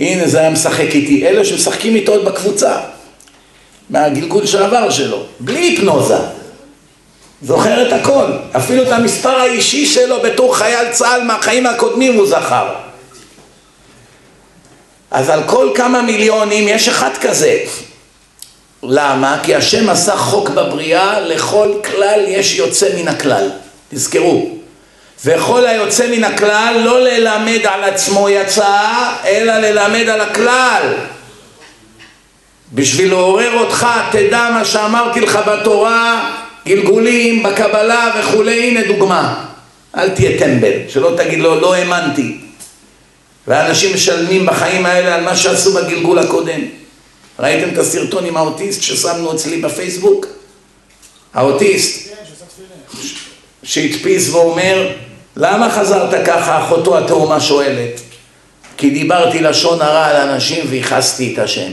הנה זה היה משחק איתי. אלה שמשחקים איתו עוד בקבוצה, מהגלגול שעבר שלו, בלי היפנוזה. זוכר את הכל, אפילו את המספר האישי שלו בתור חייל צה"ל מהחיים הקודמים הוא זכר. אז על כל כמה מיליונים יש אחד כזה. למה? כי השם עשה חוק בבריאה, לכל כלל יש יוצא מן הכלל. תזכרו. וכל היוצא מן הכלל לא ללמד על עצמו יצא, אלא ללמד על הכלל. בשביל לעורר אותך, תדע מה שאמרתי לך בתורה, גלגולים, בקבלה וכולי, הנה דוגמה. אל תהיה טמבל, שלא תגיד לו, לא האמנתי. ואנשים משלמים בחיים האלה על מה שעשו בגלגול הקודם. ראיתם את הסרטון עם האוטיסט ששמנו אצלי בפייסבוק? האוטיסט שהדפיס ואומר, למה חזרת ככה? אחותו התאומה שואלת. כי דיברתי לשון הרע על אנשים וייחסתי את השם.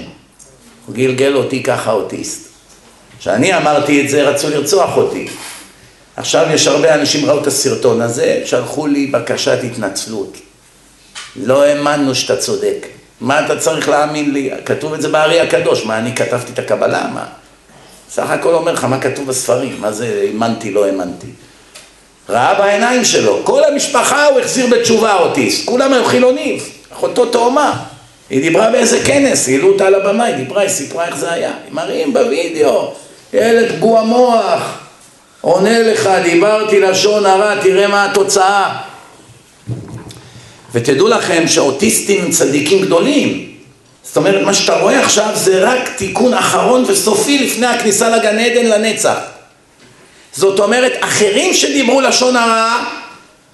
הוא גלגל אותי ככה אוטיסט. כשאני אמרתי את זה רצו לרצוח אותי. עכשיו יש הרבה אנשים ראו את הסרטון הזה, שלחו לי בקשת התנצלות. לא האמנו שאתה צודק. מה אתה צריך להאמין לי? כתוב את זה בארי הקדוש, מה אני כתבתי את הקבלה? מה? סך הכל אומר לך מה כתוב בספרים, מה זה האמנתי, לא האמנתי. ראה בעיניים שלו, כל המשפחה הוא החזיר בתשובה אוטיסט, כולם היו חילונים, אחותו תאומה. היא דיברה באיזה כנס, העלו אותה על הבמה, היא דיברה, היא סיפרה איך זה היה. מראים בווידאו, ילד פגוע מוח, עונה לך, דיברתי לשון הרע, תראה מה התוצאה. ותדעו לכם שאוטיסטים הם צדיקים גדולים. זאת אומרת, מה שאתה רואה עכשיו זה רק תיקון אחרון וסופי לפני הכניסה לגן עדן לנצח. זאת אומרת, אחרים שדיברו לשון הרע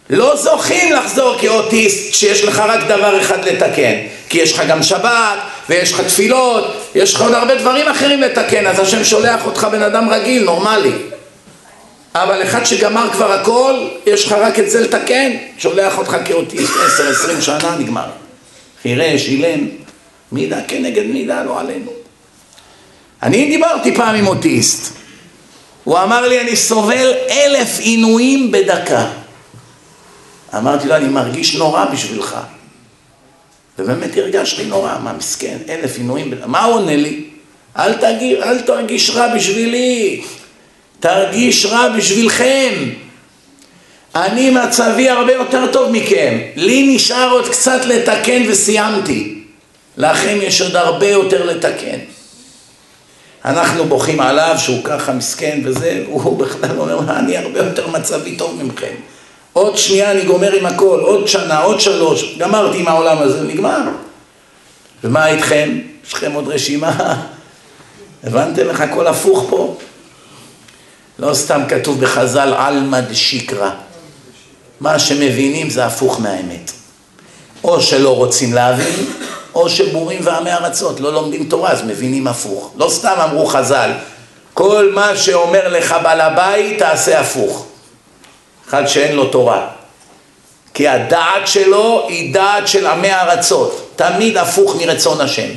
לא זוכים לחזור כאוטיסט כשיש לך רק דבר אחד לתקן. כי יש לך גם שבת, ויש לך תפילות, יש לך עוד הרבה דברים אחרים לתקן, אז השם שולח אותך בן אדם רגיל, נורמלי. אבל אחד שגמר כבר הכל, יש לך רק את זה לתקן, שולח אותך כאוטיסט, עשר, עשרים שנה, נגמר. חירש, אילם, מידה כנגד מידה, לא עלינו. אני דיברתי פעם עם אוטיסט, הוא אמר לי, אני סובל אלף עינויים בדקה. אמרתי לו, אני מרגיש נורא בשבילך. ובאמת הרגשתי נורא, מה מסכן, אלף עינויים בדקה. מה הוא עונה לי? אל, תגיד, אל תרגיש רע בשבילי, תרגיש רע בשבילכם. אני מצבי הרבה יותר טוב מכם. לי נשאר עוד קצת לתקן וסיימתי. לכם יש עוד הרבה יותר לתקן. אנחנו בוכים עליו שהוא ככה מסכן וזה, הוא בכלל אומר, אני הרבה יותר מצבי טוב ממכם. עוד שנייה אני גומר עם הכל, עוד שנה, עוד שלוש, גמרתי עם העולם הזה, נגמר. ומה איתכם? יש לכם עוד רשימה? הבנתם איך הכל הפוך פה? לא סתם כתוב בחז"ל עלמא דשיקרא. מה שמבינים זה הפוך מהאמת. או שלא רוצים להבין, או שבורים ועמי ארצות, לא לומדים תורה, אז מבינים הפוך. לא סתם אמרו חז"ל, כל מה שאומר לך בעל הבית, תעשה הפוך. אחד שאין לו תורה. כי הדעת שלו היא דעת של עמי ארצות, תמיד הפוך מרצון השם.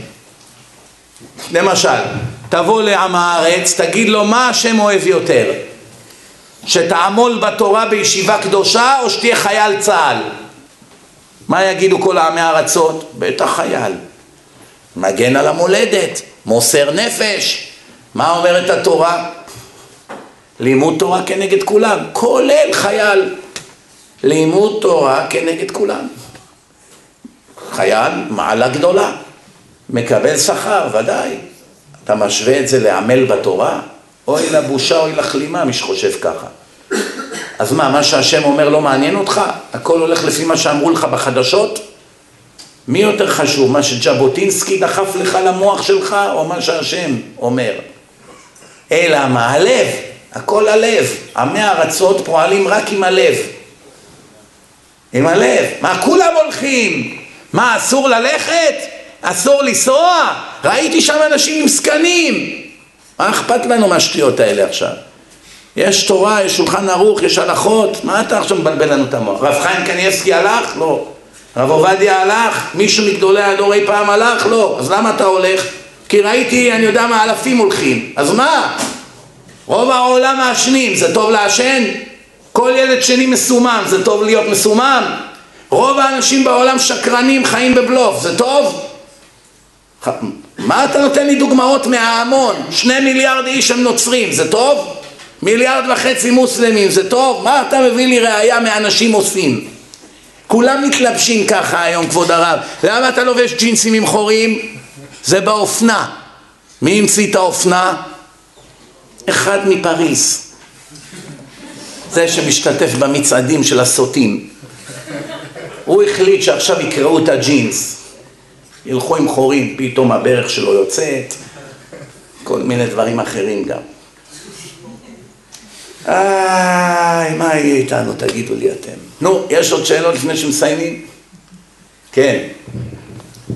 למשל, תבוא לעם הארץ, תגיד לו מה השם אוהב יותר, שתעמול בתורה בישיבה קדושה או שתהיה חייל צה"ל? מה יגידו כל העמי הארצות? בטח חייל. מגן על המולדת, מוסר נפש. מה אומרת התורה? לימוד תורה כנגד כולם, כולל חייל. לימוד תורה כנגד כולם. חייל, מעלה גדולה. מקבל שכר, ודאי. אתה משווה את זה לעמל בתורה? אוי לבושה, אוי לכלימה, מי שחושב ככה. אז מה, מה שהשם אומר לא מעניין אותך? הכל הולך לפי מה שאמרו לך בחדשות? מי יותר חשוב, מה שז'בוטינסקי דחף לך למוח שלך, או מה שהשם אומר? אלא מה? הלב, הכל הלב. עמי ארצות פועלים רק עם הלב. עם הלב. מה, כולם הולכים? מה, אסור ללכת? אסור לנסוע? ראיתי שם אנשים עם זקנים. מה אכפת לנו מהשטויות האלה עכשיו? יש תורה, יש שולחן ערוך, יש הלכות, מה אתה עכשיו מבלבל לנו את המוח? רב חיים קניאבסקי הלך? לא. רב עובדיה הלך? מישהו מגדולי הדור אי פעם הלך? לא. אז למה אתה הולך? כי ראיתי, אני יודע מה, אלפים הולכים. אז מה? רוב העולם מעשנים, זה טוב לעשן? כל ילד שני מסומם, זה טוב להיות מסומם? רוב האנשים בעולם שקרנים, חיים בבלוף, זה טוב? מה אתה נותן לי דוגמאות מההמון? שני מיליארד איש הם נוצרים, זה טוב? מיליארד וחצי מוסלמים, זה טוב? מה אתה מביא לי ראייה מאנשים עושים? כולם מתלבשים ככה היום, כבוד הרב. למה אתה לובש ג'ינסים עם חורים? זה באופנה. מי המציא את האופנה? אחד מפריס. זה שמשתתף במצעדים של הסוטים. הוא החליט שעכשיו יקראו את הג'ינס. ילכו עם חורים, פתאום הברך שלו יוצאת, כל מיני דברים אחרים גם. איי, מה יהיה איתנו, תגידו לי אתם. נו, יש עוד שאלות לפני שמסיימים? כן.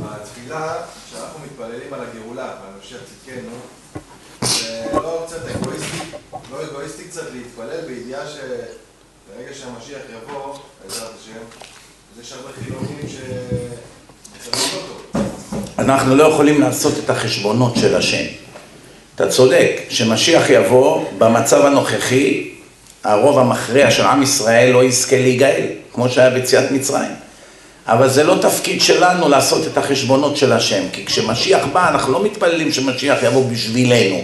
התפילה שאנחנו מתפללים על הגאולה, ועל משיח צדקנו, זה לא קצת אגואיסטי, לא אגואיסטי קצת להתפלל בידיעה שברגע שהמשיח יבוא, בעזרת השם, אז יש הרבה חילונים שמצלמים אותו. אנחנו לא יכולים לעשות את החשבונות של השם. אתה צודק, שמשיח יבוא, במצב הנוכחי, הרוב המכריע של עם ישראל לא יזכה להיגאל, כמו שהיה ביציאת מצרים. אבל זה לא תפקיד שלנו לעשות את החשבונות של השם, כי כשמשיח בא, אנחנו לא מתפללים שמשיח יבוא בשבילנו,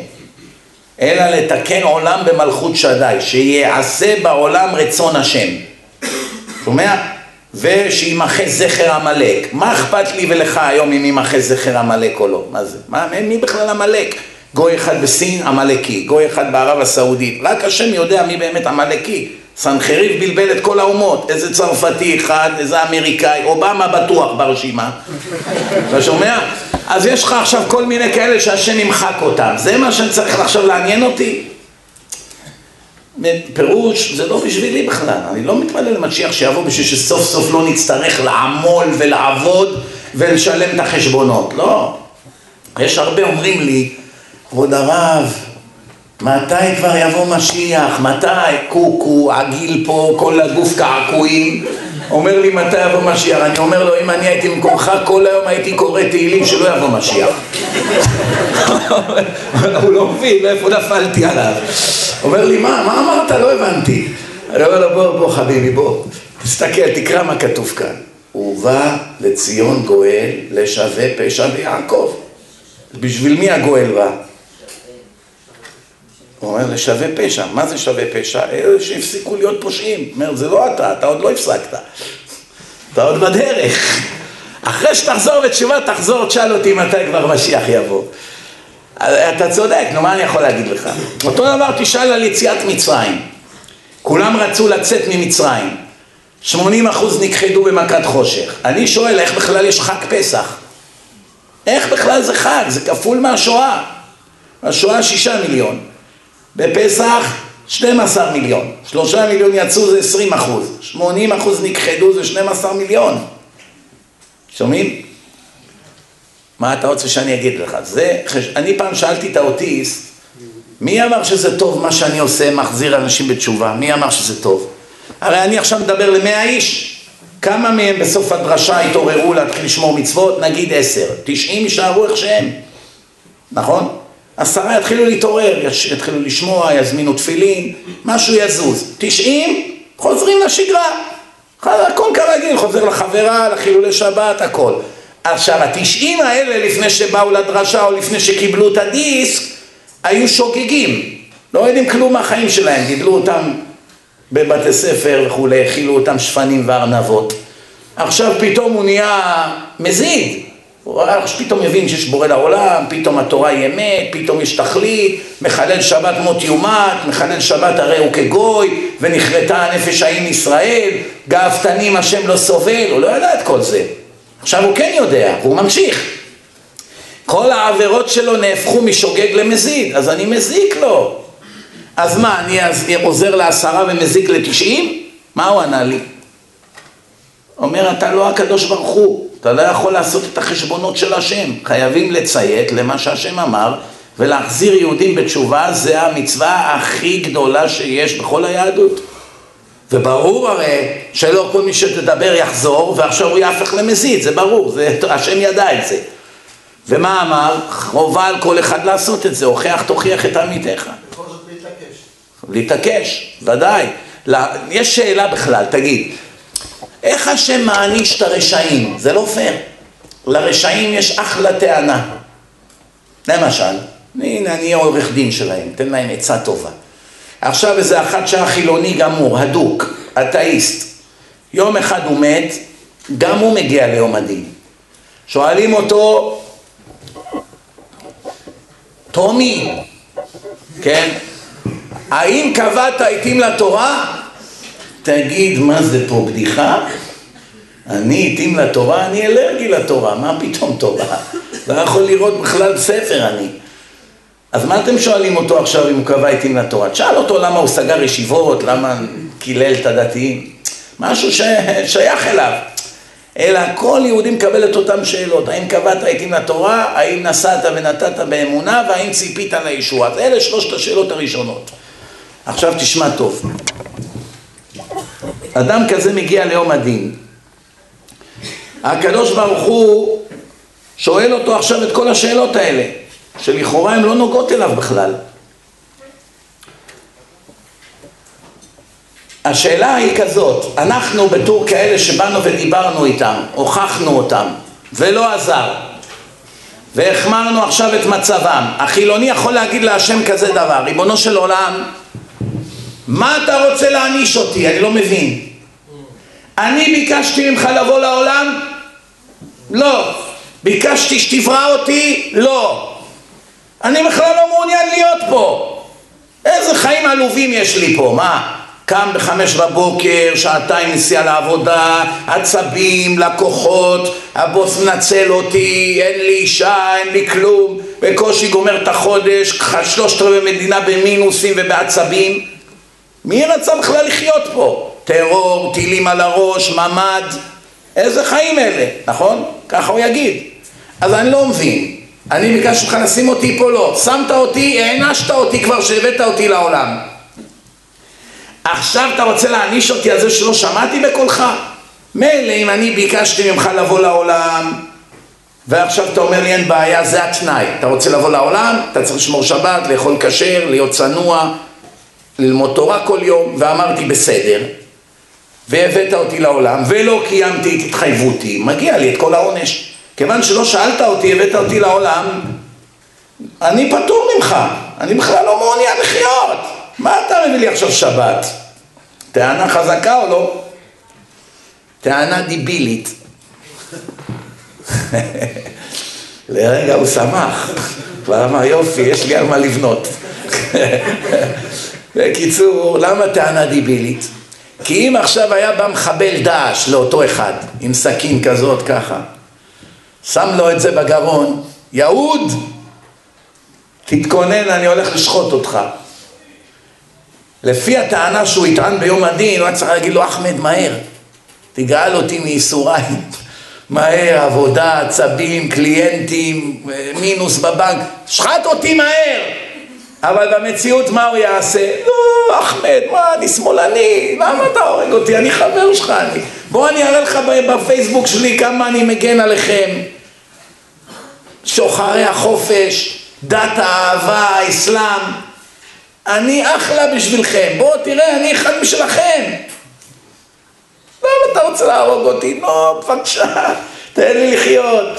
אלא לתקן עולם במלכות שדי, שיעשה בעולם רצון השם. שומע? ושימחה זכר עמלק. מה אכפת לי ולך היום אם ימחה זכר עמלק או לא? מה זה? מה, מי בכלל עמלק? גוי אחד בסין, עמלקי, גוי אחד בערב הסעודית, רק השם יודע מי באמת עמלקי. סנחריב בלבל את כל האומות, איזה צרפתי אחד, איזה אמריקאי, אובמה בטוח ברשימה, אתה שומע? אז יש לך עכשיו כל מיני כאלה שהשם ימחק אותם, זה מה שאני צריך עכשיו לעניין אותי? פירוש, זה לא בשבילי בכלל, אני לא מתפלל למשיח שיבוא בשביל שסוף סוף לא נצטרך לעמול ולעבוד ולשלם את החשבונות, לא. יש הרבה אומרים לי, כבוד הרב, מתי כבר יבוא משיח? מתי? קוקו, עגיל פה, כל הגוף קעקועים. אומר לי מתי יבוא משיח, אני אומר לו אם אני הייתי במקומך כל היום הייתי קורא תהילים שלא יבוא משיח. הוא לא מבין, מאיפה נפלתי עליו. אומר לי מה, מה אמרת? לא הבנתי. אני אומר לו בוא, בוא חביבי, בוא, תסתכל, תקרא מה כתוב כאן. ובא לציון גואל לשווה פשע ביעקב. בשביל מי הגואל בא? הוא אומר, לשווה פשע. מה זה שווה פשע? אלה שהפסיקו להיות פושעים. הוא אומר, זה לא אתה, אתה עוד לא הפסקת. אתה עוד בדרך. אחרי שתחזור בתשובה, תחזור, תשאל אותי מתי כבר משיח יבוא. אתה צודק, נו, מה אני יכול להגיד לך? אותו דבר תשאל על יציאת מצרים. כולם רצו לצאת ממצרים. 80 אחוז נכחדו במכת חושך. אני שואל, איך בכלל יש חג פסח? איך בכלל זה חג? זה כפול מהשואה. השואה שישה מיליון. בפסח 12 מיליון, שלושה מיליון יצאו זה 20 אחוז, 80 אחוז נכחדו זה 12 מיליון. שומעים? מה אתה רוצה שאני אגיד לך? זה, אני פעם שאלתי את האוטיסט, מי אמר שזה טוב מה שאני עושה, מחזיר אנשים בתשובה? מי אמר שזה טוב? הרי אני עכשיו מדבר למאה איש, כמה מהם בסוף הדרשה התעוררו להתחיל לשמור מצוות? נגיד עשר, תשעים יישארו איך שהם, נכון? עשרה יתחילו להתעורר, יתחילו לשמוע, יזמינו תפילין, משהו יזוז. תשעים, חוזרים לשגרה. הכל כרגיל, חוזר לחברה, לחילולי שבת, הכל. עכשיו, התשעים האלה, לפני שבאו לדרשה או לפני שקיבלו את הדיסק, היו שוגגים. לא יודעים כלום מהחיים שלהם, גידלו אותם בבתי ספר וכולי, הכילו אותם שפנים וארנבות. עכשיו פתאום הוא נהיה מזיד. הוא פתאום מבין שיש בורא לעולם, פתאום התורה היא אמת, פתאום יש תכלית, מחלל שבת מות יומת, מחלל שבת הרי הוא כגוי, ונכרתה הנפש ההיא מישראל, גאוותנים השם לא סובל, הוא לא ידע את כל זה. עכשיו הוא כן יודע, והוא ממשיך. כל העבירות שלו נהפכו משוגג למזיד, אז אני מזיק לו. אז מה, אני עוזר לעשרה ומזיק לתשעים? מה הוא ענה לי? אומר, אתה לא הקדוש ברוך הוא, אתה לא יכול לעשות את החשבונות של השם. חייבים לציית למה שהשם אמר, ולהחזיר יהודים בתשובה זה המצווה הכי גדולה שיש בכל היהדות. וברור הרי שלא כל מי שתדבר יחזור, ועכשיו הוא יהפך למזיד, זה ברור, זה, השם ידע את זה. ומה אמר? חובה על כל אחד לעשות את זה, הוכח תוכיח את עמיתך. בכל זאת להתעקש. להתעקש, ודאי. יש שאלה בכלל, תגיד, איך השם מעניש את הרשעים? זה לא פייר. לרשעים יש אחלה טענה. למשל, הנה אני אהיה עורך דין שלהם, תן להם עצה טובה. עכשיו איזה אחד שהיה חילוני גמור, הדוק, אתאיסט. יום אחד הוא מת, גם הוא מגיע ליום הדין. שואלים אותו, טומי, כן, האם קבעת עיתים לתורה? תגיד, מה זה פה, בדיחה? אני עיתים לתורה? אני אלרגי לתורה, מה פתאום תורה? לא יכול לראות בכלל ספר אני. אז מה אתם שואלים אותו עכשיו אם הוא קבע עיתים לתורה? תשאל אותו למה הוא סגר ישיבות, למה קילל את הדתיים. משהו ששייך אליו. אלא כל יהודי מקבל את אותן שאלות, האם קבעת עיתים לתורה, האם נסעת ונתת באמונה, והאם ציפית לישוע. אז אלה שלושת השאלות הראשונות. עכשיו תשמע טוב. אדם כזה מגיע ליום הדין. הקדוש ברוך הוא שואל אותו עכשיו את כל השאלות האלה, שלכאורה הן לא נוגעות אליו בכלל. השאלה היא כזאת, אנחנו בתור כאלה שבאנו ודיברנו איתם, הוכחנו אותם, ולא עזר, והחמרנו עכשיו את מצבם, החילוני יכול להגיד להשם כזה דבר, ריבונו של עולם, מה אתה רוצה להעניש אותי? אני לא מבין. אני ביקשתי ממך לבוא לעולם? לא. ביקשתי שתברא אותי? לא. אני בכלל לא מעוניין להיות פה. איזה חיים עלובים יש לי פה, מה? קם בחמש בבוקר, שעתיים נסיעה לעבודה, עצבים, לקוחות, הבוס מנצל אותי, אין לי אישה, אין לי כלום, בקושי גומר את החודש, שלושת רבעי מדינה במינוסים ובעצבים. מי רצה בכלל לחיות פה? טרור, טילים על הראש, ממ"ד, איזה חיים אלה, נכון? ככה הוא יגיד. אז אני לא מבין, אני ביקשתי לך לשים אותי פה לא, שמת אותי, הענשת אותי כבר שהבאת אותי לעולם. עכשיו אתה רוצה להעניש אותי על זה שלא שמעתי בקולך? מילא אם אני ביקשתי ממך לבוא לעולם ועכשיו אתה אומר לי אין בעיה, זה התנאי. אתה רוצה לבוא לעולם, אתה צריך לשמור שבת, לאכול כשר, להיות צנוע, ללמוד תורה כל יום, ואמרתי בסדר, והבאת אותי לעולם, ולא קיימתי את התחייבותי, מגיע לי את כל העונש. כיוון שלא שאלת אותי, הבאת אותי לעולם, אני פטור ממך, אני בכלל לא מעוניין לחיות. מה אתה מביא לי עכשיו שבת? טענה חזקה או לא? טענה דיבילית. לרגע הוא שמח, כבר אמר יופי, יש לי על מה לבנות. בקיצור, למה טענה דיבילית? כי אם עכשיו היה בא מחבל דאעש לאותו אחד, עם סכין כזאת ככה, שם לו את זה בגרון, יהוד, תתכונן, אני הולך לשחוט אותך. לפי הטענה שהוא יטען ביום הדין, הוא היה צריך להגיד לו, אחמד, מהר, תגאל אותי מייסוריי. מהר, עבודה, עצבים, קליינטים, מינוס בבנק, שחט אותי מהר! אבל במציאות מה הוא יעשה? לא, אחמד, מה, אני שמאלני, למה אתה הורג אותי? אני חבר שלך, אני... בוא אני אראה לך בפייסבוק שלי כמה אני מגן עליכם. שוחרי החופש, דת האהבה, האסלאם. אני אחלה בשבילכם, בוא תראה, אני אחד משלכם. למה אתה רוצה להרוג אותי? לא, בבקשה, תן לי לחיות.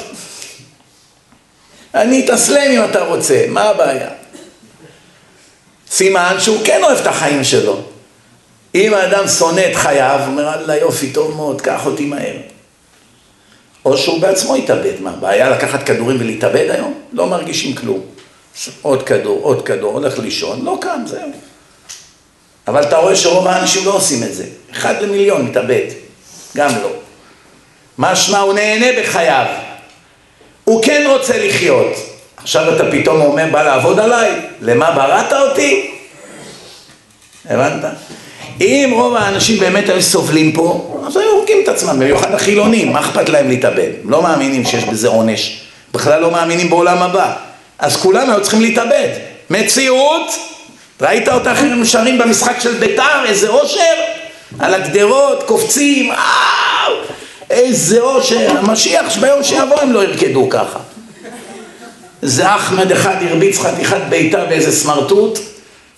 אני אתאסלם אם אתה רוצה, מה הבעיה? סימן שהוא כן אוהב את החיים שלו. אם האדם שונא את חייו, הוא אומר, אללה יופי, טוב מאוד, קח אותי מהר. או שהוא בעצמו יתאבד. מה, בעיה לקחת כדורים ולהתאבד היום? לא מרגישים כלום. עוד כדור, עוד כדור, הולך לישון, לא קם, זהו. אבל אתה רואה שרוב האנשים לא עושים את זה. אחד למיליון מתאבד, גם לא. משמע הוא נהנה בחייו. הוא כן רוצה לחיות. עכשיו אתה פתאום אומר, בא לעבוד עליי? למה בראת אותי? הבנת? אם רוב האנשים באמת היו סובלים פה, אז היו הורגים את עצמם, במיוחד החילונים, מה אכפת להם להתאבד? הם לא מאמינים שיש בזה עונש, בכלל לא מאמינים בעולם הבא. אז כולם היו צריכים להתאבד. מציאות, ראית אותה הם שרים במשחק של בית"ר, איזה אושר? על הגדרות, קופצים, אאו, איזה אושר. המשיח, ביום שיבוא הם לא ירקדו ככה. זה אחמד אחד הרביץ חתיכת בעיטה באיזה סמרטוט,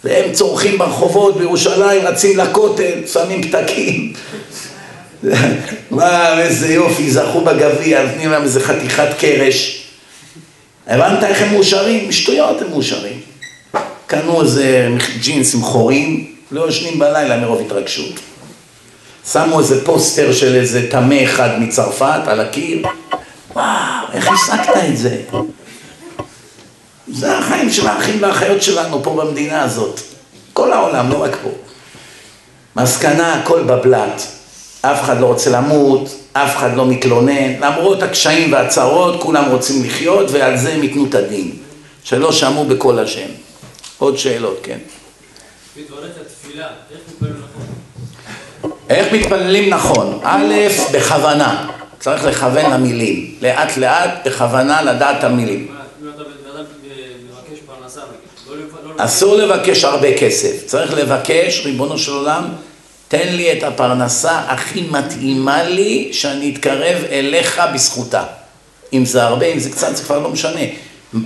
והם צורכים ברחובות בירושלים, רצים לכותל, שמים פתקים. וואו, איזה יופי, זכו בגביע, נותנים להם איזה חתיכת קרש. הבנת איך הם מאושרים? שטויות הם מאושרים. קנו איזה ג'ינס עם חורים, לא ישנים בלילה מרוב התרגשות. שמו איזה פוסטר של איזה טמא אחד מצרפת על הקיר, וואו, איך השגת את זה? זה החיים של האחים והאחיות שלנו פה במדינה הזאת. כל העולם, לא רק פה. מסקנה, הכל בבלת. אף אחד לא רוצה למות, אף אחד לא מתלונן. למרות הקשיים והצרות, כולם רוצים לחיות, ועל זה הם ייתנו את הדין. שלא שמעו בקול השם. עוד שאלות, כן. איך מתפללים נכון? א', בכוונה. צריך לכוון למילים. לאט לאט, בכוונה לדעת המילים. אסור לבקש הרבה כסף, צריך לבקש, ריבונו של עולם, תן לי את הפרנסה הכי מתאימה לי, שאני אתקרב אליך בזכותה. אם זה הרבה, אם זה קצת, זה כבר לא משנה.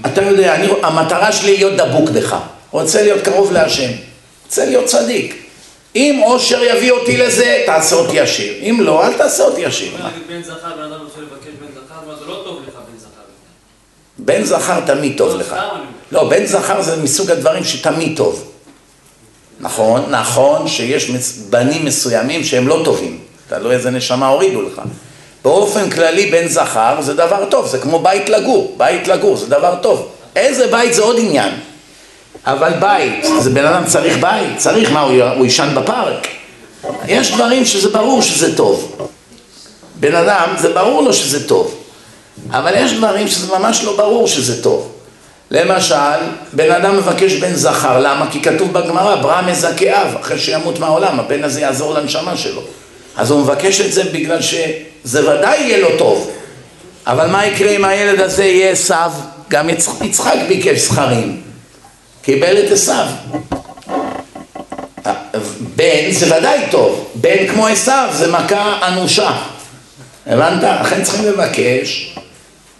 אתה יודע, אני, המטרה שלי להיות דבוק בך. רוצה להיות קרוב להשם. רוצה להיות צדיק. אם עושר יביא אותי לזה, תעשה אותי עשיר. אם לא, אל תעשה אותי עשיר. בן זכר, בן אדם רוצה לבקש בן זכר, אבל זה לא טוב לך בן זכר. בן זכר תמיד טוב לך. לא, בן זכר זה מסוג הדברים שתמיד טוב. נכון, נכון שיש בנים מסוימים שהם לא טובים. תלוי איזה נשמה הורידו לך. באופן כללי בן זכר זה דבר טוב, זה כמו בית לגור. בית לגור זה דבר טוב. איזה בית זה עוד עניין. אבל בית, זה בן אדם צריך בית, צריך מה, הוא יישן בפארק. יש דברים שזה ברור שזה טוב. בן אדם, זה ברור לו שזה טוב. אבל יש דברים שזה ממש לא ברור שזה טוב. למשל, בן אדם מבקש בן זכר, למה? כי כתוב בגמרא, ברא מזכה אב, אחרי שימות מהעולם, הבן הזה יעזור לנשמה שלו. אז הוא מבקש את זה בגלל שזה ודאי יהיה לו טוב. אבל מה יקרה אם הילד הזה יהיה עשיו? גם יצחק ביקש זכרים. קיבל את עשיו. בן זה ודאי טוב, בן כמו עשיו זה מכה אנושה. הבנת? לכן צריכים לבקש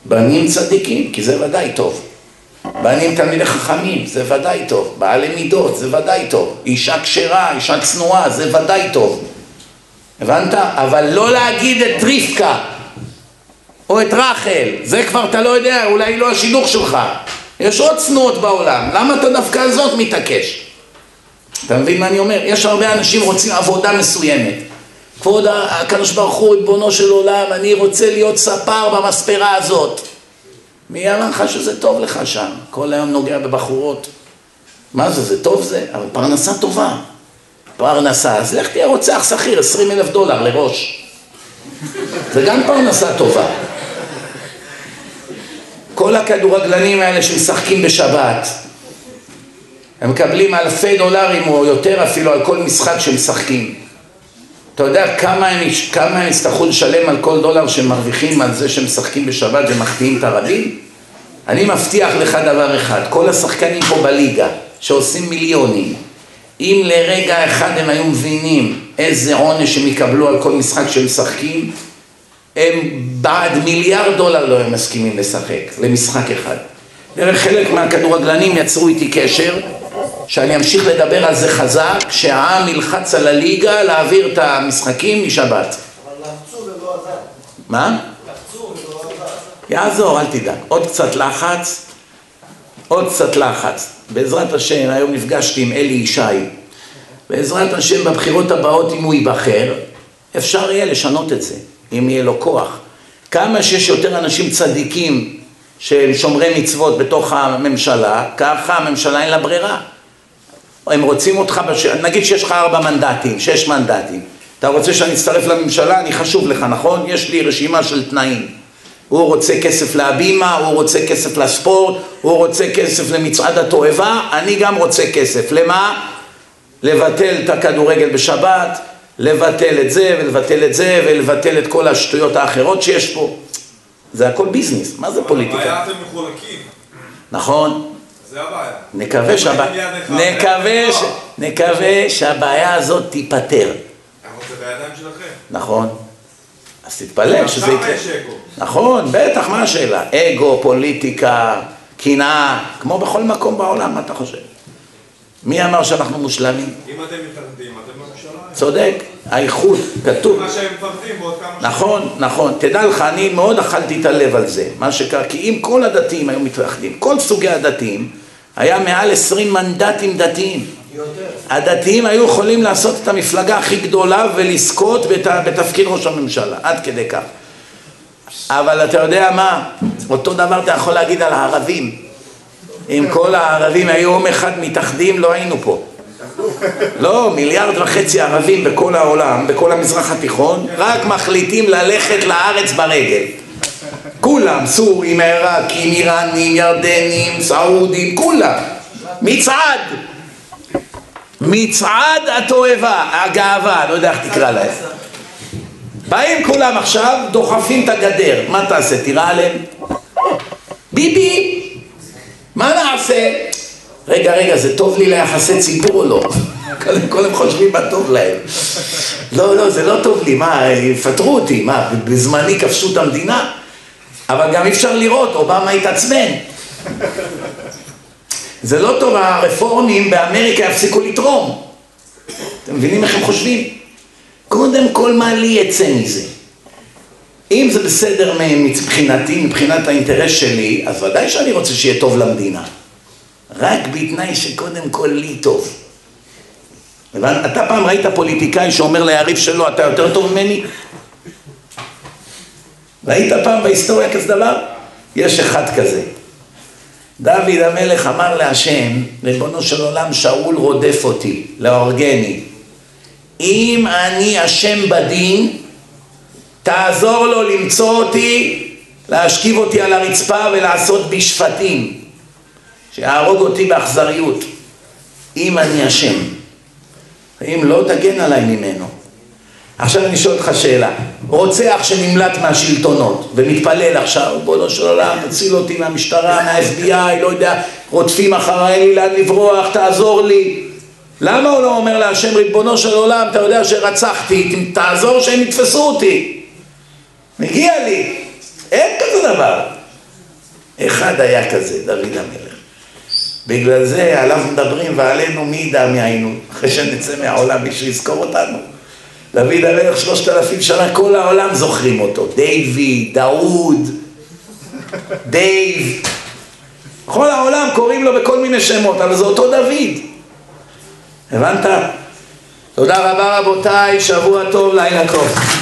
בנים צדיקים, כי זה ודאי טוב. בנים תלמידי חכמים, זה ודאי טוב. בעלי מידות, זה ודאי טוב. אישה כשרה, אישה צנועה, זה ודאי טוב. הבנת? אבל לא להגיד את רבקה או את רחל, זה כבר אתה לא יודע, אולי לא השידוך שלך. יש עוד צנועות בעולם, למה אתה דווקא על זאת מתעקש? אתה מבין מה אני אומר? יש הרבה אנשים רוצים עבודה מסוימת. כבוד הקדוש ברוך הוא, ריבונו של עולם, אני רוצה להיות ספר במספרה הזאת. מי אמר לך שזה טוב לך שם? כל היום נוגע בבחורות. מה זה, זה טוב זה? אבל פרנסה טובה. פרנסה, אז לך תהיה רוצח שכיר, 20 אלף דולר לראש. זה גם פרנסה טובה. כל הכדורגלנים האלה שמשחקים בשבת, הם מקבלים אלפי דולרים או יותר אפילו על כל משחק שמשחקים. אתה יודע כמה הם, כמה הם יצטרכו לשלם על כל דולר שהם מרוויחים על זה שהם משחקים בשבת ומחטיאים את הרבים? אני מבטיח לך דבר אחד, כל השחקנים פה בליגה שעושים מיליונים, אם לרגע אחד הם היו מבינים איזה עונש הם יקבלו על כל משחק שהם משחקים, הם בעד מיליארד דולר לא הם מסכימים לשחק, למשחק אחד. דרך חלק מהכדורגלנים יצרו איתי קשר, שאני אמשיך לדבר על זה חזק, שהעם ילחץ על הליגה להעביר את המשחקים משבת. אבל לחצו ולא עזר. מה? לחצו ולא עזר. יעזור, אל תדאג. עוד קצת לחץ, עוד קצת לחץ. בעזרת השם, היום נפגשתי עם אלי ישי. בעזרת השם, בבחירות הבאות, אם הוא ייבחר, אפשר יהיה לשנות את זה. אם יהיה לו כוח. כמה שיש יותר אנשים צדיקים שהם שומרי מצוות בתוך הממשלה, ככה הממשלה אין לה ברירה. הם רוצים אותך, בש... נגיד שיש לך ארבע מנדטים, שש מנדטים. אתה רוצה שאני אצטרף לממשלה? אני חשוב לך, נכון? יש לי רשימה של תנאים. הוא רוצה כסף להבימה, הוא רוצה כסף לספורט, הוא רוצה כסף למצעד התועבה, אני גם רוצה כסף. למה? לבטל את הכדורגל בשבת, לבטל את זה ולבטל את זה ולבטל את כל השטויות האחרות שיש פה. זה הכל ביזנס, מה זה פוליטיקה? הבעיה אתם מחולקים, נכון, זה הבעיה. נקווה, שהבע... יד אחד. נקווה, ש... נקווה שהבעיה הזאת תיפתר, אבל זה בידיים שלכם. נכון? אז תתפלל שזה יקרה. יש אגו. נכון, בטח, מה השאלה? אגו, פוליטיקה, קנאה, כמו בכל מקום בעולם, מה אתה חושב? מי אמר שאנחנו מושלמים? אם אתם מתאחדים, אתם בממשלה. צודק, האיחוד, כתוב. מה שהם מפחדים בעוד כמה שנים. נכון, נכון. תדע לך, אני מאוד אכלתי את הלב על זה. מה שקרה, כי אם כל הדתיים היו מתאחדים, כל סוגי הדתיים, היה מעל 20 מנדטים דתיים. הדתיים היו יכולים לעשות את המפלגה הכי גדולה ולזכות בת, בתפקיד ראש הממשלה, עד כדי כך. אבל אתה יודע מה? אותו דבר אתה יכול להגיד על הערבים. אם כל הערבים היו יום אחד מתאחדים, לא היינו פה. לא, מיליארד וחצי ערבים בכל העולם, בכל המזרח התיכון, רק מחליטים ללכת לארץ ברגל. כולם, סורים, עיראקים, איראנים, ירדנים, סעודים, כולם. מצעד. מצעד התועבה, הגאווה, לא יודע איך תקרא להם. באים כולם עכשיו, דוחפים את הגדר, מה תעשה, תירה עליהם? ביבי, מה נעשה? רגע, רגע, זה טוב לי ליחסי ציבור או לא? קודם כל הם חושבים מה טוב להם. לא, לא, זה לא טוב לי, מה, יפטרו אותי, מה, בזמני כבשו את המדינה? אבל גם אי אפשר לראות, אובמה התעצבן. זה לא טוב, הרפורמים באמריקה יפסיקו לתרום. אתם מבינים איך הם חושבים? קודם כל, מה לי יצא מזה? אם זה בסדר מבחינתי, מבחינת האינטרס שלי, אז ודאי שאני רוצה שיהיה טוב למדינה. רק בתנאי שקודם כל לי טוב. אתה פעם ראית פוליטיקאי שאומר ליריב שלו, אתה יותר טוב ממני? ראית פעם בהיסטוריה כזה דבר? יש אחד כזה. דוד המלך אמר להשם, ריבונו של עולם, שאול רודף אותי, להורגני. אם אני אשם בדין, תעזור לו למצוא אותי, להשכיב אותי על הרצפה ולעשות בי שפטים, שיהרוג אותי באכזריות, אם אני אשם. אם לא, תגן עליי ממנו. עכשיו אני שואל אותך שאלה, רוצח שנמלט מהשלטונות ומתפלל עכשיו, בואו של עולם, תציל אותי מהמשטרה, מה-FBI, לא יודע, רודפים אחריי, אין לי לאן לברוח, תעזור לי. למה הוא לא אומר להשם ריבונו של עולם, אתה יודע שרצחתי, תעזור שהם יתפסו אותי. מגיע לי, אין כזה דבר. אחד היה כזה, דוד המלך. בגלל זה עליו מדברים ועלינו מי ידע מי היינו, אחרי שנצא מהעולם מישהו יזכור אותנו. דוד המלך שלושת אלפים שנה, כל העולם זוכרים אותו. דיוויד, דאוד, דייב. כל העולם קוראים לו בכל מיני שמות, אבל זה אותו דוד. הבנת? תודה רבה רבותיי, שבוע טוב, לילה טוב.